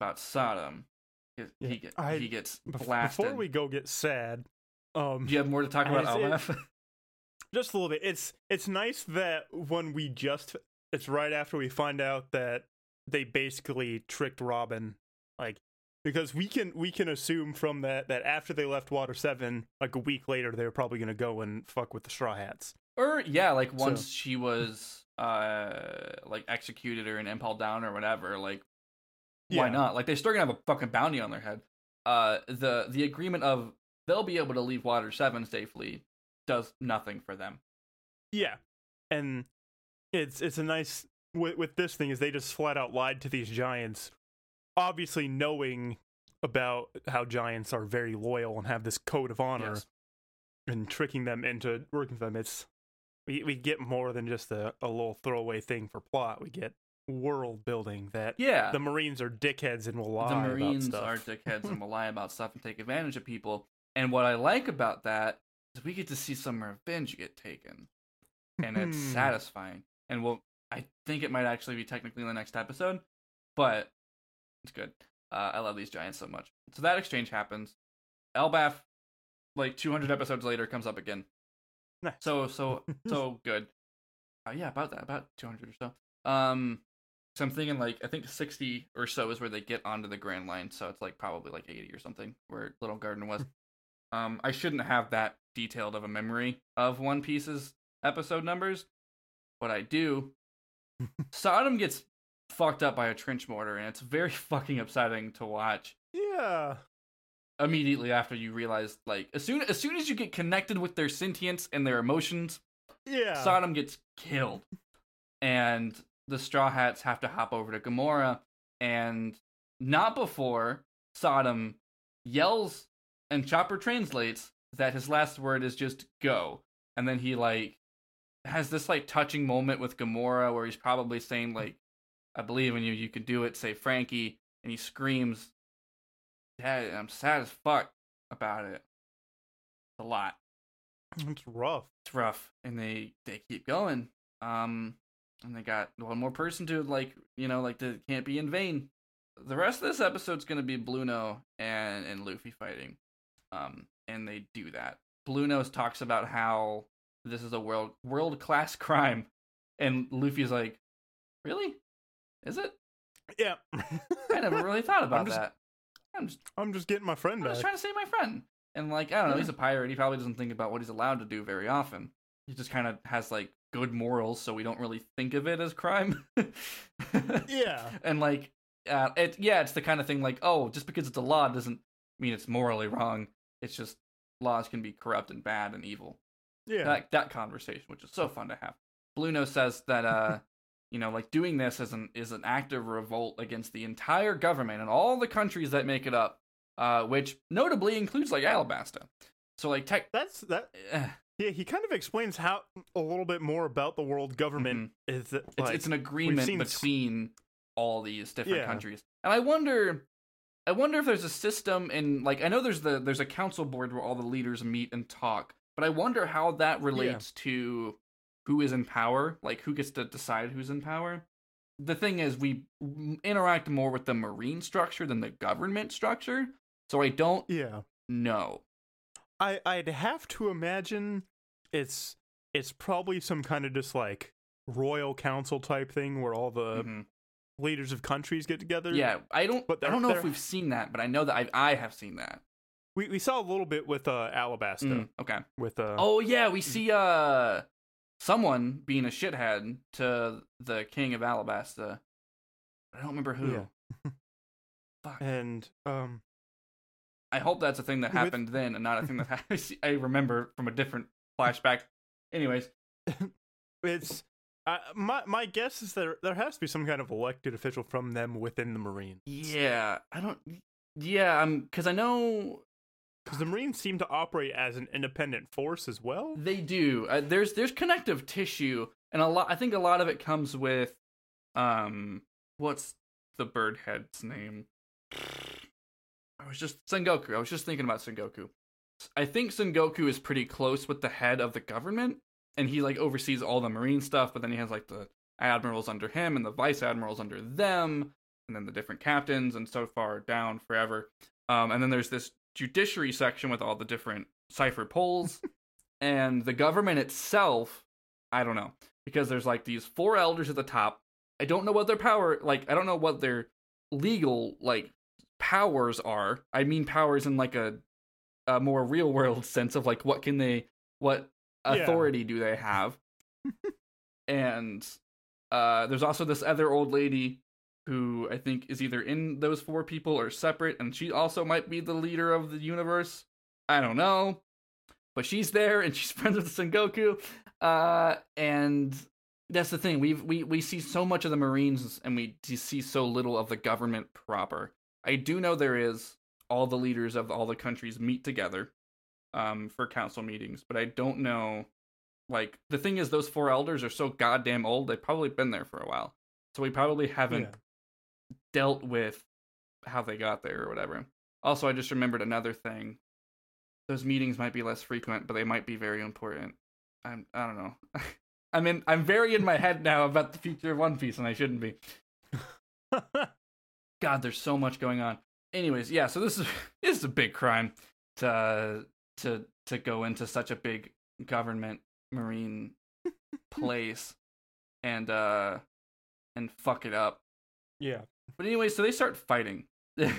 about Sodom. He, Yeah, he, I- he gets blasted. Before we go get sad, um, Do you have more to talk about As it- Elbaf? just a little bit. It's it's nice that when we just it's right after we find out that they basically tricked Robin, like because we can we can assume from that that after they left Water Seven, like a week later, they were probably gonna go and fuck with the Straw Hats. Or yeah, like So- once she was uh like executed or an impel down or whatever, like why Yeah. not? Like they're still gonna have a fucking bounty on their head. Uh the the agreement of they'll be able to leave Water Seven safely does nothing for them. Yeah, and it's it's a nice with with this thing is they just flat out lied to these giants, obviously knowing about how giants are very loyal and have this code of honor. Yes. and tricking them into working with them. It's we we get more than just a, a little throwaway thing for plot. We get world building that Yeah. the Marines are dickheads and will lie the Marines about are stuff. dickheads and will lie about stuff and take advantage of people. And what I like about that is we get to see some revenge get taken, and it's Hmm. satisfying. And we'll, I think it might actually be technically in the next episode, but it's good. Uh, I love these giants so much. So that exchange happens. Elbaf, like 200 episodes later, comes up again. Nice. So so so good. Uh, yeah, about that, about 200 or so. Um, so I'm thinking like I think 60 or so is where they get onto the Grand Line. So it's like probably like 80 or something where Little Garden was. Um, I shouldn't have that detailed of a memory of One Piece's episode numbers, but I do. Sodom gets fucked up by a trench mortar, and it's very fucking upsetting to watch yeah. immediately after you realize like as soon as soon as you get connected with their sentience and their emotions Yeah. Sodom gets killed and the straw hats have to hop over to Gomorrah and not before Sodom yells and Chopper translates that his last word is just go and then he like has this like touching moment with Gomorrah where he's probably saying like I believe in you you can do it say Franky and he screams Dad, I'm sad as fuck about it. It's a lot. It's rough. It's rough, and they they keep going. Um, and they got one more person to like, you know, like the can't be in vain. The rest of this episode's gonna be Blueno and and Luffy fighting. Um, and they do that. Blueno talks about how this is a world world class crime, and Luffy's like, really? Is it? Yeah. I never really thought about just- that. I'm just I'm just getting my friend back. I'm just trying to save my friend. And like, I don't know, he's a pirate. He probably doesn't think about what he's allowed to do very often. He just kind of has like good morals, so we don't really think of it as crime. Yeah. And like, uh, it yeah, it's the kind of thing like, oh, just because it's a law doesn't mean it's morally wrong. It's just laws can be corrupt and bad and evil. Yeah. That that conversation, which is so fun to have. Blueno says that uh, you know, like doing this is an is an act of revolt against the entire government and all the countries that make it up, uh, which notably includes like Alabasta. So like tech. That's that. eh, Yeah, he kind of explains how a little bit more about the world government is Mm-hmm. It's, like it's an agreement s- between all these different Yeah. countries, and I wonder, I wonder if there's a system in like I know there's the there's a council board where all the leaders meet and talk, but I wonder how that relates to who is in power, like who gets to decide who's in power. The thing is, we interact more with the marine structure than the government structure, so I don't yeah. know. I I'd have to imagine it's it's probably some kind of just like royal council type thing where all the Mhm. Leaders of countries get together. Yeah, I don't. But I don't know if we've seen that, but I know that I I have seen that. We we saw a little bit with uh Alabasta Mm, okay. with uh Oh yeah, we see uh someone being a shithead to the king of Alabasta. I don't remember who. Yeah. Fuck. and um I hope that's a thing that With- happened then and not a thing that ha- I see- I remember from a different flashback. Anyways, it's uh, my my guess is there there has to be some kind of elected official from them within the Marines. yeah, I don't yeah, um cuz I know Because the Marines seem to operate as an independent force as well. They do. Uh, there's there's connective tissue, and a lot. I think a lot of it comes with, um, what's the bird head's name? I was just Sengoku. I was just thinking about Sengoku. I think Sengoku is pretty close with the head of the government, and he like oversees all the marine stuff. But then he has like the admirals under him and the vice admirals under them, and then the different captains, and so far down forever. Um, and then there's this judiciary section with all the different cipher polls and the government itself i don't know because there's like these four elders at the top i don't know what their power like i don't know what their legal like powers are i mean powers in like a, a more real world sense of like what can they what Yeah. authority do they have and uh there's also this other old lady who i think is either in those four people or separate and she also might be the leader of the universe i don't know but she's there and she's friends with Sengoku. Uh, and that's the thing. We've we we see so much of the Marines and we see so little of the government proper. I do know there is all the leaders of all the countries meet together um for council meetings, but I don't know like the thing is those four elders are so goddamn old, they've probably been there for a while. So we probably haven't Yeah. dealt with how they got there or whatever. Also, I just remembered another thing those meetings might be less frequent, but they might be very important. I'm I don't know. I'm in I'm very in my head now about the future of One Piece, and I shouldn't be. God, there's so much going on. Anyways, yeah. So this is this is a big crime to to to go into such a big government marine place and uh and fuck it up. yeah. But anyway, so they start fighting. it,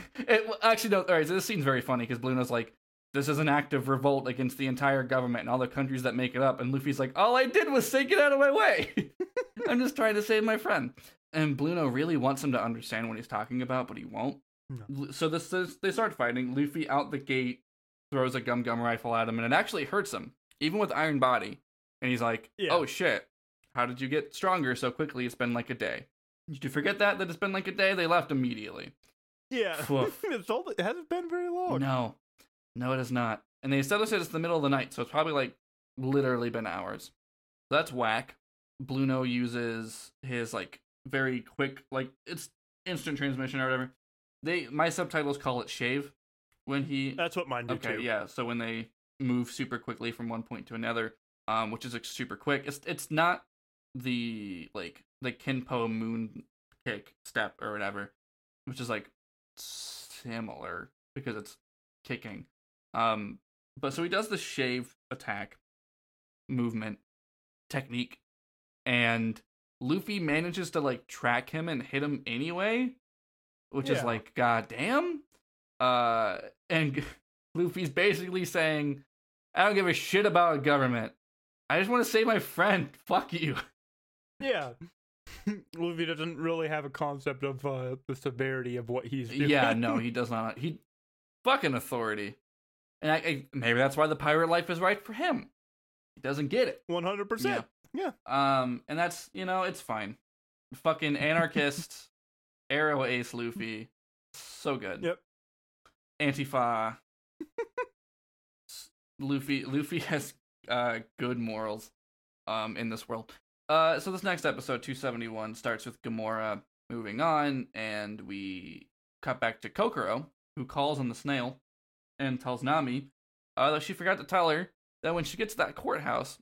well, actually, no. All right, so this scene's very funny because Blueno's like, "This is an act of revolt against the entire government and all the countries that make it up." And Luffy's like, "All I did was say get out of my way. I'm just trying to save my friend." And Blueno really wants him to understand what he's talking about, but he won't. No. So this, this they start fighting. Luffy out the gate throws a gum gum rifle at him, and it actually hurts him, even with Iron Body. And he's like, Yeah. "Oh shit! How did you get stronger so quickly? It's been like a day." Did you forget that that it's been like a day? They left immediately. Yeah. It's all, it hasn't been very long. No, no, it is not. And they established it's the middle of the night, so it's probably like literally been hours. So that's whack. Blueno uses his like very quick, like it's instant transmission or whatever. They my subtitles call it shave when he. That's what mine do Okay, too. yeah. So when they move super quickly from one point to another, um, which is like super quick. It's it's not the like the Kinpo moon kick step or whatever, which is like similar because it's kicking. Um, but so he does the shave attack movement technique, and Luffy manages to like track him and hit him anyway, which is Yeah. like goddamn. Uh, and Luffy's basically saying, "I don't give a shit about government. I just want to save my friend. Fuck you." Yeah. Luffy doesn't really have a concept of uh, the severity of what he's doing. Yeah, no, he does not. He fucking authority, and I, I maybe that's why the pirate life is right for him. He doesn't get it. One hundred percent. Yeah. Um, and that's you know it's fine. Fucking anarchist, arrow ace Luffy, so good. Yep. Antifa. Luffy Luffy has uh good morals um in this world. Uh so this next episode 271 starts with Gomorrah moving on and we cut back to Kokoro who calls on the snail and tells Nami uh that she forgot to tell her that when she gets to that courthouse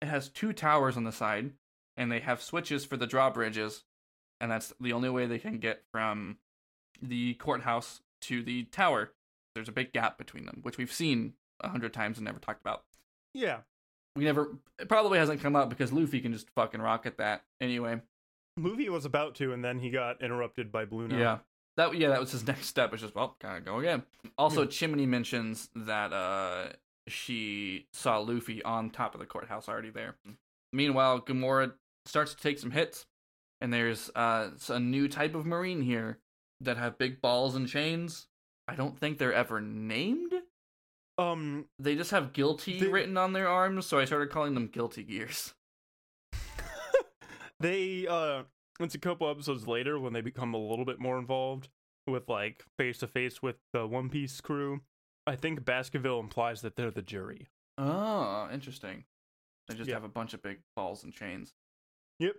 it has two towers on the side and they have switches for the drawbridges and that's the only way they can get from the courthouse to the tower there's a big gap between them which we've seen a hundred times and never talked about. Yeah. we never it probably hasn't come up because luffy can just fucking rocket that. Anyway. Luffy was about to, and then he got interrupted by Blueno. yeah. That yeah that was his next step it's just well gotta go again. Also chimney mentions that uh she saw luffy on top of the courthouse already there. Meanwhile gomorrah starts to take some hits and there's uh a new type of marine here that have big balls and chains i don't think they're ever named Um. they just have guilty They- written on their arms so i started calling them guilty gears they uh. It's a couple episodes later when they become a little bit more involved with like face to face with the One Piece crew. I think Baskerville implies that they're the jury. Oh, interesting. They just Yeah. have a bunch of big balls and chains. Yep.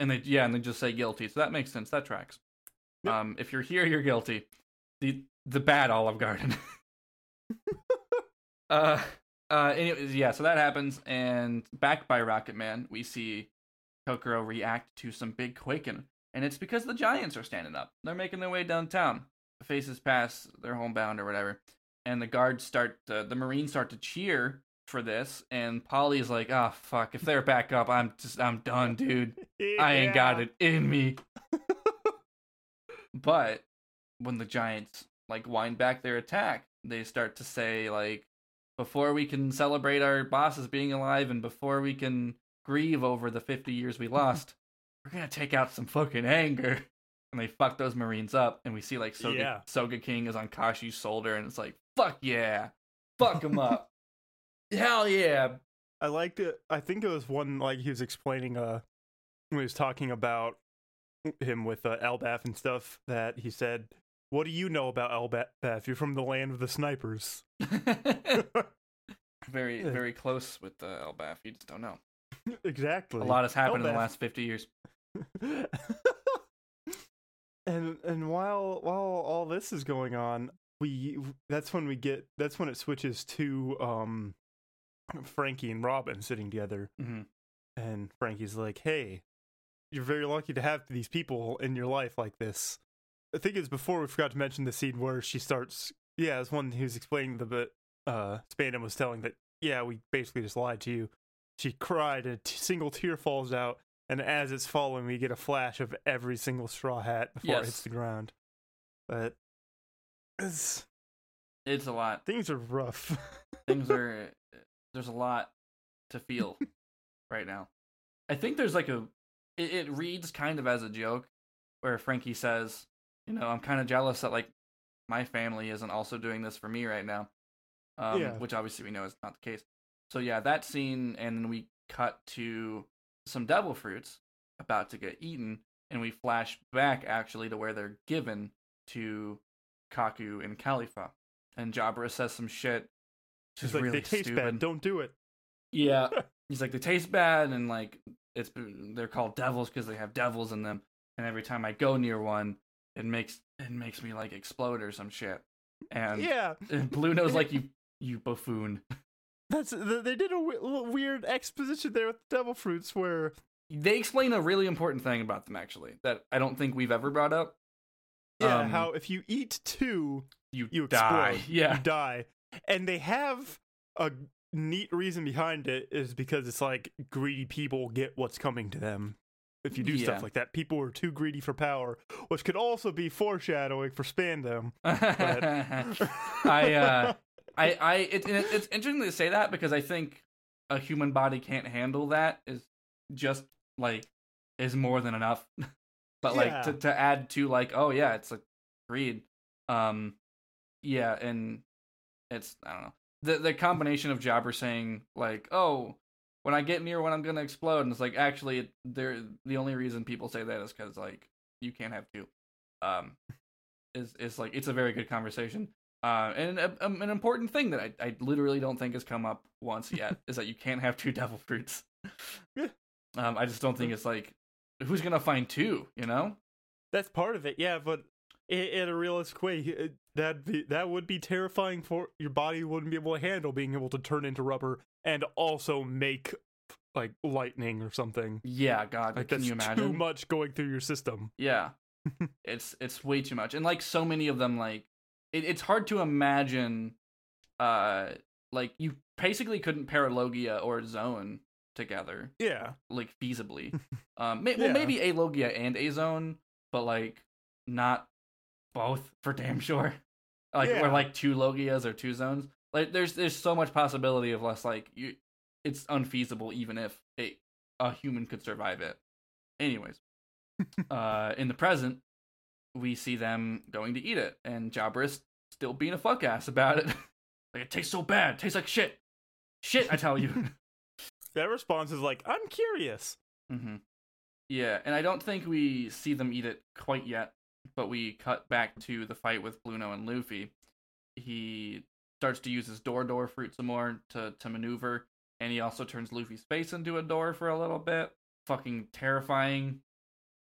And they yeah, and they just say guilty. So that makes sense. That tracks. Yep. Um, if you're here, you're guilty. The the bad Olive Garden. uh, uh. Anyways, yeah. So that happens, and back by Rocket Man, we see Kokoro react to some big quaking, and it's because the Giants are standing up. They're making their way downtown. Faces past, they're homebound or whatever, and the guards start. To, the Marines start to cheer for this, and Paulie's like, "Ah, fuck! If they're back up, I'm just, I'm done, dude. I ain't got it in me." But when the Giants like wind back their attack, they start to say like, before we can celebrate our bosses being alive and before we can grieve over the 50 years we lost, we're gonna take out some fucking anger. And they fuck those Marines up, and we see like Soga, Yeah. Sogeking is on Kashi's shoulder, and it's like, fuck yeah, fuck him up, hell yeah, I liked it. I think it was one like he was explaining uh when he was talking about him with uh, Elbaf and stuff that he said, "What do you know about Elbaf? You're from the land of the snipers." very very close with the Elbaf. You just don't know. exactly. A lot has happened in the last 50 years. and and while while all this is going on, we that's when we get that's when it switches to um Franky and Robin sitting together Mhm. and Franky's like, "Hey, you're very lucky to have these people in your life like this." I think it's before we forgot to mention the scene where she starts. Yeah, it's one who's explaining the bit. Uh, Spandam was telling that. Yeah, we basically just lied to you. She cried, and a t- single tear falls out, and as it's falling, we get a flash of every single straw hat before Yes. it hits the ground. But it's, It's a lot. things are rough. Things are there's a lot to feel right now. I think there's like a it, it reads kind of as a joke where Franky says, you know, I'm kind of jealous that like my family isn't also doing this for me right now. Um, Yeah. which obviously we know is not the case. So yeah, that scene and then we cut to some devil fruits about to get eaten and we flash back actually to where they're given to Kaku and Kalifa. And Jabra says some shit. She's like, really they taste stupid. bad. Don't do it. Yeah. He's like, they taste bad, and like it's they're called devils because they have devils in them. And every time I go near one, it makes it makes me like explode or some shit. And, yeah, and Blueno's like you you buffoon. that's they did a w- weird exposition there with the devil fruits where They explain a really important thing about them actually that I don't think we've ever brought up. yeah, Um, how if you eat two, You you die. explode. Yeah. you die, and they have a neat reason behind it is because it's like greedy people get what's coming to them. If you do Yeah. stuff like that, people are too greedy for power, which could also be foreshadowing for Spandam. I uh I I it, it, it's interesting to say that because I think a human body can't handle that is just like is more than enough. but like Yeah. to to add to like oh yeah it's like greed. Um yeah and it's I don't know. The the combination of Jabra saying like oh when I get near when I'm gonna explode and it's like actually they're the only reason people say that is because like you can't have two. Um is is like it's a very good conversation. Uh, and a, um, an important thing that I, I literally don't think has come up once yet is that you can't have two devil fruits. Yeah. Um, I just don't think it's like who's gonna find two, you know? That's part of it, yeah. But in, in a realistic way, that that would be terrifying for your body. Wouldn't be able to handle being able to turn into rubber and also make like lightning or something. Yeah, God, Like can you imagine? too much going through your system. Yeah, it's it's way too much, and like so many of them, like it, it's hard to imagine. Uh, like you basically couldn't pair Logia or Zone together. Yeah, like feasibly. um, may- well, Yeah. maybe a Logia and a Zone, but like not both for damn sure. Like Yeah. or like two Logias or two Zones. Like there's there's so much possibility of less like you. It's unfeasible even if a a human could survive it. Anyways, uh, in the present, we see them going to eat it, and Jabra's still being a fuck ass about it. like it tastes so bad, it tastes like shit, shit. I tell you. that response is like, I'm curious. hmm Yeah, and I don't think we see them eat it quite yet, but we cut back to the fight with Blueno and Luffy. He starts to use his door door fruit some more to, to maneuver, and he also turns Luffy's face into a door for a little bit. Fucking terrifying,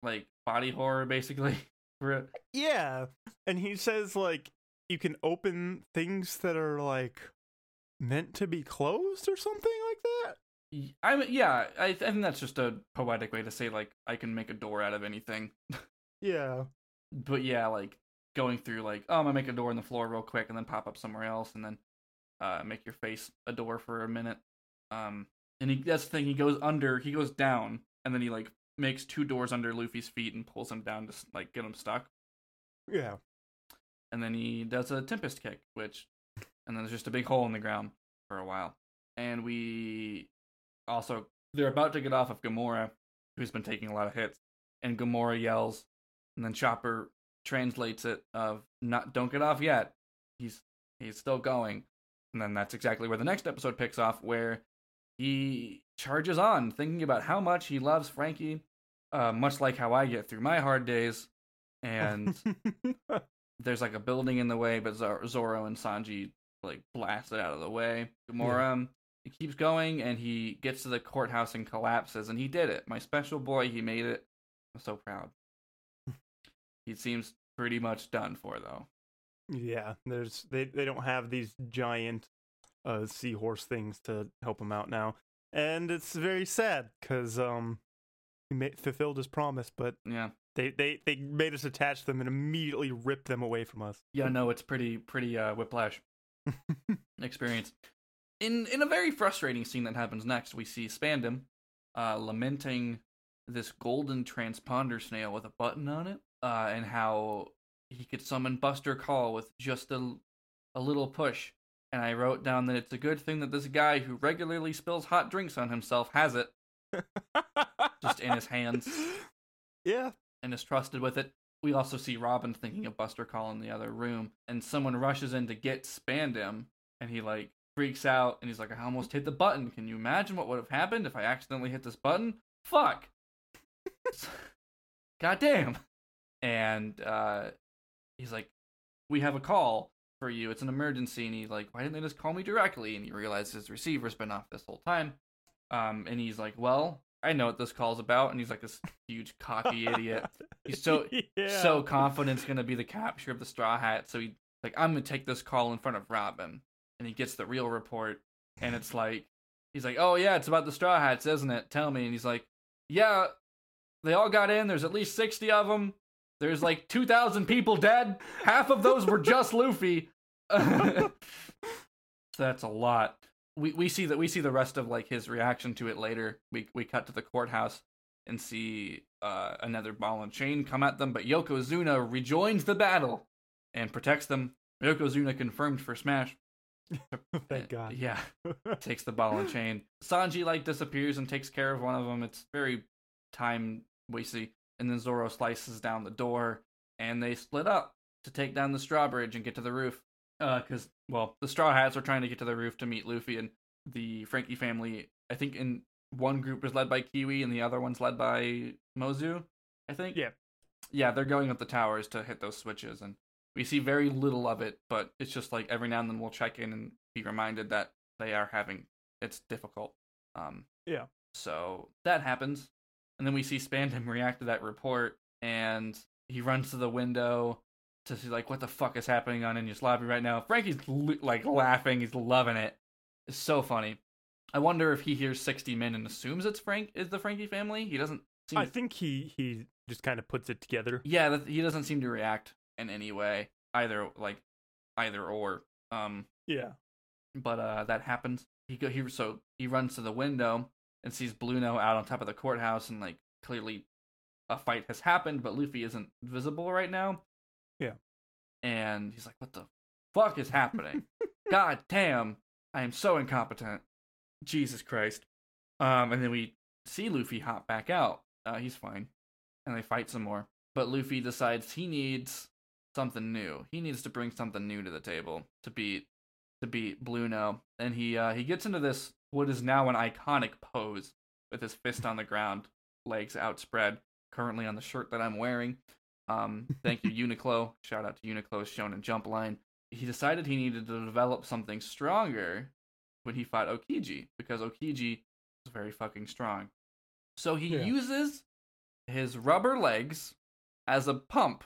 like body horror, basically. Yeah, and he says like you can open things that are like meant to be closed or something like that. I mean, yeah, I, I think that's just a poetic way to say like I can make a door out of anything. Yeah, but yeah, like going through like, oh, I'm gonna make a door in the floor real quick and then pop up somewhere else and then uh make your face a door for a minute. Um and he that's the thing, he goes under he goes down and then he like makes two doors under Luffy's feet and pulls him down to like get him stuck. yeah. And then he does a tempest kick, which and then there's just a big hole in the ground for a while. And we also they're about to get off of Gomorrah, who's been taking a lot of hits, and Gomorrah yells, and then Chopper translates it of not don't get off yet. He's he's still going. And then that's exactly where the next episode picks off, where he charges on, thinking about how much he loves Franky, uh, much like how I get through my hard days. And there's like a building in the way, but Zor- Zoro and Sanji like blast it out of the way. Gomorrah um, he keeps going and he gets to the courthouse and collapses, and he did it. My special boy, he made it. I'm so proud. He seems pretty much done for though. Yeah, there's they they don't have these giant uh seahorse things to help him out now, and it's very sad because um he ma- fulfilled his promise, but Yeah. they they they made us attach them and immediately ripped them away from us. Yeah, no, it's pretty pretty uh whiplash experience. In in a very frustrating scene that happens next, we see Spandam uh lamenting this golden transponder snail with a button on it, uh, and how he could summon Buster Call with just a a little push. And I wrote down that it's a good thing that this guy who regularly spills hot drinks on himself has it just in his hands Yeah, and is trusted with it. We also see Robin thinking of Buster Call in the other room, and someone rushes in to get Spandam, and he like freaks out, and he's like, "I almost hit the button. Can you imagine what would have happened if I accidentally hit this button? Fuck! God damn!" And uh, he's like, "We have a call for you. It's an emergency." And he's like, "Why didn't they just call me directly?" And he realizes his receiver's been off this whole time. Um, and he's like, "Well, I know what this call's about." And he's like this huge cocky idiot. He's so yeah. so confident it's gonna be the capture of the Straw Hat. So he like, I'm gonna take this call in front of Robin, and he gets the real report, and it's like, he's like, oh yeah, it's about the Straw Hats, isn't it? Tell me. And he's like, yeah, they all got in. There's at least sixty of them. There's like two thousand people dead. Half of those were just Luffy. that's a lot. We we see that we see the rest of like his reaction to it later. We we cut to the courthouse and see uh, another ball and chain come at them, but Yokozuna rejoins the battle and protects them. Yokozuna confirmed for Smash. Thank Uh, God. Yeah, takes the ball and chain. Sanji like disappears and takes care of one of them. It's very time wasty. And then Zoro slices down the door, and they split up to take down the straw bridge and get to the roof. Uh, because well, the Straw Hats are trying to get to the roof to meet Luffy, and the Franky family. I think in one group is led by Kiwi, and the other one's led by Mozu. I think. Yeah. Yeah, they're going up the towers to hit those switches, and we see very little of it. But it's just like every now and then we'll check in and be reminded that they are having it's difficult. Um. Yeah. So that happens, and then we see Spandam react to that report, and he runs to the window to see like what the fuck is happening on Enies Lobby right now. Franky's like laughing, he's loving it. It's so funny. I wonder if he hears sixty men and assumes it's Frank is the Franky family. He doesn't seem. I think he he just kind of puts it together. yeah, he doesn't seem to react in any way either, like either or. Um, Yeah. but uh, that happens. He go he so he runs to the window and sees Blueno out on top of the courthouse, and like clearly a fight has happened, but Luffy isn't visible right now. Yeah. and he's like, "What the fuck is happening? God damn, I am so incompetent. Jesus Christ!" Um, and then we see Luffy hop back out. Uh, he's fine, and they fight some more. But Luffy decides he needs something new. He needs to bring something new to the table to beat to beat Blueno, and he uh, he gets into this what is now an iconic pose with his fist on the ground, legs outspread, currently on the shirt that I'm wearing. Um, thank you, Uniqlo. Shout out to Uniqlo, shown in Jump Line. He decided he needed to develop something stronger when he fought Aokiji because Aokiji is very fucking strong. So he Yeah. uses his rubber legs as a pump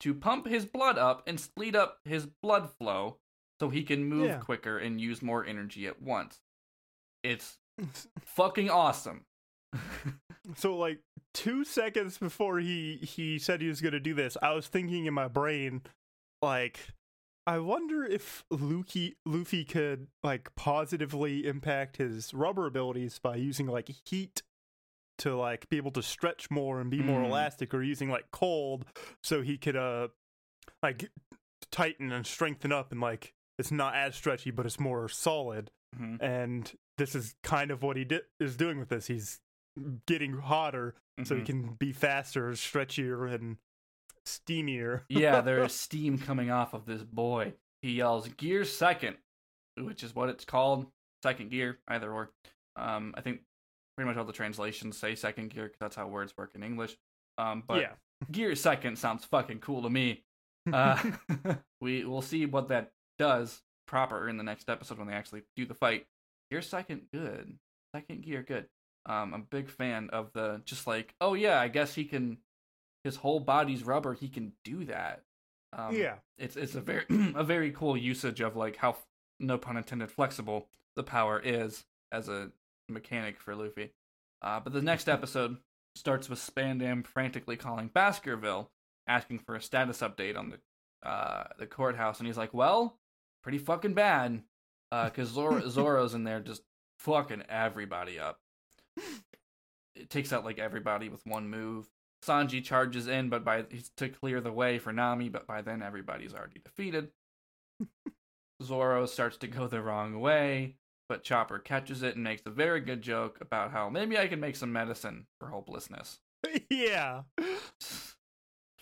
to pump his blood up and speed up his blood flow so he can move Yeah. quicker and use more energy at once. It's fucking awesome. So like two seconds before he he said he was gonna do this, I was thinking in my brain, like, I wonder if Luffy Luffy could like positively impact his rubber abilities by using like heat to like be able to stretch more and be more Mm. elastic, or using like cold so he could uh like tighten and strengthen up and like it's not as stretchy but it's more solid Mhm. and this is kind of what he di- is doing with this. He's getting hotter so he Mhm. can be faster, stretchier, and steamier. yeah, there's steam coming off of this boy. He yells, "Gear second, which is what it's called. Second gear, either or. Um, I think pretty much all the translations say second gear because that's how words work in English. Um, but yeah, gear second sounds fucking cool to me. Uh, we we'll see what that does proper in the next episode when they actually do the fight. Gear second, good. Second gear, good. Um, I'm a big fan of the just like, oh yeah, I guess he can. His whole body's rubber. He can do that. Um, yeah. it's it's a very a very cool usage of like how no pun intended flexible the power is as a mechanic for Luffy. Uh, but the next episode starts with Spandam frantically calling Baskerville, asking for a status update on the uh, the courthouse, and he's like, "Well, pretty fucking bad, because Zor- Zoro's in there just fucking everybody up. It takes out like everybody with one move. Sanji charges in, but by he's to clear the way for Nami, but by then everybody's already defeated. Zoro starts to go the wrong way, but Chopper catches it and makes a very good joke about how maybe I can make some medicine for hopelessness. yeah.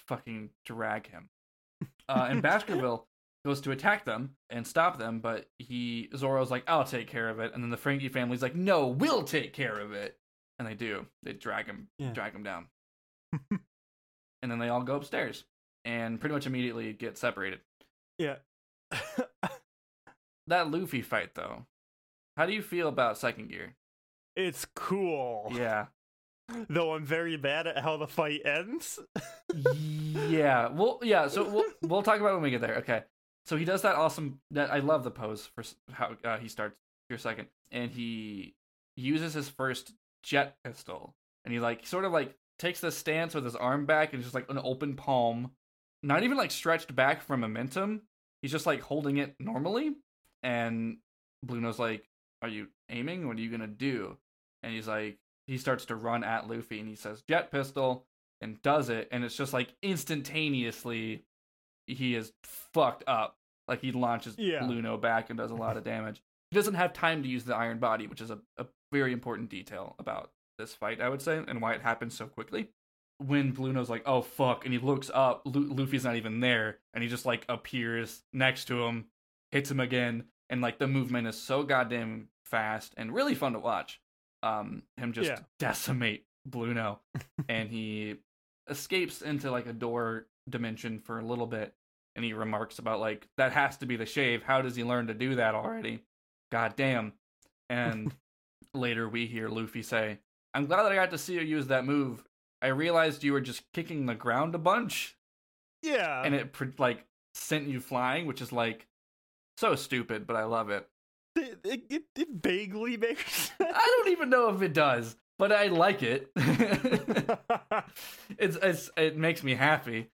Fucking drag him. Uh, and Baskerville goes to attack them and stop them, but he Zoro's like, "I'll take care of it," and then the Franky family's like, "No, we'll take care of it," and they do. They drag him, Yeah. drag him down, and then they all go upstairs and pretty much immediately get separated. Yeah. That Luffy fight, though, how do you feel about second gear? it's cool. Yeah, Though I'm very bad at how the fight ends. yeah. Well, yeah. So we'll we'll talk about it when we get there. Okay. So he does that awesome. That I love the pose for how uh, he starts gear second, and he uses his first jet pistol, and he like sort of like takes the stance with his arm back and just like an open palm, not even like stretched back from momentum. He's just like holding it normally, and Blueno's like, "Are you aiming? What are you gonna do?" And he's like, he starts to run at Luffy, and he says, "Jet pistol." and does it, and it's just like instantaneously he is fucked up. Like he launches Yeah. Luno back and does a lot of damage. He doesn't have time to use the iron body, which is a, a very important detail about this fight, I would say, and why it happens so quickly. When Blueno's like, "Oh fuck," and he looks up, Lu- Luffy's not even there, and he just like appears next to him, hits him again, and like the movement is so goddamn fast and really fun to watch. Um, him just Yeah. decimate Blueno, and he escapes into like a door dimension for a little bit and he remarks about like that has to be the shave. How does he learn to do that already? God damn. And later we hear luffy say i'm glad that i got to see you use that move. I realized you were just kicking the ground a bunch. Yeah. and it like sent you flying which is like so stupid but i love it. It, it, it, it vaguely makes sense. i don't even know if it does but i like it. It's, it's it makes me happy.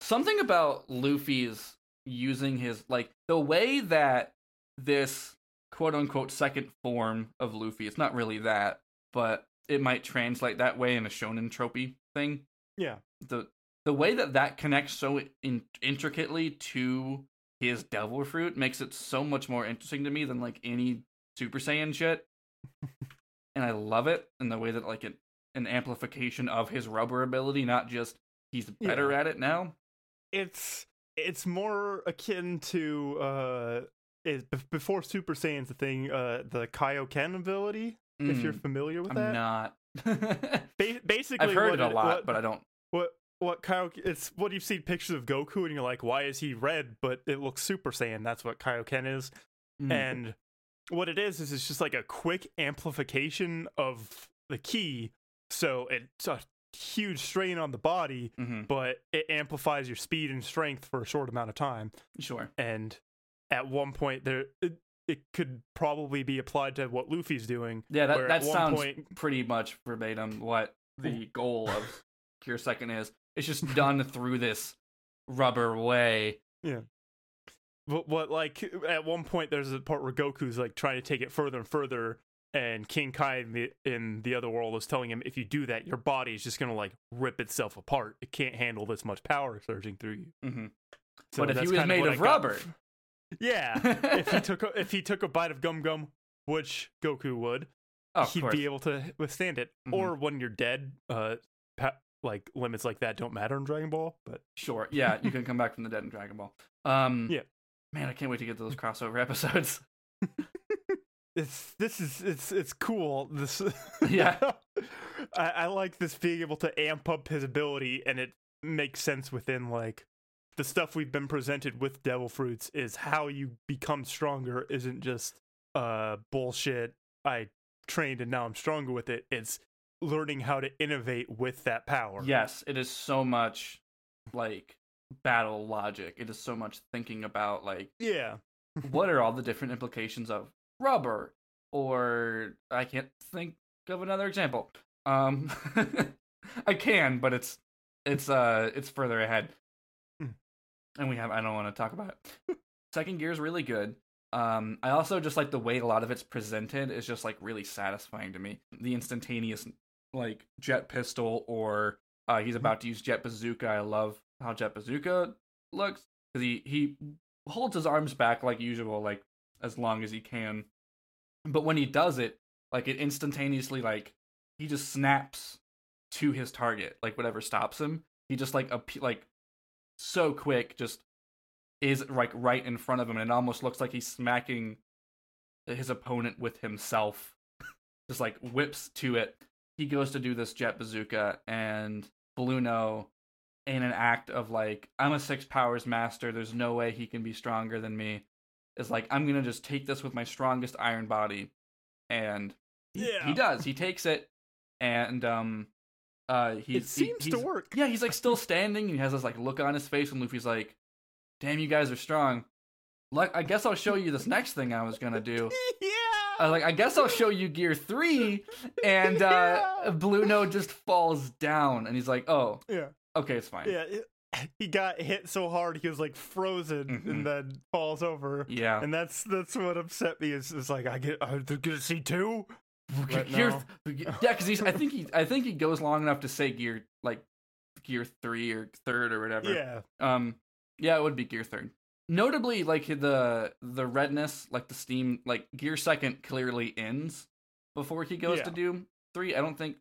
Something about Luffy's using his like the way that this quote unquote second form of Luffy, it's not really that, but it might translate that way in a shonen tropey thing. yeah. The the way that that connects so in, intricately to his devil fruit makes it so much more interesting to me than like any Super Saiyan shit. and I love it in the way that like it an amplification of his rubber ability, not just he's better Yeah. at it now. It's it's more akin to uh is before Super Saiyan's a thing, uh the Kaioken ability, if you're Mm, familiar with that. I'm that. not. Ba- basically I've heard it a lot, what, but I don't. what what Kaioken it's what you've seen pictures of Goku and you're like, why is he red? But it looks Super Saiyan. That's what Kaioken is. Mm, And what it is is it's just like a quick amplification of the key. So it's a huge strain on the body, mhm, but it amplifies your speed and strength for a short amount of time. sure. And at one point there it, it could probably be applied to what Luffy's doing. Yeah, that that sounds point- pretty much verbatim what the goal of Gear Second is. It's just done through this rubber way. Yeah. But what like at one point there's a part where Goku's like trying to take it further and further and King Kai in the, in the other world is telling him if you do that your body is just going to like rip itself apart. It can't handle this much power surging through you. hmm So but if he was kind of made of I rubber, f- Yeah. if he took a, if he took a bite of gum gum, which Goku would, oh, he'd course. be able to withstand it. Mhm. Or when you're dead, uh pa- like limits like that don't matter in Dragon Ball, but Sure. Yeah, you can come back from the dead in Dragon Ball. Um, Yeah. Man, I can't wait to get to those crossover episodes. It's this is it's it's cool. This Yeah. I, I like this being able to amp up his ability, and it makes sense within like the stuff we've been presented with Devil Fruits is how you become stronger. Isn't just uh bullshit. I trained and now I'm stronger with it. It's learning how to innovate with that power. Yes, it is so much like battle logic. It is so much thinking about like Yeah. what are all the different implications of rubber or I can't think of another example. Um I can, but it's it's uh it's further ahead. Hmm. And we have I don't want to talk about it. Second gear is really good. Um I also just like the way a lot of it's presented is just like really satisfying to me. The instantaneous like jet pistol or uh he's about to use jet bazooka. I love how jet bazooka looks cuz he he holds his arms back like usual like as long as he can. But when he does it, like it instantaneously like he just snaps to his target, like whatever stops him. He just like a like so quick, just is like right in front of him, and it almost looks like he's smacking his opponent with himself. just like whips to it. He goes to do this jet bazooka, and Blueno, in an act of like, I'm a six powers master. There's no way he can be stronger than me. Is like, I'm gonna just take this with my strongest iron body, and he, Yeah. he does. He takes it, and um, uh, he it seems he, to work. Yeah, he's like still standing. And he has this like look on his face, and Luffy's like, "Damn, you guys are strong." Like, I guess I'll show you this next thing I was gonna do. yeah. I was like, I guess I'll show you Gear Three, and uh, Yeah. Blueno just falls down, and he's like, "Oh, yeah. okay, it's fine." Yeah. he got hit so hard he was like frozen Mhm. and then falls over. Yeah. And that's that's what upset me is, is like I get I get to see two. Gear, yeah, because he's. I think he. I think he goes long enough to say Gear like Gear Three or Third or whatever. Yeah. Um, yeah, it would be Gear Third. Notably, like the the redness, like the steam, like Gear Second clearly ends before he goes Yeah. to do three. I don't think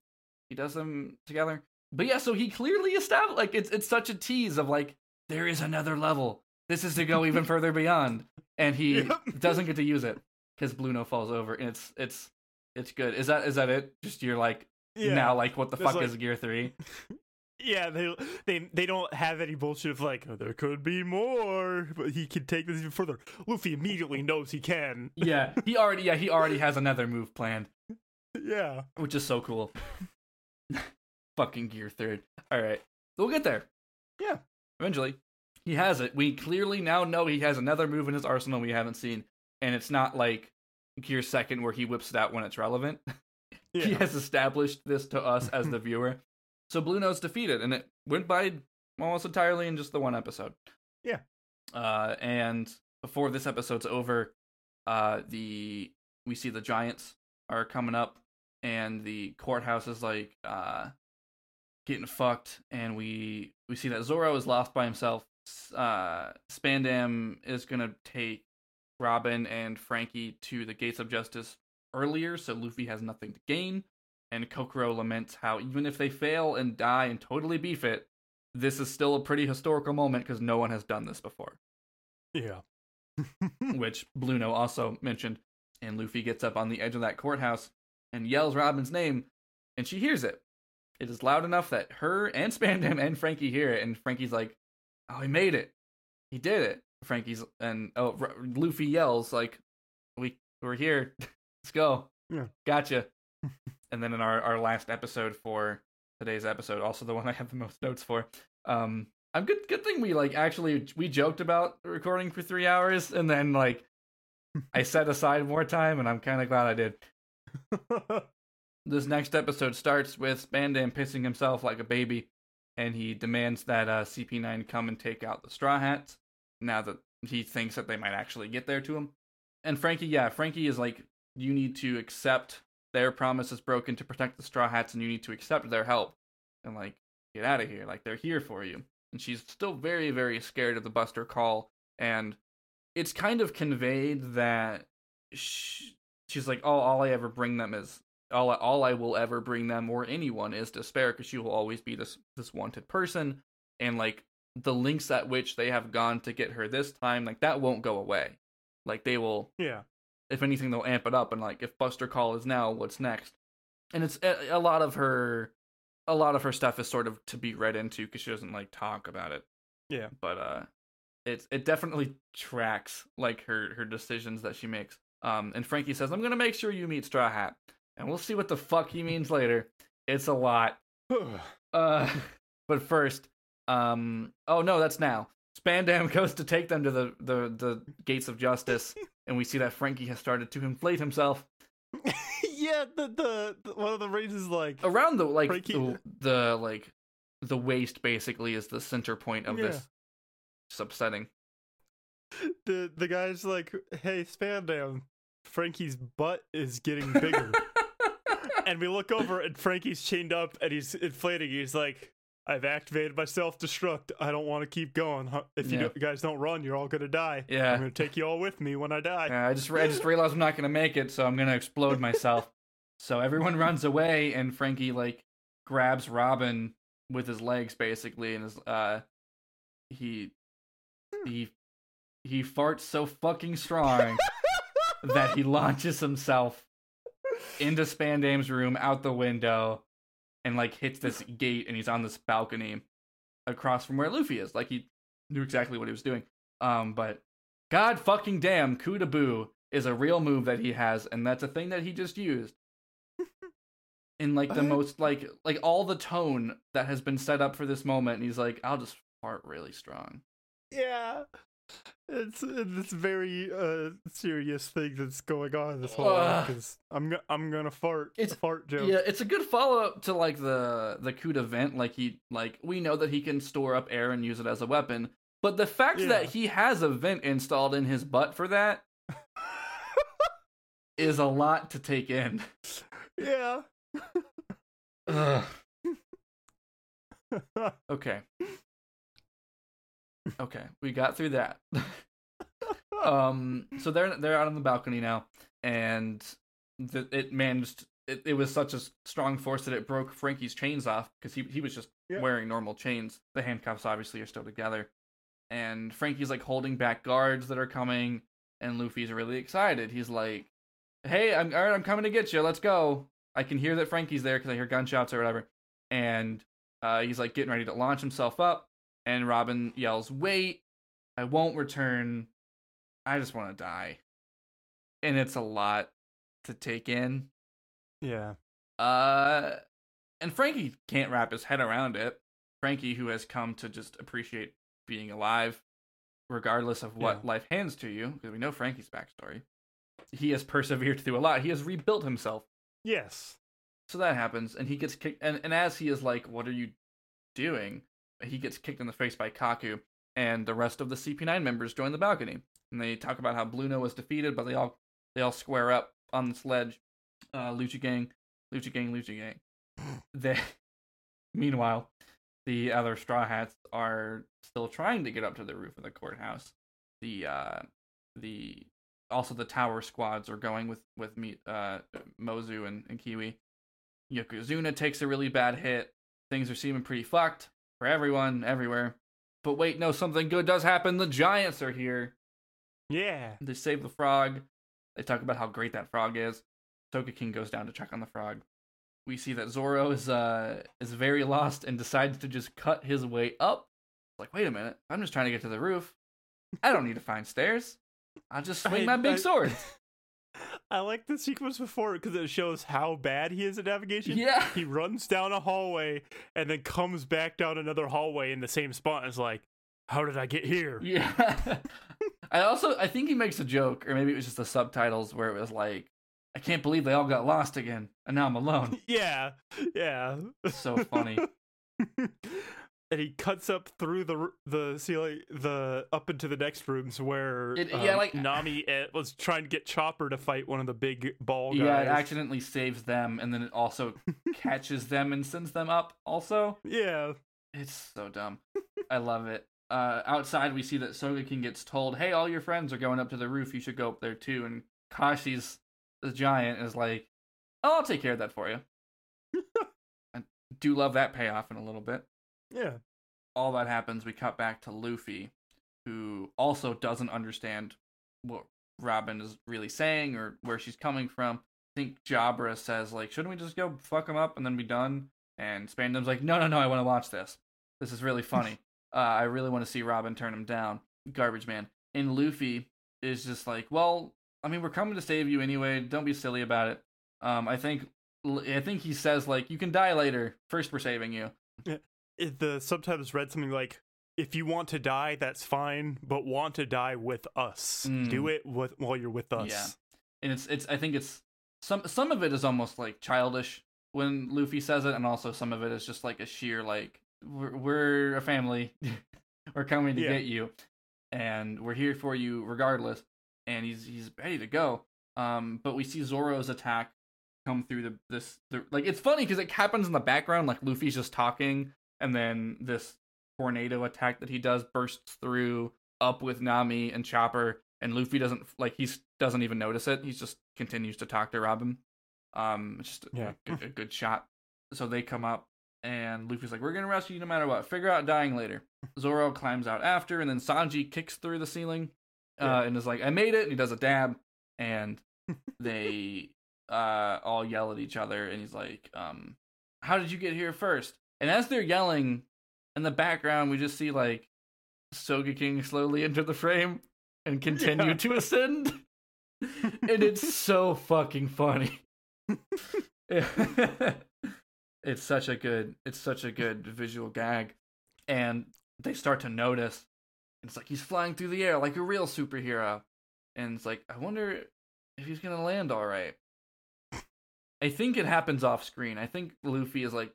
he does them together. But yeah, so he clearly established like it's it's such a tease of like there is another level. This is to go even further beyond, and he Yep. doesn't get to use it because Blueno falls over, and it's it's it's good. Is that is that it? Just you're like Yeah. now like what the There's fuck like- is Gear Three? Yeah, they they they don't have any bullshit of like "Oh, there could be more, but he can take this even further. Luffy immediately knows he can. Yeah, he already yeah he already has another move planned. Yeah. which is so cool. Fucking gear third. All right, we'll get there. Yeah. eventually. He has it. We clearly now know he has another move in his arsenal we haven't seen, and it's not like gear second where he whips it out when it's relevant. Yeah. He has established this to us as the viewer. So Blueno's defeated, and it went by almost entirely in just the one episode. Yeah. Uh, and before this episode's over, uh, the we see the giants are coming up, and the courthouse is like uh getting fucked, and we we see that Zoro is lost by himself. Uh, Spandam is gonna take Robin and Franky to the Gates of Justice earlier, so Luffy has nothing to gain. And Kokoro laments how even if they fail and die and totally beef it, this is still a pretty historical moment because no one has done this before. Yeah. which Blueno also mentioned. And Luffy gets up on the edge of that courthouse and yells Robin's name, and she hears it. It is loud enough that her and Spandam and Franky hear it, and Franky's like, "Oh, he made it! He did it!" Franky's and oh, R- Luffy yells like, "We we're here, let's go, Yeah. gotcha." and then in our our last episode for today's episode, also the one I have the most notes for, um, I'm good. Good thing we like actually we joked about recording for three hours, and then like I set aside more time, and I'm kind of glad I did. This next episode starts with Spandam pissing himself like a baby, and he demands that uh, CP9 come and take out the Straw Hats. Now that he thinks that they might actually get there to him, and Franky, yeah, Franky is like, you need to accept their promise is broken to protect the Straw Hats, and you need to accept their help, and like get out of here, like they're here for you. And she's still very, very scared of the Buster call, and it's kind of conveyed that sh- she's like, oh, all I ever bring them is all I, all I will ever bring them or anyone is despair because she will always be this this wanted person. And like the links at which they have gone to get her this time like that won't go away. Like they will yeah. if anything they'll amp it up and like if buster call is now what's next? And it's a, a lot of her a lot of her stuff is sort of to be read into because she doesn't like talk about it. Yeah. but uh it's it definitely tracks like her her decisions that she makes. Um and franky says i'm gonna make sure you meet straw hat and we'll see what the fuck he means later it's a lot uh but first Um. Oh no, that's now. Spandam goes to take them to the the the gates of justice, and we see that Franky has started to inflate himself yeah, the, the the one of the raises like around the like Franky- the, the like the waist basically is the center point of Yeah. this. It's upsetting. the the guy's like, "Hey, Spandam, Franky's butt is getting bigger." and we look over and Franky's chained up and he's inflating. He's like, "I've activated my self-destruct. I don't want to keep going. If you Yeah. don't- guys don't run, you're all gonna die. Yeah. I'm gonna take you all with me when I die." Yeah, I just I just realized I'm not gonna make it, so I'm gonna explode myself. so everyone runs away, and Franky like grabs Robin with his legs basically, and is uh he he he farts so fucking strong that he launches himself into Spandam's room out the window and like hits this gate and he's on this balcony across from where Luffy is. Like he knew exactly what he was doing. Um, but God fucking damn, Coup de Boo is a real move that he has, and that's a thing that he just used. In like the most like like all the tone that has been set up for this moment, and he's like, I'll just fart really strong. yeah. It's this very uh serious thing that's going on in this whole Ugh. because I'm go- I'm gonna fart. It's- a fart joke. Yeah, it's a good follow up to like the the Coup de Vent. Like he like we know that he can store up air and use it as a weapon, but the fact Yeah. that he has a vent installed in his butt for that is a lot to take in. yeah. Okay. Okay, we got through that. um, so they're they're out on the balcony now, and the, it managed. It, it was such a strong force that it broke Franky's chains off because he he was just Yeah. wearing normal chains. The handcuffs obviously are still together, and Franky's like holding back guards that are coming, and Luffy's really excited. He's like, "Hey, I'm all right. I'm coming to get you. Let's go." I can hear that Franky's there because I hear gunshots or whatever, and uh, he's like getting ready to launch himself up, and Robin yells, "Wait! I won't return. I just want to die." And it's a lot to take in. yeah. Uh, and Franky can't wrap his head around it. Franky, who has come to just appreciate being alive, regardless of what Yeah. life hands to you, because we know Franky's backstory. He has persevered through a lot. He has rebuilt himself. Yes. So that happens, and he gets kicked. And, and as he is like, "What are you doing?" He gets kicked in the face by Kaku, and the rest of the CP9 members join the balcony, and they talk about how Blueno was defeated, but they all they all square up on the sledge. Uh, Lucha Gang, Lucha Gang, Lucha Gang. they, meanwhile, the other Straw Hats are still trying to get up to the roof of the courthouse. The uh, the also the tower squads are going with with me, uh, Mozu and, and Kiwi. Yokozuna takes a really bad hit. Things are seeming pretty fucked for everyone, everywhere. But wait, no, something good does happen. The Giants are here. Yeah. They save the frog. They talk about how great that frog is. Toka King goes down to check on the frog. We see that Zoro is uh is very lost and decides to just cut his way up. Like, wait a minute, I'm just trying to get to the roof. I don't need to find stairs. I'll just swing I- my big I- sword. I like the sequence before because it shows how bad he is at navigation. Yeah. He runs down a hallway and then comes back down another hallway in the same spot and is like, How did I get here? Yeah. I also I think he makes a joke, or maybe it was just the subtitles where it was like, I can't believe they all got lost again, and now I'm alone. Yeah. Yeah. So funny. and he cuts up through the the ceiling, the up into the next rooms where It- um, yeah, like- Nami uh, was trying to get Chopper to fight one of the big ball guys. Yeah, it accidentally saves them, and then it also catches them and sends them up. Also, yeah. it's so dumb. I love it. Uh, outside, we see that Sogeking gets told, "Hey, all your friends are going up to the roof. You should go up there too." And Kashi's the giant is like, "Oh, I'll take care of that for you." I do love that payoff in a little bit. Yeah. all that happens, we cut back to Luffy, who also doesn't understand what Robin is really saying or where she's coming from. I think Jabra says, like, shouldn't we just go fuck him up and then be done? And Spandam's like, no, no, no, I want to watch this. This is really funny. uh, I really want to see Robin turn him down. Garbage man. And Luffy is just like, well, I mean, we're coming to save you anyway. Don't be silly about it. Um, I think, I think he says like, you can die later. First, we're saving you. The subtitles read something like, "If you want to die, that's fine, but want to die with us. Mm. Do it with, while you're with us." Yeah. and it's it's I think it's some some of it is almost like childish when Luffy says it, and also some of it is just like a sheer like we're, we're a family, we're coming to Yeah. get you, and we're here for you regardless. And he's he's ready to go. Um, but we see Zoro's attack come through the this the, like it's funny because it happens in the background like Luffy's just talking, and then this tornado attack that he does bursts through up with Nami and Chopper, and Luffy doesn't like he doesn't even notice it. He just continues to talk to Robin. Um, just a, Yeah. a, a good shot. So they come up, and Luffy's like, "We're gonna rescue you no matter what. Figure out dying later." Zoro climbs out after, and then Sanji kicks through the ceiling, uh, Yeah. and is like, "I made it." And he does a dab, and they uh all yell at each other, and he's like, um, "How did you get here first? And as they're yelling, in the background, we just see like Sogeking slowly enter the frame and continue Yeah. to ascend. and it's so fucking funny. it's such a good it's such a good visual gag. And they start to notice. It's like he's flying through the air like a real superhero. And it's like, I wonder if he's gonna land all right. I think it happens off screen. I think Luffy is like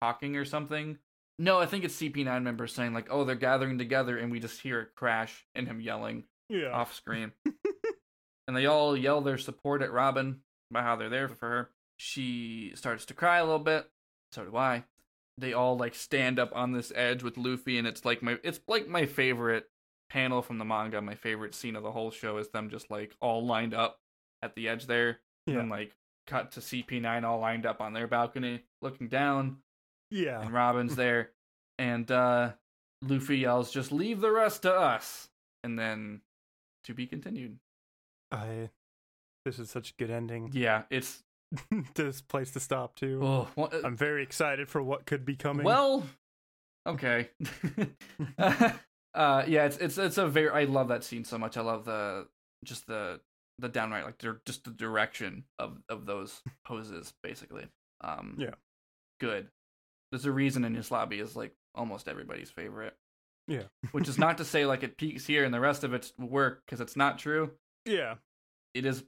talking or something. No, I think it's CP9 members saying like, "Oh, they're gathering together," and we just hear it crash and him yelling Yeah. off screen. and they all yell their support at Robin about how they're there for her. She starts to cry a little bit. So do I. They all like stand up on this edge with Luffy, and it's like my it's like my favorite panel from the manga. My favorite scene of the whole show is them just like all lined up at the edge there, Yeah. and like cut to CP9 all lined up on their balcony, looking down yeah. and Robin's there, and uh, Luffy yells, "Just leave the rest to us," and then to be continued. I. This is such a good ending. Yeah, it's this place to stop too. oh, well, uh, I'm very excited for what could be coming. well okay. uh, yeah, it's it's it's a very I love that scene so much. I love the just the the downright like dir- just the direction of of those poses basically. Um, Yeah. good. There's a reason Enies Lobby is like almost everybody's favorite. Yeah. which is not to say like it peaks here and the rest of it's work because it's not true. yeah. It is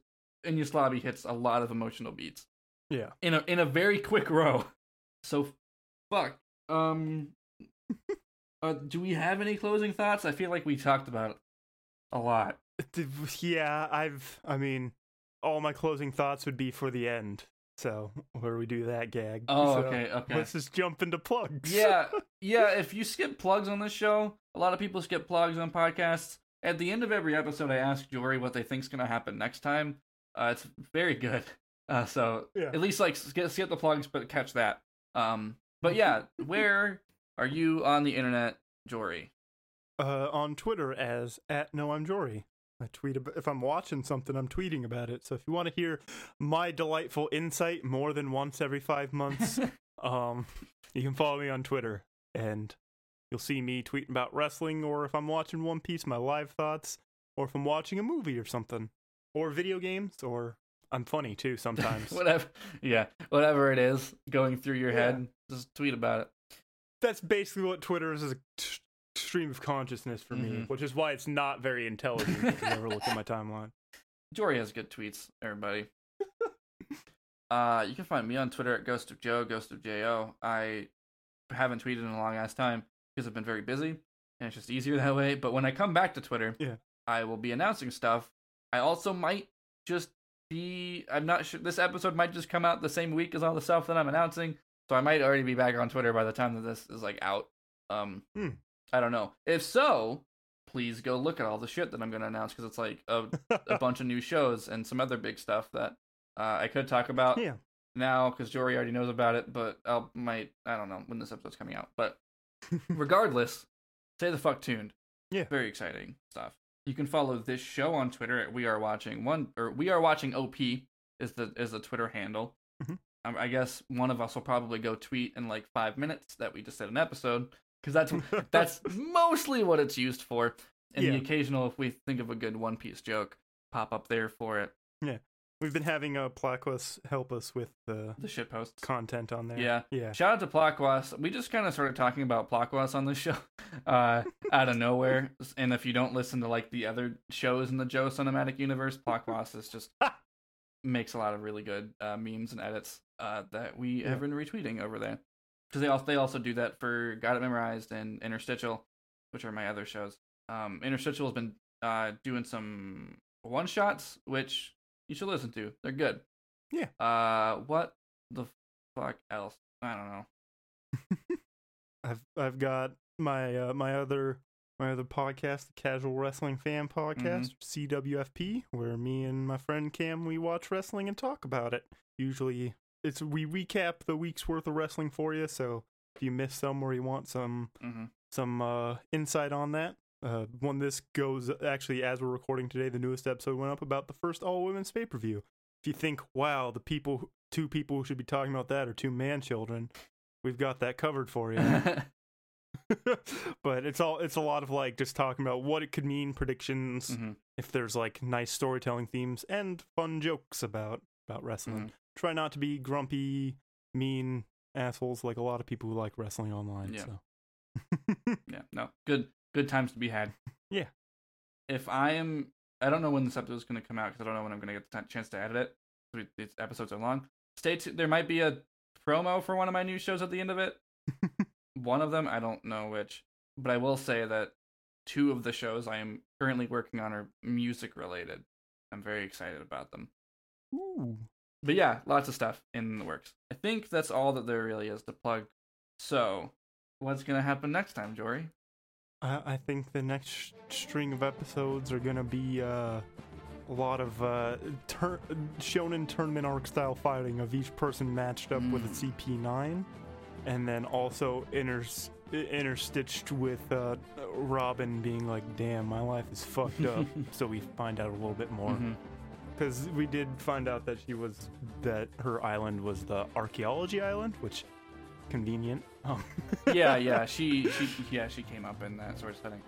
Enies Lobby hits a lot of emotional beats Yeah. in a in a very quick row. So fuck. Um uh, do we have any closing thoughts? I feel like we talked about it a lot. Yeah, I've. I mean, all my closing thoughts would be for the end. So where we do that gag. Oh, So, okay, okay. Let's just jump into plugs. Yeah, yeah. If you skip plugs on this show, a lot of people skip plugs on podcasts. At the end of every episode, I ask Jory what they think's gonna happen next time. Uh, it's very good. Uh, so Yeah. at least like skip, skip the plugs, but catch that. Um, but yeah, where are you on the internet, Jory? uh, on Twitter as at no I'm Jory. I tweet about if I'm watching something, I'm tweeting about it. So if you want to hear my delightful insight more than once every five months, um, you can follow me on Twitter, and you'll see me tweeting about wrestling, or if I'm watching One Piece, my live thoughts, or if I'm watching a movie or something, or video games, or I'm funny too sometimes. whatever. Yeah, whatever it is going through your Yeah. head, just tweet about it. That's basically what Twitter is, is a t- stream of consciousness for me, Mhm. which is why it's not very intelligent if you ever look at my timeline. Jory has good tweets, everybody. uh, you can find me on Twitter at Ghost of Joe, Ghost of Jo. I haven't tweeted in a long ass time because I've been very busy, and it's just easier that way. But when I come back to Twitter, Yeah. I will be announcing stuff. I also might just be. I'm not sure. This episode might just come out the same week as all the stuff that I'm announcing, so I might already be back on Twitter by the time that this is like out. Um, Hmm. I don't know. If so, please go look at all the shit that I'm going to announce because it's like a a bunch of new shows and some other big stuff that uh, I could talk about yeah. now because Jory already knows about it. But I might I don't know when this episode's coming out. But regardless, stay the fuck tuned. Yeah. very exciting stuff. You can follow this show on Twitter at We Are Watching One or We Are Watching OP is the is the Twitter handle. Mhm. Um, I guess one of us will probably go tweet in like five minutes that we just did an episode because that's that's mostly what it's used for. And the occasional, if we think of a good One Piece joke, pop up there for it. Yeah, we've been having uh, Plaquus help us with the The shit posts. content on there. Yeah. Yeah. Shout out to Plakwas. We just kind of started talking about Plakwas on this show uh, out of nowhere. And if you don't listen to like the other shows in the Joe Cinematic Universe, Plakwas is just makes a lot of really good uh, memes and edits uh, that we have been retweeting over there. Because they also they also do that for Got It Memorized and Interstitial, which are my other shows. Um, Interstitial has been uh, doing some one shots, which you should listen to. They're good. Yeah. Uh, what the fuck else? I don't know. I've I've got my uh, my other my other podcast, the Casual Wrestling Fan Podcast, CWFP, where me and my friend Cam we watch wrestling and talk about it. Usually, it's we recap the week's worth of wrestling for you. So if you miss some or you want some hmm some uh, insight on that, uh, when this goes actually as we're recording today, the newest episode went up about the first all women's pay per view. If you think, wow, the people, two people who should be talking about that are two man children, we've got that covered for you. but it's all it's a lot of like just talking about what it could mean, predictions, hmm if there's like nice storytelling themes and fun jokes about about wrestling. Mm-hmm. Try not to be grumpy, mean assholes like a lot of people who like wrestling online. Yeah. So Yeah, no, good, good times to be had. Yeah. If I am, I don't know when this episode is going to come out because I don't know when I'm going to get the t- chance to edit it. These episodes are long. Stay tuned. There might be a promo for one of my new shows at the end of it. one of them, I don't know which, but I will say that two of the shows I am currently working on are music related. I'm very excited about them. Ooh. But yeah, lots of stuff in the works. I think that's all that there really is to plug. So, what's going to happen next time, Jory? I, I think the next sh- string of episodes are gonna be uh, a lot of uh, tur- shonen tournament arc style fighting of each person matched up with a Mm. CP9, and then also inters- interstitched with uh, Robin being like, "Damn, my life is fucked up." so we find out a little bit more Mhm. Because we did find out that she was that her island was the archaeology island, which convenient. Um, yeah, yeah, she, she, yeah, she came up in that sort of setting.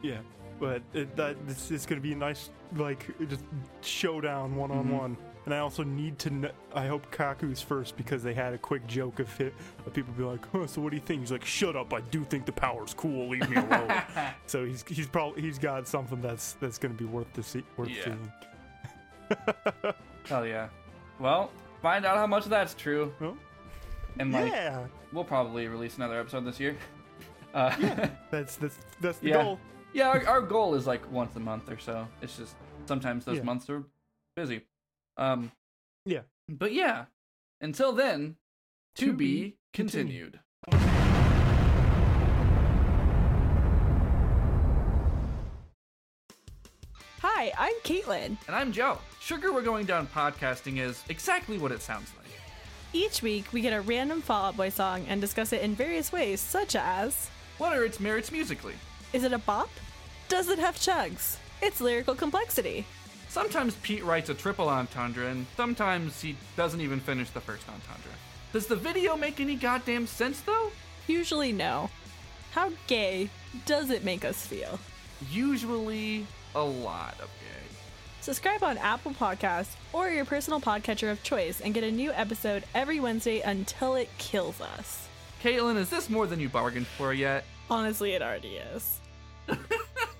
Yeah, but it, that this is going to be a nice like just showdown one on one. And I also need to. Kn- I hope Kaku's first because they had a quick joke of it. Of people be like, "Oh, so what do you think?" He's like, "Shut up! I do think the power's cool. Leave me alone." so he's he's probably he's got something that's that's going to be worth the see worth Yeah. seeing. Hell yeah. Well, find out how much of that's true, Oh, and like yeah, we'll probably release another episode this year. Uh, yeah, that's that's that's the Yeah. goal. our, our goal is like once a month or so. It's just sometimes those Yeah. months are busy. Um, Yeah. but yeah. Until then, to, To be be continued. Hi, I'm Caitlin. And I'm Joe. Sugar We're Going Down podcasting is exactly what it sounds like. Each week, we get a random Fall Out Boy song and discuss it in various ways, such as What are its merits musically? Is it a bop? Does it have chugs? Its lyrical complexity. Sometimes Pete writes a triple entendre, and sometimes he doesn't even finish the first entendre. Does the video make any goddamn sense, though? Usually, no. How gay does it make us feel? Usually, a lot of gay. Subscribe on Apple Podcasts or your personal podcatcher of choice and get a new episode every Wednesday until it kills us. Caitlin, is this more than you bargained for yet? Honestly, it already is.